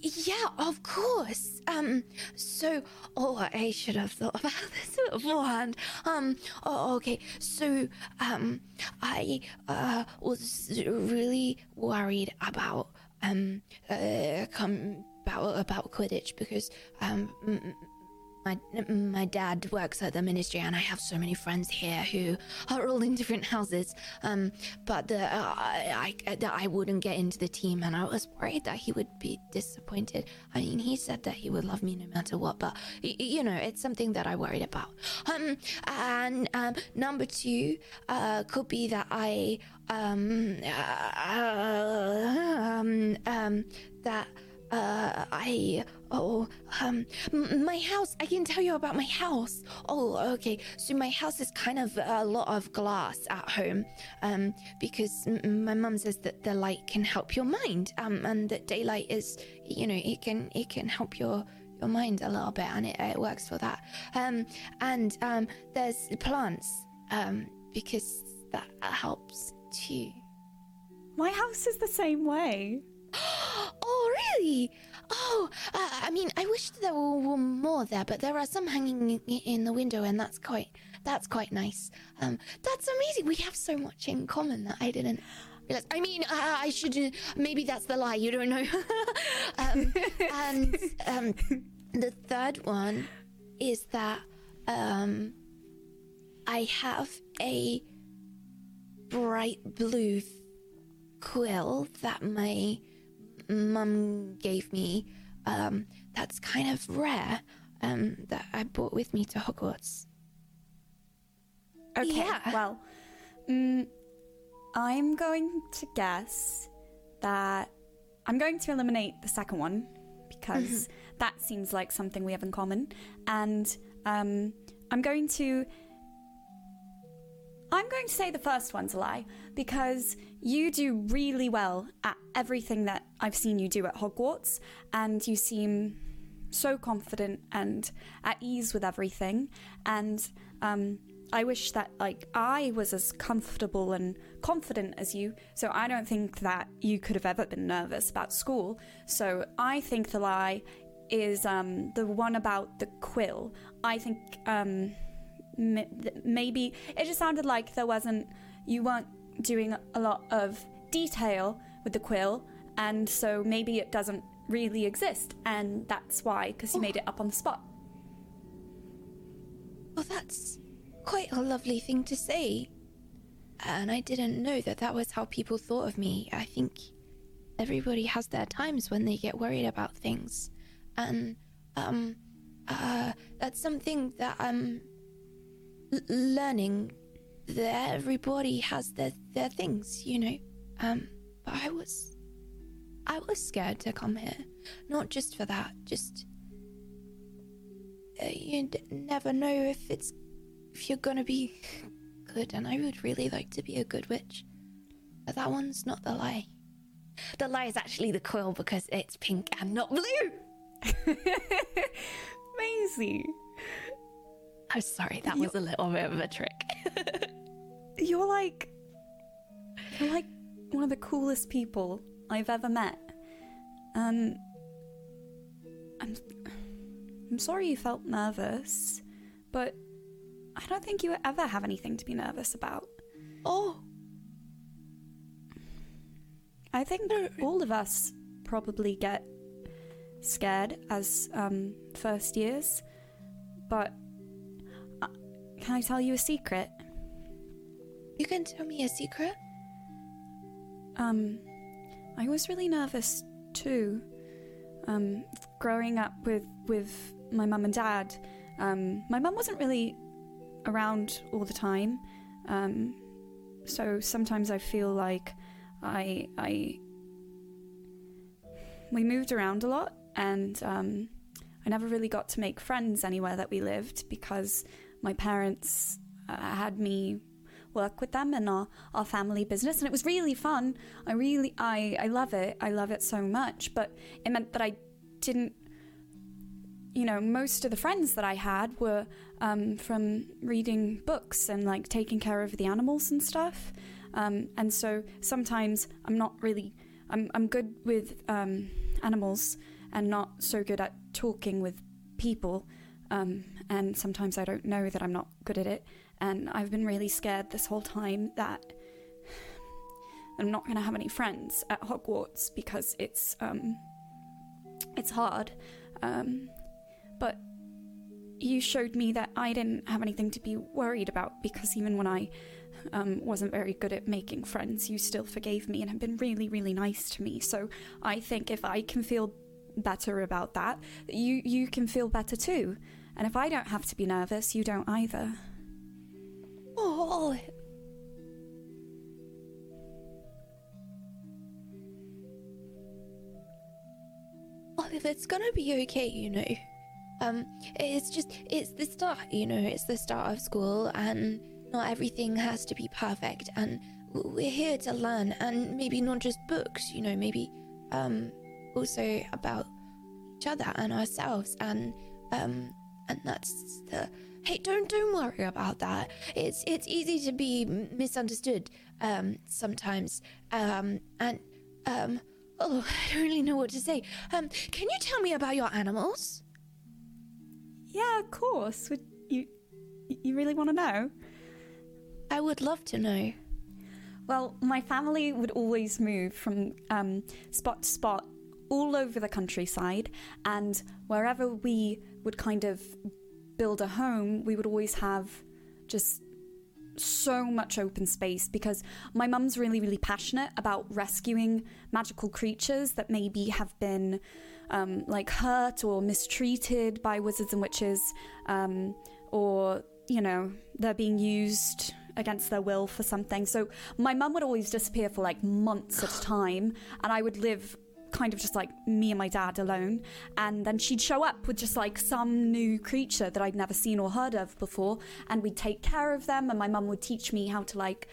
Yeah, of course. Um, so, oh, I should have thought about this beforehand. Um, oh, okay. So, um, I, uh, was really worried about, um, uh, come about, about Quidditch because, um, my my dad works at the ministry, and I have so many friends here who are all in different houses. Um, but the, uh, I, I that I wouldn't get into the team, and I was worried that he would be disappointed. I mean, he said that he would love me no matter what, but you know, it's something that I worried about. Um, and um, number two, uh, could be that I um uh, um um that uh, I oh um my house. I can tell you about my house. Oh, okay. So my house is kind of a lot of glass at home, um, because m- my mum says that the light can help your mind, um, and that daylight is, you know, it can it can help your your mind a little bit, and it, it works for that. Um, and um, there's plants, um, because that helps too. My house is the same way. Oh, really? Oh, uh, I mean, I wish there were more there, but there are some hanging in the window, and that's quite that's quite nice. Um, that's amazing. We have so much in common that I didn't realize. I mean, uh, I should. Maybe that's the lie. You don't know. um, and um, the third one is that um, I have a bright blue quill that my mum gave me. Um, that's kind of rare. Um, that I brought with me to Hogwarts. Okay, Yeah. well, mm, I'm going to guess that I'm going to eliminate the second one because that seems like something we have in common, and um, I'm going to. I'm going to say the first one's a lie because you do really well at everything that I've seen you do at Hogwarts, and you seem so confident and at ease with everything. And um, I wish that like I was as comfortable and confident as you. So I don't think that you could have ever been nervous about school. So I think the lie is um, the one about the quill. I think um, maybe it just sounded like there wasn't you weren't doing a lot of detail with the quill, and so maybe it doesn't really exist, and that's why because you made it up on the spot. Well, that's quite a lovely thing to say. And I didn't know that that was how people thought of me. I think everybody has their times when they get worried about things. And, um, uh, that's something that I'm l- learning. That everybody has their, their things, you know. Um, but I was, I was scared to come here. Not just for that, just uh, you d- never know if it's if you're gonna be good and i would really like to be a good witch but that one's not the lie the lie is actually the quill because it's pink and not blue Maisie, i'm sorry that was a little bit of a trick you're like you're like one of the coolest people I've ever met. Um, I'm I'm sorry you felt nervous, but I don't think you ever have anything to be nervous about. oh I think all of us probably get scared as um, first years, but can I tell you a secret? you can tell me a secret Um, I was really nervous too. Um, growing up with with my mum and dad, um, my mum wasn't really around all the time, um, so sometimes I feel like I I we moved around a lot, and um, I never really got to make friends anywhere that we lived because my parents uh, had me work with them in our, our family business and it was really fun. I really i i love it. I love it so much but it meant that i didn't you know most of the friends that i had were um, from reading books and like taking care of the animals and stuff. Um, and so sometimes i'm not really i'm, I'm good with um, animals and not so good at talking with people um, and sometimes i don't know that i'm not good at it and I've been really scared this whole time that I'm not going to have any friends at Hogwarts because it's um, it's hard. Um, but you showed me that I didn't have anything to be worried about because even when I um, wasn't very good at making friends, you still forgave me and have been really, really nice to me. So I think if I can feel better about that, you you can feel better too. And if I don't have to be nervous, you don't either. oh Oh, it's gonna be okay, you know. Um, it's just, it's the start, you know, it's the start of school, and not everything has to be perfect, and we're here to learn, and maybe not just books, you know, maybe, um, also about each other and ourselves, and, um, and that's the, hey, don't, don't worry about that. It's, it's easy to be misunderstood, um, sometimes, um, and, um, Oh, I don't really know what to say. Um, can you tell me about your animals? Yeah, of course. Would you you really want to know? I would love to know. Well, my family would always move from um, spot to spot all over the countryside, and wherever we would kind of build a home, we would always have just so much open space because my mum's really, really passionate about rescuing magical creatures that maybe have been um, like hurt or mistreated by wizards and witches, um, or you know, they're being used against their will for something. So my mum would always disappear for like months at a time, and I would live kind of just like me and my dad alone. And then she'd show up with just like some new creature that I'd never seen or heard of before, and we'd take care of them, and my mum would teach me how to like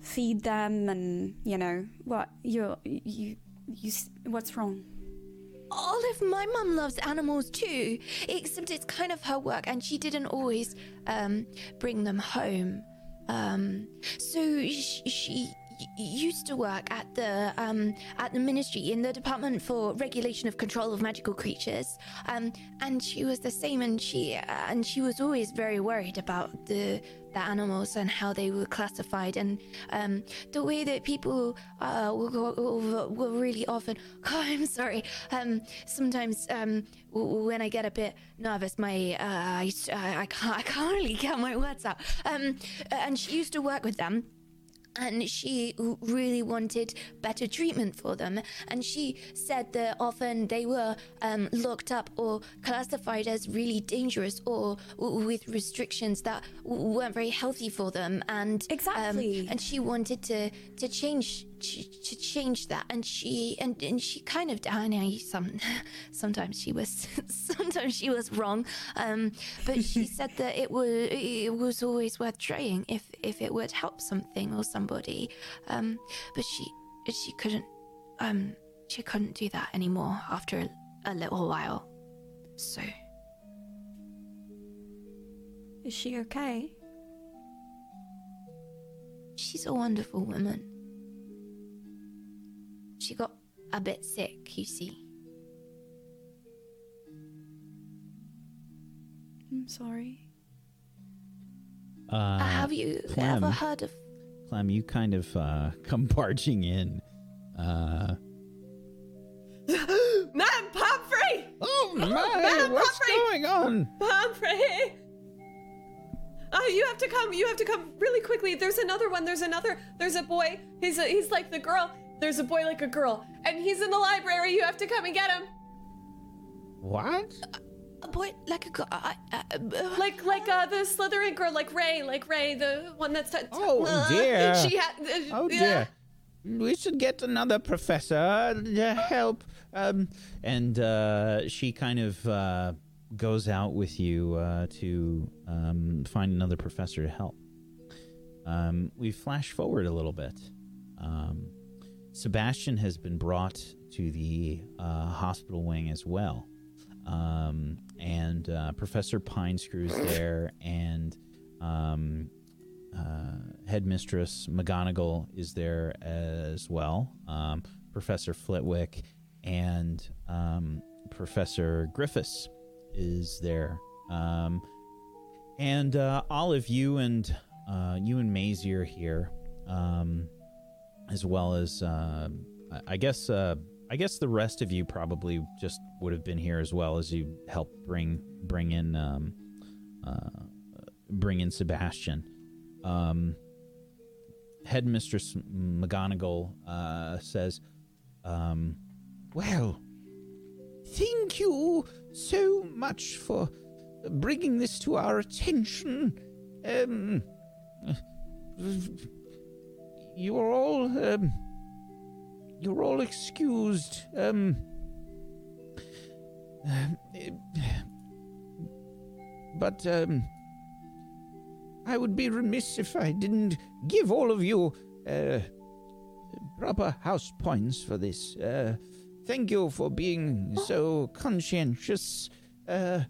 feed them, and you know what you you you what's wrong. Olive, my mum loves animals too, except it's kind of her work, and she didn't always um, bring them home. Um, so she, used to work at the um, at the ministry in the department for regulation of control of magical creatures. Um, and she was the same, and she uh, and she was always very worried about the the animals and how they were classified and um, the way that people uh, will really often. I'm sorry. Um, sometimes um, when I get a bit nervous, my uh, I, I can't I can't really get my words out. Um, and she used to work with them and she really wanted better treatment for them. And she said that often they were um, locked up or classified as really dangerous or w- with restrictions that w- weren't very healthy for them. And um, Exactly. and she wanted to to change. Ch- To change that, and she and, and she kind of I know some sometimes she was sometimes she was wrong, um, but she said that it was it was always worth trying if if it would help something or somebody, um, but she she couldn't um she couldn't do that anymore after a, a little while, so. Is she okay? she's a wonderful woman. She got a bit sick, you see. I'm sorry. Uh, Have you Clem, ever heard of Clem, you kind of uh, come barging in. Uh, Madam Pomfrey! Oh my! Madam what's Pomfrey! going on? Pomfrey! Uh, you have to come. You have to come really quickly. There's another one. There's another. There's a boy. He's a, he's like the girl. There's a boy like a girl, and he's in the library. You have to come and get him. What? a boy like a girl? I, I, uh, Like like uh, the Slytherin girl, like Ray, like Ray, the one that's. T- Oh, uh, dear. She had. Uh, Oh yeah. dear. We should get another professor to help. um, and uh, she kind of uh, goes out with you uh, to um, find another professor to help. Um, we flash forward a little bit. Um, Sebastian has been brought to the uh, hospital wing as well. Um, and uh, Professor Pinescrew's there, and um, uh, Headmistress McGonagall is there as well. Um, Professor Flitwick and um, Professor Griffiths is there. Um, and uh, Olive, you and uh, you and Maisie are here, um, as well as uh, I- guess uh, I guess the rest of you probably just would have been here as well as you helped bring bring in um, uh, bring in Sebastian. Um, Headmistress McGonagall uh, says, um, Well, thank you so much for bringing this to our attention. Um, you're all um, you're all excused. Um, eh, but um, I would be remiss if I didn't give all of you uh, proper house points for this. Uh, thank you for being so conscientious. Uh,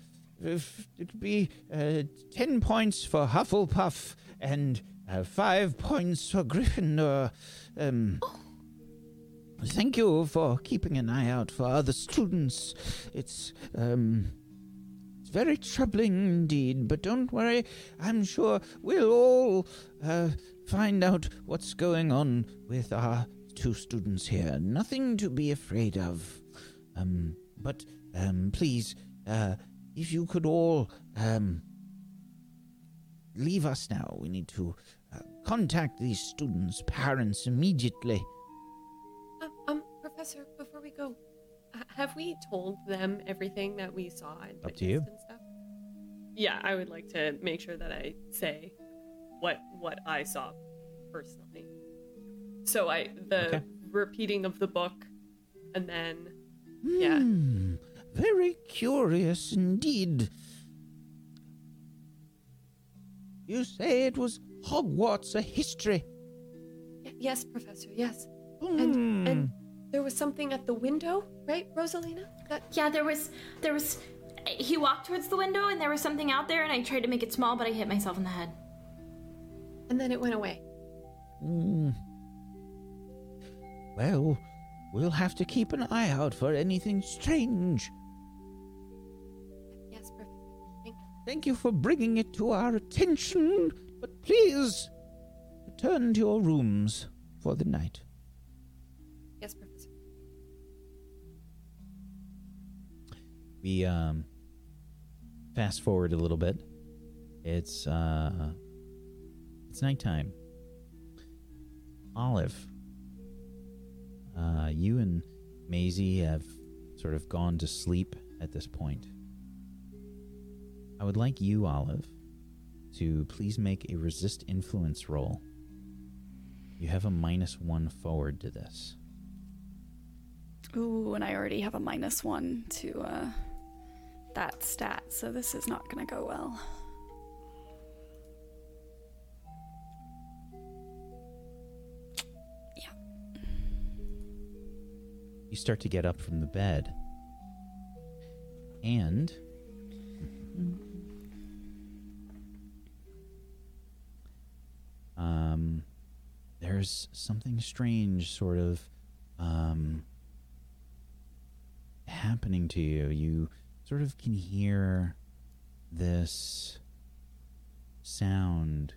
it'd be uh, ten points for Hufflepuff and uh, five points for Gryffindor. Um, thank you for keeping an eye out for other students. It's um, It's very troubling indeed, but don't worry. I'm sure we'll all uh, find out what's going on with our two students here. Nothing to be afraid of. Um, but um, please, uh, if you could all um, leave us now, we need to contact these students' parents immediately. Um, um, Professor, before we go, have we told them everything that we saw and Up to you. witnessed and stuff? Yeah, I would like to make sure that I say what what I saw personally. So I the Okay. repeating of the book, and then Yeah. Hmm, very curious indeed. You say it was Hogwarts, a history. Y- yes, Professor. Yes. Hmm. And and there was something at the window, right, Rosalina? That Yeah, there was there was he walked towards the window and there was something out there and I tried to make it small but I hit myself in the head. and then it went away. Hmm. Well, we'll have to keep an eye out for anything strange. Yes, Professor. Thank you. Thank you for bringing it to our attention, but please return to your rooms for the night. Yes, Professor. We um fast forward a little bit. It's uh it's nighttime. Olive. Uh you and Maisie have sort of gone to sleep at this point. I would like you, Olive, to please make a resist influence roll. You have a minus one forward to this. Ooh, and I already have a minus one to uh, that stat, so this is not gonna go well. Yeah. you start to get up from the bed and um there's something strange sort of um happening to you. You sort of can hear this sound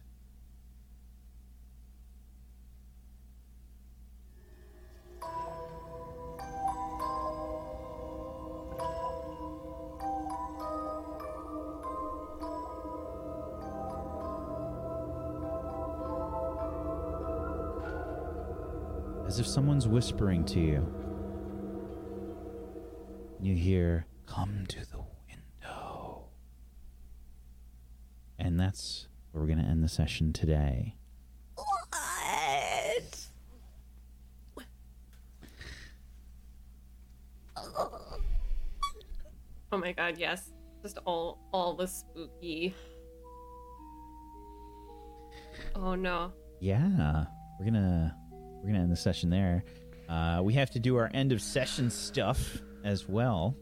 if someone's whispering to you. You hear, Come to the window. And that's where we're going to end the session today. What? oh my god, yes, just all all the spooky. Oh no. Yeah, we're gonna we're gonna end the session there. Uh, we have to do our end of session stuff as well.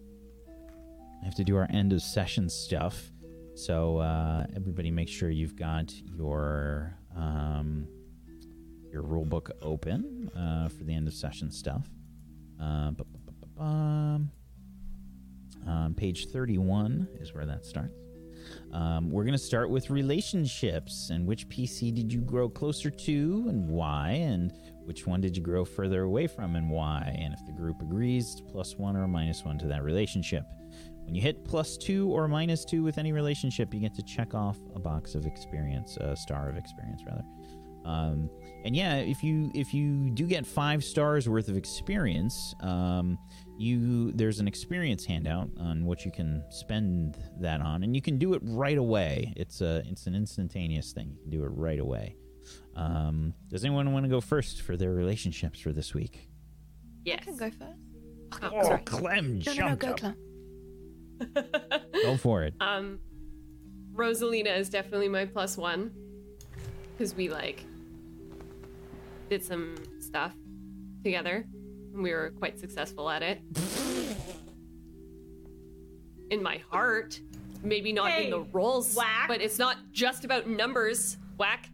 We have to do our end of session stuff. So uh, everybody, make sure you've got your um, your rule book open uh, for the end of session stuff. Uh, bu- bu- bu- Um, page thirty-one is where that starts. Um, we're going to start with relationships and which PC did you grow closer to and why, and which one did you grow further away from and why. And if the group agrees, it's plus one or minus one to that relationship. When you hit plus two or minus two with any relationship, you get to check off a box of experience, a star of experience, rather. Um, and yeah, if you if you do get five stars worth of experience, um, you there's an experience handout on what you can spend that on, and you can do it right away. It's a it's an instantaneous thing. You can do it right away. Um, does anyone want to go first for their relationships for this week? Yes. I can go first. Oh, Oh, sorry. Clem, No, no, no, go, up. Clem. Go for it. Um, Rosalina is definitely my plus one because we like did some stuff together. and We were quite successful at it. In my heart, maybe not in the Hey, roles, whack. but it's not just about numbers. Whack.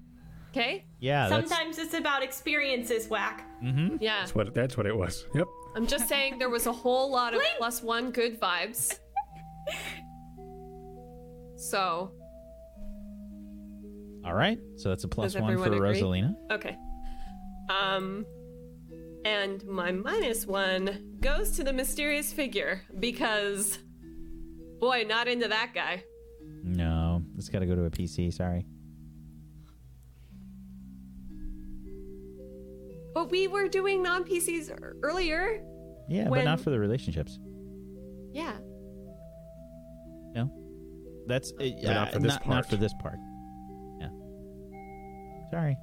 Okay. Yeah, that's Sometimes it's about experiences, whack. Mm-hmm. Yeah. That's what that's what it was. Yep. I'm just saying there was a whole lot of plus one good vibes. So, All right. So that's a plus Does one for everyone agree? Rosalina. okay. Um, and my minus one goes to the mysterious figure because, boy, not into that guy. No, it's got to go to a PC. Sorry. But we were doing non PCs earlier. Yeah, but not for the relationships. Yeah. No, that's uh, not for this not, part. not for this part. Yeah. Sorry.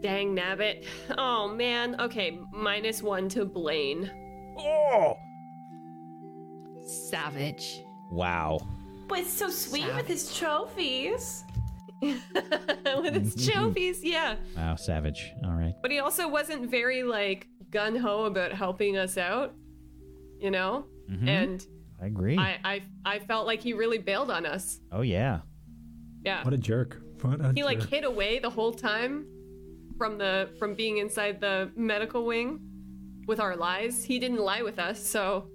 Dang nabbit. Oh man. Okay, minus one to Blaine. Oh. Savage. Wow. But it's so sweet with his trophies. With his trophies, yeah. Wow. Savage. All right. But he also wasn't very like gun ho about helping us out, you know. Mhm. And I agree. I, I I felt like he really bailed on us. oh yeah. Yeah. What a jerk. What a He like jerk. hid away the whole time from the from being inside the medical wing with our lies. He didn't lie with us, so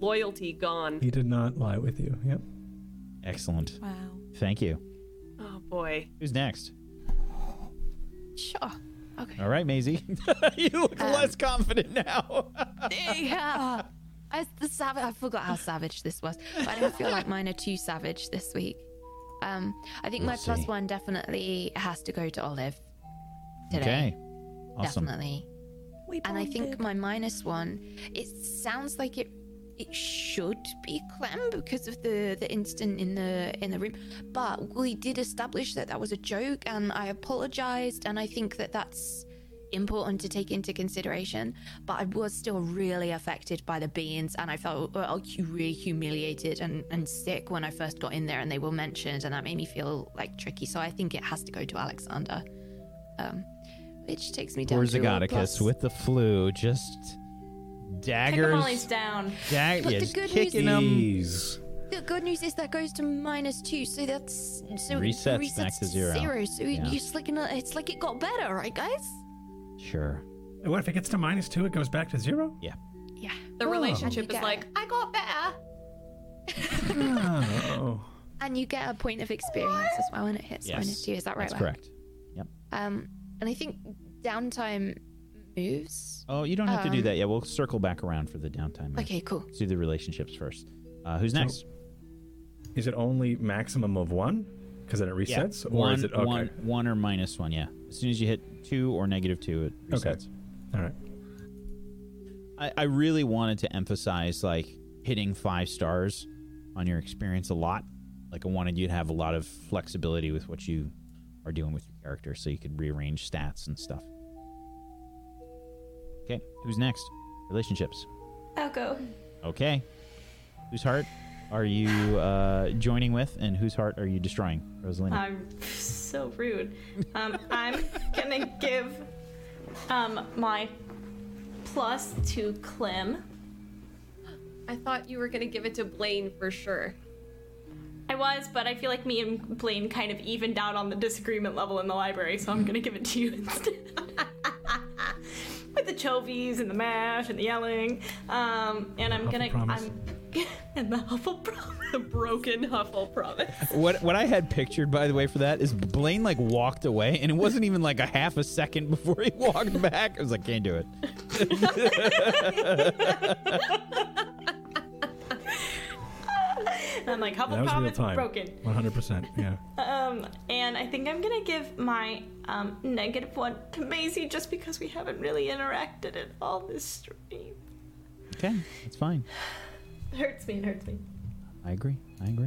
loyalty gone. He did not lie with you. Yep. Excellent. Wow. Thank you. Boy. Who's next? Sure. Okay. All right, Maisie. you look Um, less confident now. yeah. As the savage, I forgot how savage this was, but I don't feel like mine are too savage this week. Um, I think my We'll plus see. one definitely has to go to Olive today. okay. Awesome. Definitely. We And I think bonded. my minus one, it sounds like it it should be Clem because of the the instant in the in the room, but we did establish that that was a joke, and I apologized, and I think that that's important to take into consideration. But I was still really affected by the beans, and I felt uh, really humiliated and and sick when I first got in there, and they were mentioned, and that made me feel like tricky. So I think it has to go to Alexander. Um, which takes me down Poor to a Zagonicus plus- with the flu, just daggers. them while he's down. dag- But yeah, the good kicking news- them. The good news is that goes to minus two, so that's so it Resets back to zero. Zero, so Yeah. you it's like an, it's like it got better, right, guys? Sure. What if it gets to minus two? It goes back to zero. Yeah. Yeah. The Oh. relationship is like. I got better. Oh. And you get a point of experience as well when it hits Yes. minus two. Is that right? That's Wen? correct. Yep. Um, and I think downtime moves. Oh, you don't have to do Um, that yet. We'll circle back around for the downtime. Okay, cool. Let's do the relationships first. Uh, who's next? Is it only maximum of one? Because then it resets, or one, is it okay? one, one or minus one? Yeah. As soon as you hit two or negative two, it resets. Okay. resets. All right. I, I really wanted to emphasize like hitting five stars on your experience a lot. Like I wanted you to have a lot of flexibility with what you are doing with your character, so you could rearrange stats and stuff. Okay, who's next? Relationships. I'll go. Okay, whose heart are you uh, joining with, and whose heart are you destroying, Rosalina? I'm so rude. Um, I'm gonna give um, my plus to Clem. I thought you were gonna give it to Blaine for sure. I was, but I feel like me and Blaine kind of evened out on the disagreement level in the library, so I'm gonna give it to you instead. With the chovies and the mash and the yelling, um, and I'm gonna, Promise. I'm, and the Hufflepuff. The broken Huffle promise. What what I had pictured, by the way, for that is Blaine like walked away, and it wasn't even like a half a second before he walked back. I was like, can't do it. And I'm like, That was Hufflepuff is broken. One hundred percent. Yeah. Um, and I think I'm gonna give my um, negative one to Maisie just because we haven't really interacted at all this stream. Okay, that's fine. It hurts me, it hurts me. I agree. I agree.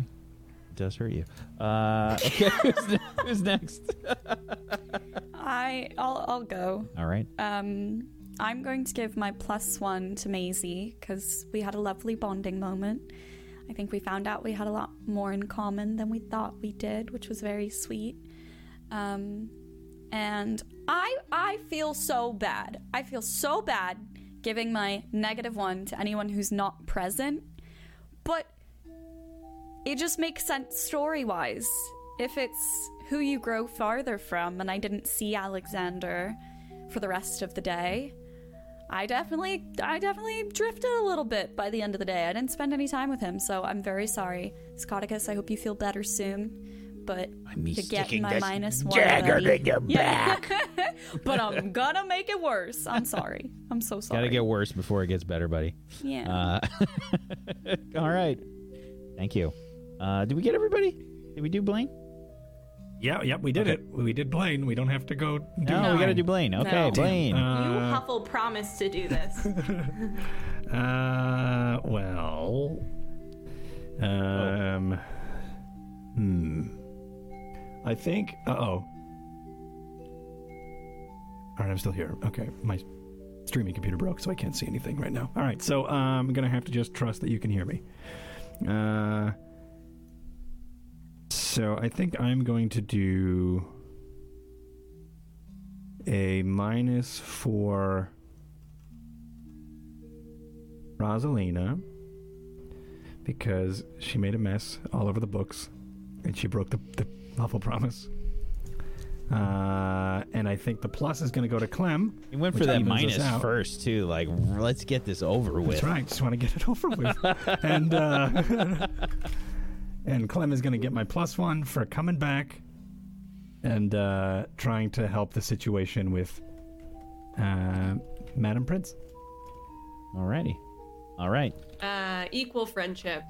It does hurt you. Uh, okay, who's, ne- who's next? I I'll I'll go. All right. Um, I'm going to give my plus one to Maisie because we had a lovely bonding moment. I think we found out we had a lot more in common than we thought we did, which was very sweet. Um, and I I feel so bad. I feel so bad giving my negative one to anyone who's not present, but it just makes sense story wise. If it's who you grow farther from, and I didn't see Alexander for the rest of the day, I definitely, I definitely drifted a little bit by the end of the day. I didn't spend any time with him, so I'm very sorry, Scoticus. I hope you feel better soon. But me to get my minus one, dagger buddy. in your Yeah. but I'm gonna make it worse. I'm sorry. I'm so sorry. Gotta get worse before it gets better, buddy. Yeah. Uh, all right. Thank you. Uh, did we get everybody? Did we do Blaine? Yeah, yep, we did it. We did Blaine. We don't have to go. Do No, we got to do Blaine. Okay, No. Blaine. you Uh, Huffle promised to do this. uh, well, um, hmm. I think. Uh oh. All right, I'm still here. Okay, my streaming computer broke, so I can't see anything right now. All right, so uh, I'm gonna have to just trust that you can hear me. Uh, so I think I'm going to do a minus for Rosalina because she made a mess all over the books and she broke the, the awful promise. Uh, and I think the plus is going to go to Clem. You went for that minus first too. Like, let's get this over with. That's right. Just want to get it over with. and uh, and Clem is going to get my plus one for coming back and uh, trying to help the situation with uh, Madam Prince. Alrighty. All right. Uh, equal friendship.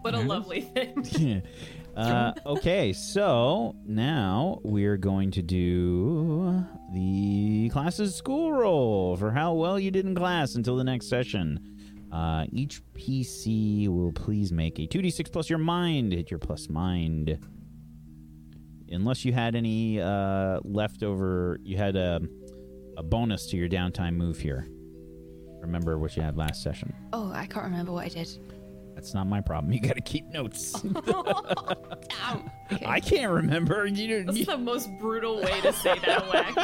What a Yes. lovely thing. uh, okay, so now we're going to do the classes school roll for how well you did in class until the next session. Uh, each PC will please make a 2d6 plus your mind. Hit your plus mind. Unless you had any uh, leftover, you had a, a bonus to your downtime move here. Remember what you had last session. Oh, I can't remember what I did. That's not my problem. You got to keep notes. I can't remember. You, That's you the most brutal way to say that, Wack.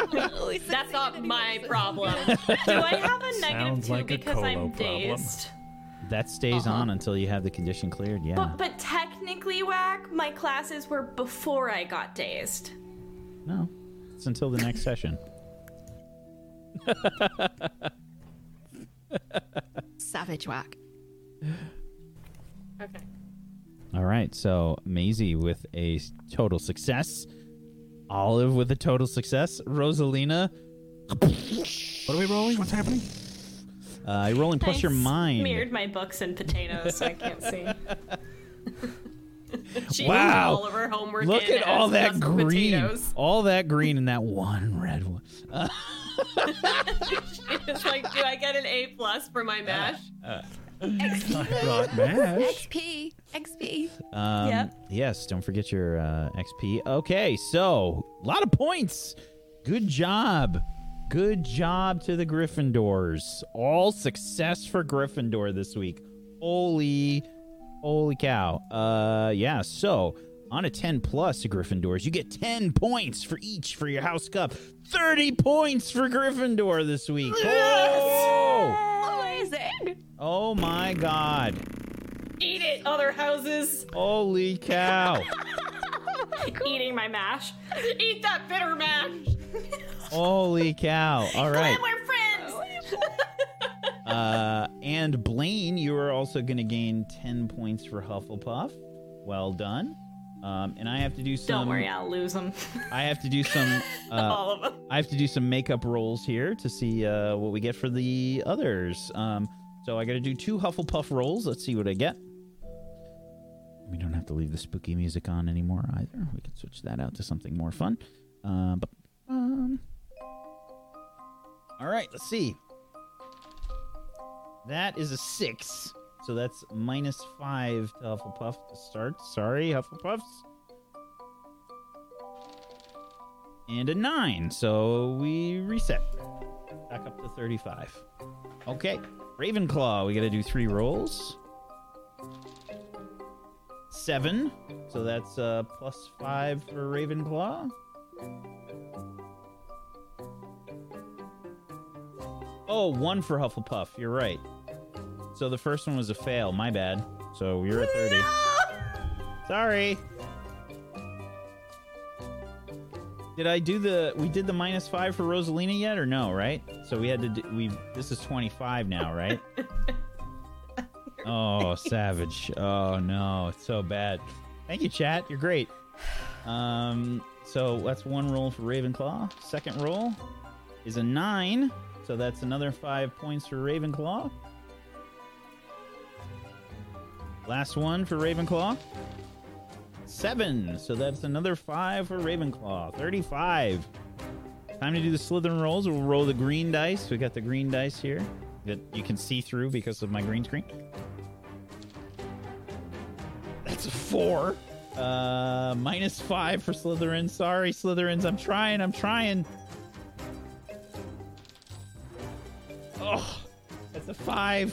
That's not my problem. Do I have a negative Sounds two like a because Kolo I'm problem. dazed? that stays Uh-huh. on until you have the condition cleared. Yeah. But but technically, whack, my classes were before I got dazed. no, it's until the next session. Savage whack. Okay. All right. So Maisie with a total success. Olive with a total success. Rosalina, What are we rolling? What's happening? uh, you're rolling plus your mind. Smeared my books and potatoes, so I can't see. She Wow. all of her homework. Look in at all that green. Potatoes. All that green and that one red one. It's like, do I get an A plus for my mash? Brought mash. XP. XP. Um, Yep. Yes, don't forget your uh, XP. Okay, so a lot of points. Good job. Good job to the Gryffindors. All success for Gryffindor this week. Holy, holy cow. Uh, yeah. So on a ten plus to Gryffindors, you get ten points for each for your house cup. Thirty points for Gryffindor this week. Oh, Amazing. oh my God. Eat it, other houses. Holy cow. Eating my mash. Eat that bitter mash. Holy cow. All right. Glad we're friends. Uh, and Blaine, you are also going to gain 10 points for Hufflepuff. Well done. Um, and I have to do some. Don't worry, I'll lose them. I have to do some. Uh, all of them. I have to do some makeup rolls here to see uh, what we get for the others. Um, so I got to do two Hufflepuff rolls. Let's see what I get. We don't have to leave the spooky music on anymore either. We can switch that out to something more fun. Uh, but um, all right, let's see. That is a six, so that's minus five to Hufflepuff to start. Sorry, Hufflepuffs. and a 9. So we reset. Back up to 35. Okay. Ravenclaw, we got to do three rolls. Seven. So that's uh, plus five for Ravenclaw. Oh, one for Hufflepuff. You're right. So the first one was a fail. My bad. So you're at 30. Sorry. Did I do the? We did the minus five for Rosalina yet, or no? Right. So we had to. Do, we. This is twenty five now, right? oh, savage! Oh no, it's so bad. Thank you, chat. You're great. Um. So that's one roll for Ravenclaw. Second roll is a nine. So that's another five points for Ravenclaw. Last one for Ravenclaw. Seven. So that's another five for Ravenclaw. 35. Time to do the Slytherin rolls. We'll roll the green dice. We got the green dice here that you can see through because of my green screen. That's a four. Uh, minus five for Slytherin. Sorry, Slytherins. I'm trying. I'm trying. Oh, that's a five.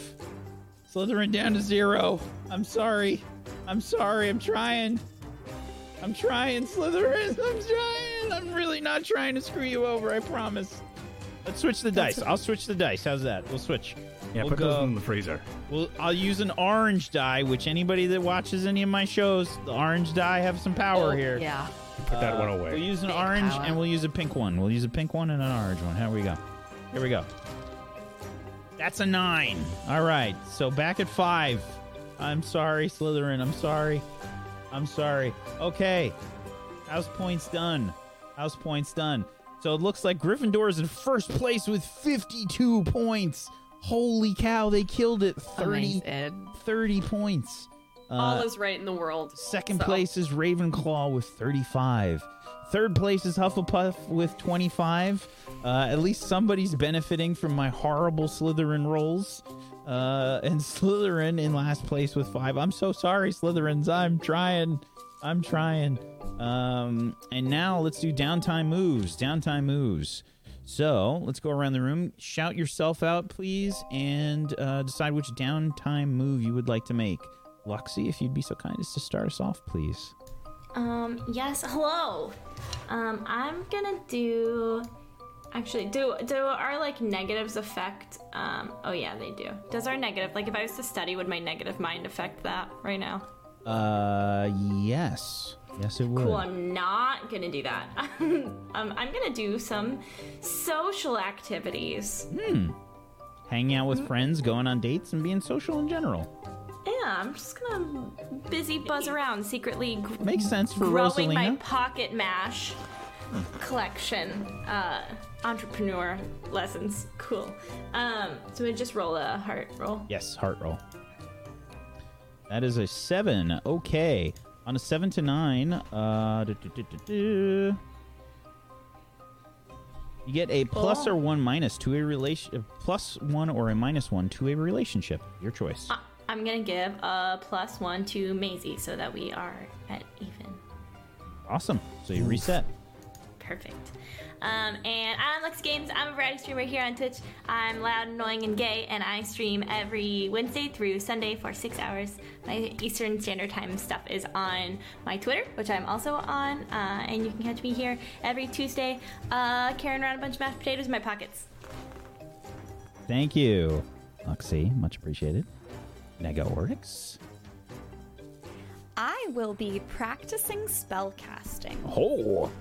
Slytherin down to zero. I'm sorry. I'm sorry. I'm trying. I'm trying, Slytherin. I'm trying. I'm really not trying to screw you over. I promise. Let's switch the dice. I'll switch the dice. How's that? We'll switch. Yeah, We'll put go- those in the freezer. Well, I'll use an orange die, which anybody that watches any of my shows, the orange die have some power here. Yeah. Put that Uh, one away. We'll use an Big orange power. and we'll use a pink one. We'll use a pink one and an orange one. Here we go. Here we go. That's a nine. All right. So back at five. I'm sorry, Slytherin. I'm sorry. I'm sorry. Okay. House points done. House points done. So it looks like Gryffindor is in first place with 52 points. Holy cow, they killed it. 30, Amazing. 30 points. Uh, All is right in the world. Second So- place is Ravenclaw with 35. Third place is Hufflepuff with 25. Uh, at least somebody's benefiting from my horrible Slytherin rolls. Uh, and Slytherin in last place with five. I'm so sorry, Slytherins. I'm trying. I'm trying. Um, and now let's do downtime moves. Downtime moves. So let's go around the room. Shout yourself out, please, and uh, decide which downtime move you would like to make. Luxie, if you'd be so kind as to start us off, please. Um, yes, hello. Um, I'm gonna do. Actually, do do our like negatives affect? Um, oh yeah, they do. Does our negative like if I was to study, would my negative mind affect that right now? Uh, yes. Yes, it would. Cool. I'm not gonna do that. um, I'm gonna do some social activities. Hmm. Hanging out with friends, going on dates, and being social in general. Yeah, I'm just gonna busy buzz around secretly. gr- Makes sense for growing my pocket mash collection uh entrepreneur lessons cool um so we just roll a heart roll Yes, heart roll. That is a seven. Okay. On a seven to nine, uh, du- du- du. you get a plus or one minus to a relation, plus one or a minus one to a relationship. Your choice. Uh, i'm gonna give a plus one to Maisie so that we are at even Awesome. So you reset. perfect um, and I'm Lux Games. I'm a variety streamer here on Twitch. I'm loud, annoying, and gay, and I stream every Wednesday through Sunday for six hours. My Eastern Standard Time stuff is on my Twitter, which I'm also on, uh, and you can catch me here every Tuesday, uh, carrying around a bunch of mashed potatoes in my pockets. Thank you, Luxie. Much appreciated. Nega Oryx. I will be practicing spell casting. Oh.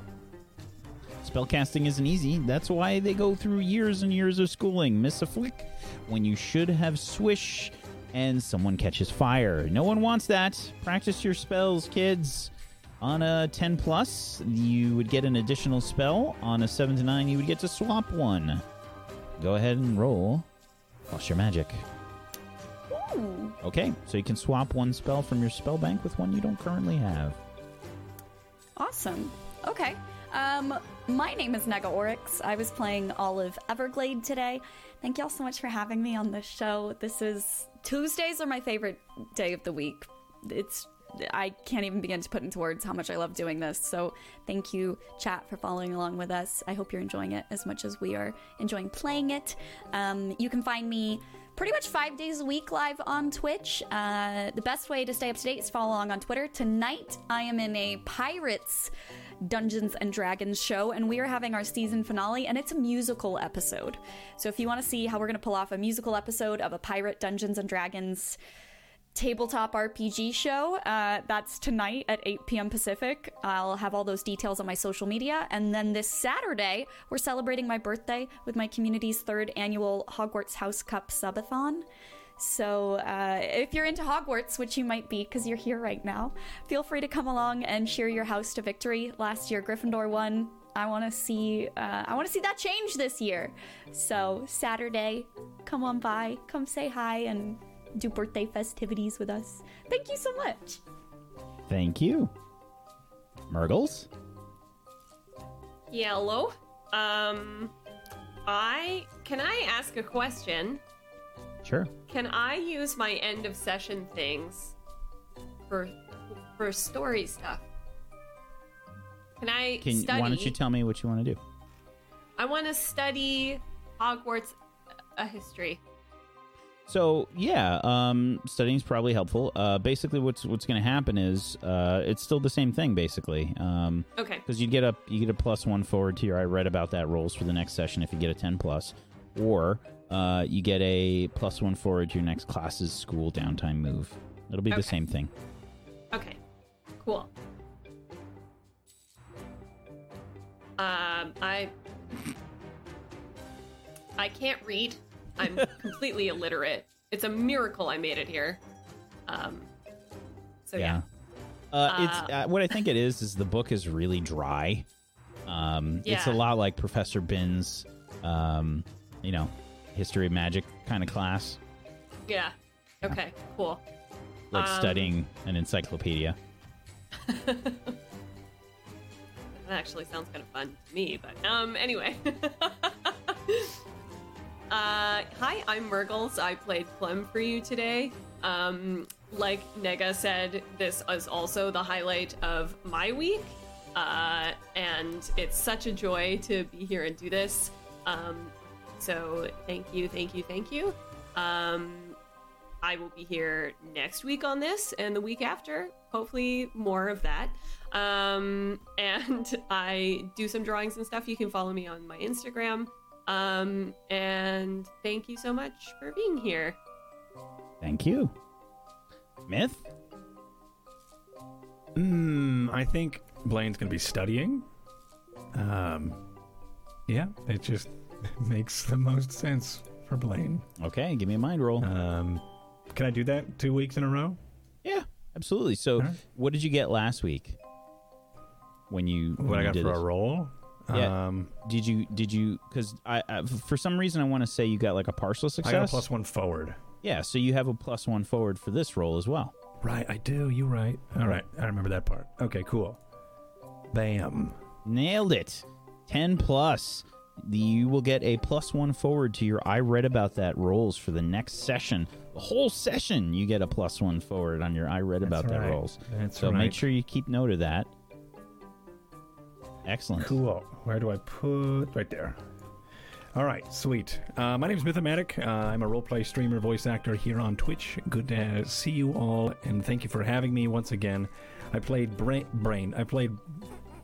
Spellcasting isn't easy. That's why they go through years and years of schooling. Miss a flick when you should have swish and someone catches fire. No one wants that. Practice your spells, kids. On a 10 plus, you would get an additional spell. On a 7 to 9, you would get to swap one. Go ahead and roll. Plus your magic. Ooh. Okay, so you can swap one spell from your spell bank with one you don't currently have. Awesome. Okay. Um, my name is Nega Oryx. I was playing Olive Everglade today. Thank y'all so much for having me on this show. This is Tuesdays are my favorite day of the week. It's I can't even begin to put into words how much I love doing this. So thank you, chat, for following along with us. I hope you're enjoying it as much as we are enjoying playing it. Um, you can find me pretty much five days a week live on Twitch. Uh, the best way to stay up to date is follow along on Twitter. Tonight, I am in a Pirates Dungeons and Dragons show, and we are having our season finale, and it's a musical episode. So if you want to see how we're going to pull off a musical episode of a pirate Dungeons and Dragons tabletop RPG show. Uh, that's tonight at 8 p.m. Pacific. I'll have all those details on my social media. And then this Saturday, we're celebrating my birthday with my community's third annual Hogwarts House Cup Subathon. So, uh, if you're into Hogwarts, which you might be because you're here right now, feel free to come along and cheer your house to victory. Last year, Gryffindor won. I want to see. Uh, I want to see that change this year. So Saturday, come on by, come say hi, and do birthday festivities with us. Thank you so much. Thank you. Murgles? Yellow. Um, I can I ask a question? Sure. Can I use my end of session things for for story stuff? Can I Can study? why don't you tell me what you want to do? I want to study Hogwarts a history. So yeah, um, studying is probably helpful. Uh, basically, what's what's going to happen is uh, it's still the same thing, basically. Um, Okay. because you get a you get a plus one forward to your I read about that rolls for the next session if you get a ten plus, or uh, you get a plus one forward to your next class's school downtime move. It'll be Okay. the same thing. Okay. Cool. Um, I I can't read. I'm completely illiterate. It's a miracle I made it here. Um, so yeah. Uh, it's uh, what I think it is. Is the book is really dry. Um, yeah. It's a lot like Professor Binns', um, you know, history of magic kind of class, Yeah. Okay. Cool. like Um, studying an encyclopedia. That actually sounds kind of fun to me, but um, anyway. uh, hi, I'm Murgles. I played Clem for you today. Um, like Nega said, this is also the highlight of my week, uh, and it's such a joy to be here and do this. Um, so thank you, thank you, thank you. Um, I will be here next week on this and the week after. Hopefully, more of that. Um, and I do some drawings and stuff. You can follow me on my Instagram. Um, and thank you so much for being here. Thank you, Myth. Hmm, I think Blaine's going to be studying. Um, yeah, it just makes the most sense for Blaine. Okay, give me a mind roll. Um, can I do that two weeks in a row? yeah, absolutely. So, Alright. what did you get last week? When you when What I you got did for this? a roll? Yeah. Um, Did you did you because I, I for some reason I want to say you got like a partial success. I got a plus one forward. Yeah, so you have a plus one forward for this roll as well. Right, I do. You right. All right, I remember that part. Okay, cool. Bam. Nailed it. 10 plus. You will get a plus one forward to your I read about that rolls for the next session. The whole session, you get a plus one forward on your I read That's about that rolls. That's so right. make sure you keep note of that. Excellent. Cool. Where do I put? Right there. All right, sweet. Uh, my name is Mythomatic. Uh, I'm a roleplay streamer, voice actor here on Twitch. Good to see you all, and thank you for having me once again. I played Bra- Brain. I played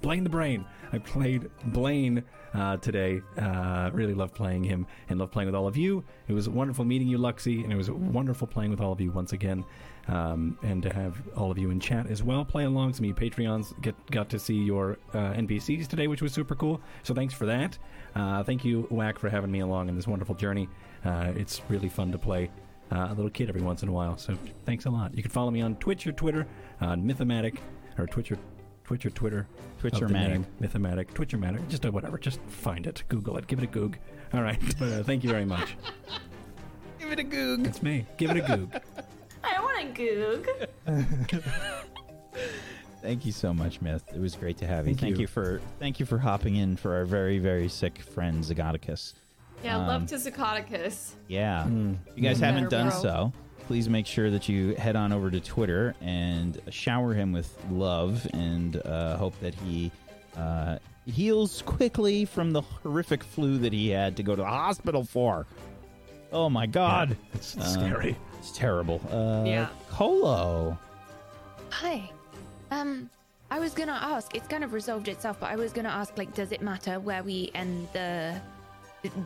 Blaine the Brain. I played Blaine uh, today. Uh, really love playing him and love playing with all of you. It was wonderful meeting you, Luxie, and it was wonderful playing with all of you once again. Um, and to have all of you in chat as well, play along. Some of you Patreons get got to see your uh, NPCs today, which was super cool. So thanks for that. Uh, thank you, Whack, for having me along in this wonderful journey. Uh, it's really fun to play uh, a little kid every once in a while. So thanks a lot. You can follow me on Twitch or Twitter on Mythomatic or Twitch or Twitch or Twitter. of the Twitchermatic. name, Mythomatic. Twitchermatic. Just uh, whatever. Just find it. Google it. Give it a goog. All right. But uh, thank you very much. Give it a goog. It's me. Give it a goog. I want a goog. Thank you so much, Myth. It was great to have you. Thank Thank you. you for thank you for hopping in for our very very sick friend Zagoticus. Yeah, Um, love to Zacoticus. Yeah. Mm. You guys Mm. haven't Better, done bro. so, please make sure that you head on over to Twitter and shower him with love and uh, hope that he uh, heals quickly from the horrific flu that he had to go to the hospital for. Oh my God. Yeah, it's Uh, scary. It's terrible. Uh, Yeah. Kolo. Hi. Um, I was gonna ask. It's kind of resolved itself, but I was gonna ask, like, does it matter where we end the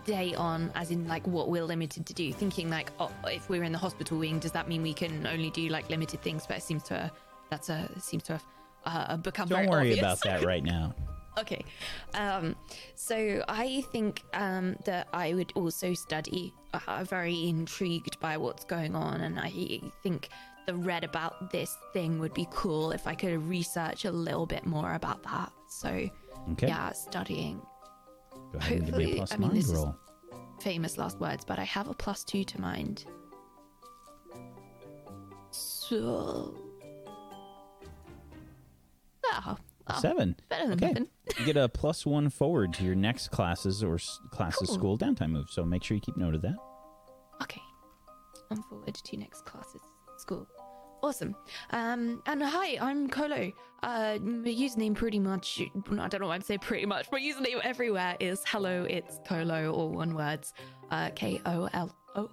day on, as in like what we're limited to do. Thinking like, oh, if we're in the hospital wing, does that mean we can only do like limited things? But it seems to that's a seems to have uh, become Don't worry obvious. about that right now. Okay. Um, so I think um, that I would also study. Uh, I'm very intrigued by what's going on, and I think the read about this thing would be cool if I could research a little bit more about that. So, Okay. yeah, studying. Go ahead and give me a Hopefully- plus I mean, mind this is- Famous last words, but I have a plus two to mind. So. Ah, ah, Seven. Better than Okay. nothing. you get a plus one forward to your next classes or s- classes Cool. school downtime move. So make sure you keep note of that. Okay. I'm forward to next classes school. Awesome. Um, and hi, I'm Kolo. Uh, my username pretty much, I don't know why I'm saying pretty much, my username everywhere is hello, it's Kolo, all one words, uh, K O L O.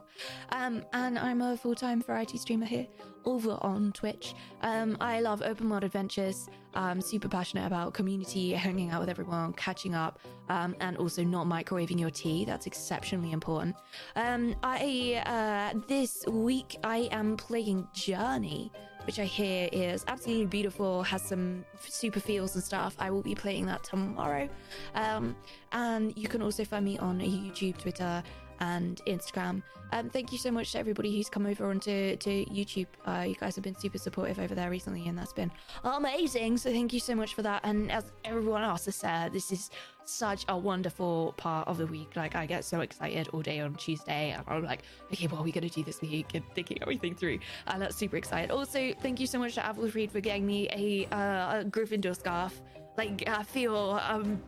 Um, and I'm a full time variety streamer here over on Twitch. Um, I love open world adventures. I'm super passionate about community, hanging out with everyone, catching up, um, and also not microwaving your tea. That's exceptionally important. Um, I uh, this week I am playing Journey, which I hear is absolutely beautiful, has some super feels and stuff. I will be playing that tomorrow. Um, and you can also find me on YouTube, Twitter, and Instagram. Um, thank you so much to everybody who's come over onto to YouTube. Uh, you guys have been super supportive over there recently, and that's been amazing. So thank you so much for that. And as everyone else has said, this is such a wonderful part of the week. Like I get so excited all day on Tuesday, and I'm like, okay, what are we gonna do this week? And thinking everything through, and that's super excited. Also, thank you so much to Avalfried for getting me a, uh, a Gryffindor scarf. Like I feel, um,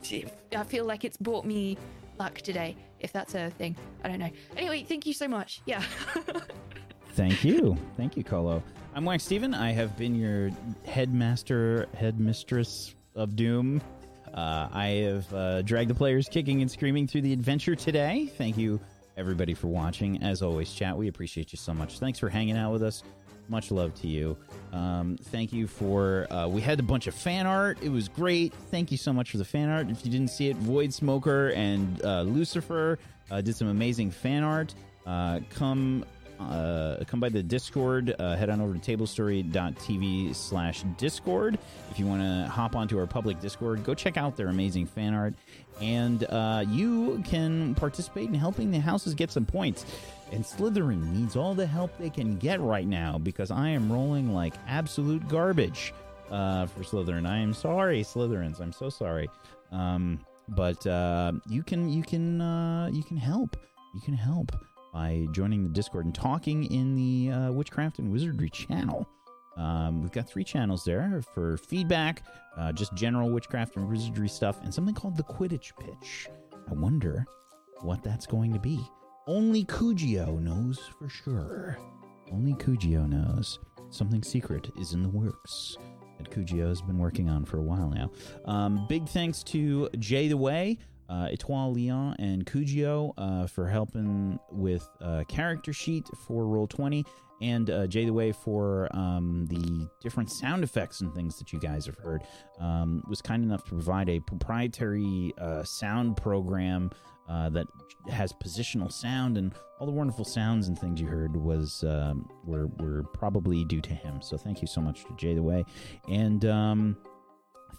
I feel like it's brought me luck today, if that's a thing. I don't know. Anyway, thank you so much. Yeah. Thank you. Thank you, Kolo. I'm Wax Steven. I have been your headmaster, headmistress of Doom. Uh, I have uh, dragged the players kicking and screaming through the adventure today. Thank you, everybody, for watching. As always, chat, we appreciate you so much. Thanks for hanging out with us. Much love to you. Um, thank you for. Uh, we had a bunch of fan art. It was great. Thank you so much for the fan art. If you didn't see it, Void Smoker and uh, Lucifer uh, did some amazing fan art. Uh, come uh, come by the Discord. Uh, head on over to tablestory.tv slash Discord. If you want to hop onto our public Discord, go check out their amazing fan art. And uh, you can participate in helping the houses get some points. And Slytherin needs all the help they can get right now because I am rolling like absolute garbage uh, for Slytherin. I am sorry, Slytherins. I'm so sorry. Um, but uh, you can you can uh, you can help. You can help by joining the Discord and talking in the uh, Witchcraft and Wizardry channel. Um, we've got three channels there for feedback, uh, just general witchcraft and wizardry stuff, and something called the Quidditch Pitch. I wonder what that's going to be. Only Cugio knows for sure. Only Cugio knows. Something secret is in the works that Cugio has been working on for a while now. Um, big thanks to Jay the Way, uh, Etoile Leon, and Cugio uh, for helping with uh, character sheet for Roll20, and uh, Jay the Way for um, the different sound effects and things that you guys have heard. Um, was kind enough to provide a proprietary uh, sound program uh, that has positional sound and all the wonderful sounds and things you heard was um, were were probably due to him. So thank you so much to Jay the Way, and um,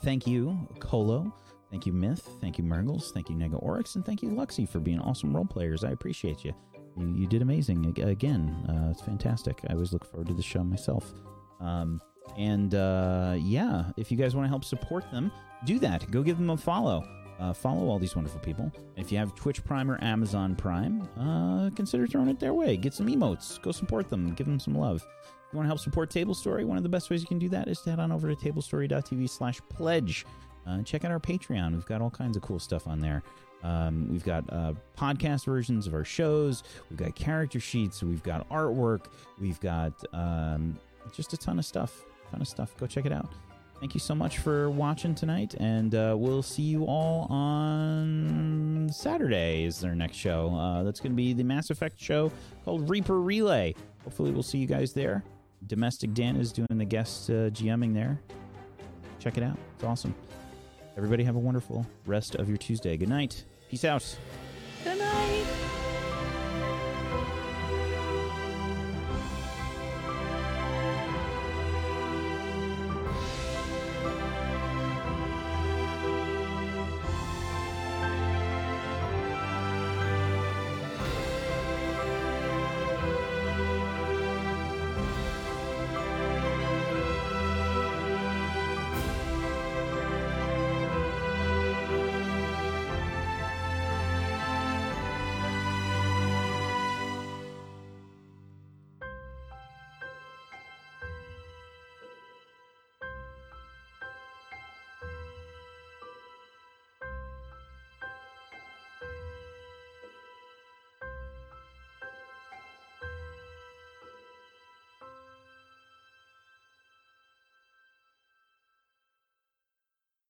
thank you Kolo, thank you Myth, thank you Murgles, thank you Nega Oryx, and thank you Luxie for being awesome role players. I appreciate you. You, you did amazing again. Uh, it's fantastic. I always look forward to the show myself. Um, and uh, yeah, if you guys want to help support them, do that. Go give them a follow. Uh, follow all these wonderful people. If you have Twitch Prime or Amazon Prime, uh, consider throwing it their way. Get some emotes. Go support them. Give them some love. If you want to help support Table Story, one of the best ways you can do that is to head on over to tablestory.tv slash pledge. Uh, check out our Patreon. We've got all kinds of cool stuff on there. Um, we've got uh, podcast versions of our shows. We've got character sheets. We've got artwork. We've got um, just a ton of stuff. A Ton of stuff. Go check it out. Thank you so much for watching tonight, and uh, we'll see you all on Saturday. Is their next show? Uh, that's going to be the Mass Effect show called Reaper Relay. Hopefully, we'll see you guys there. Domestic Dan is doing the guest uh, GMing there. Check it out. It's awesome. Everybody have a wonderful rest of your Tuesday. Good night. Peace out.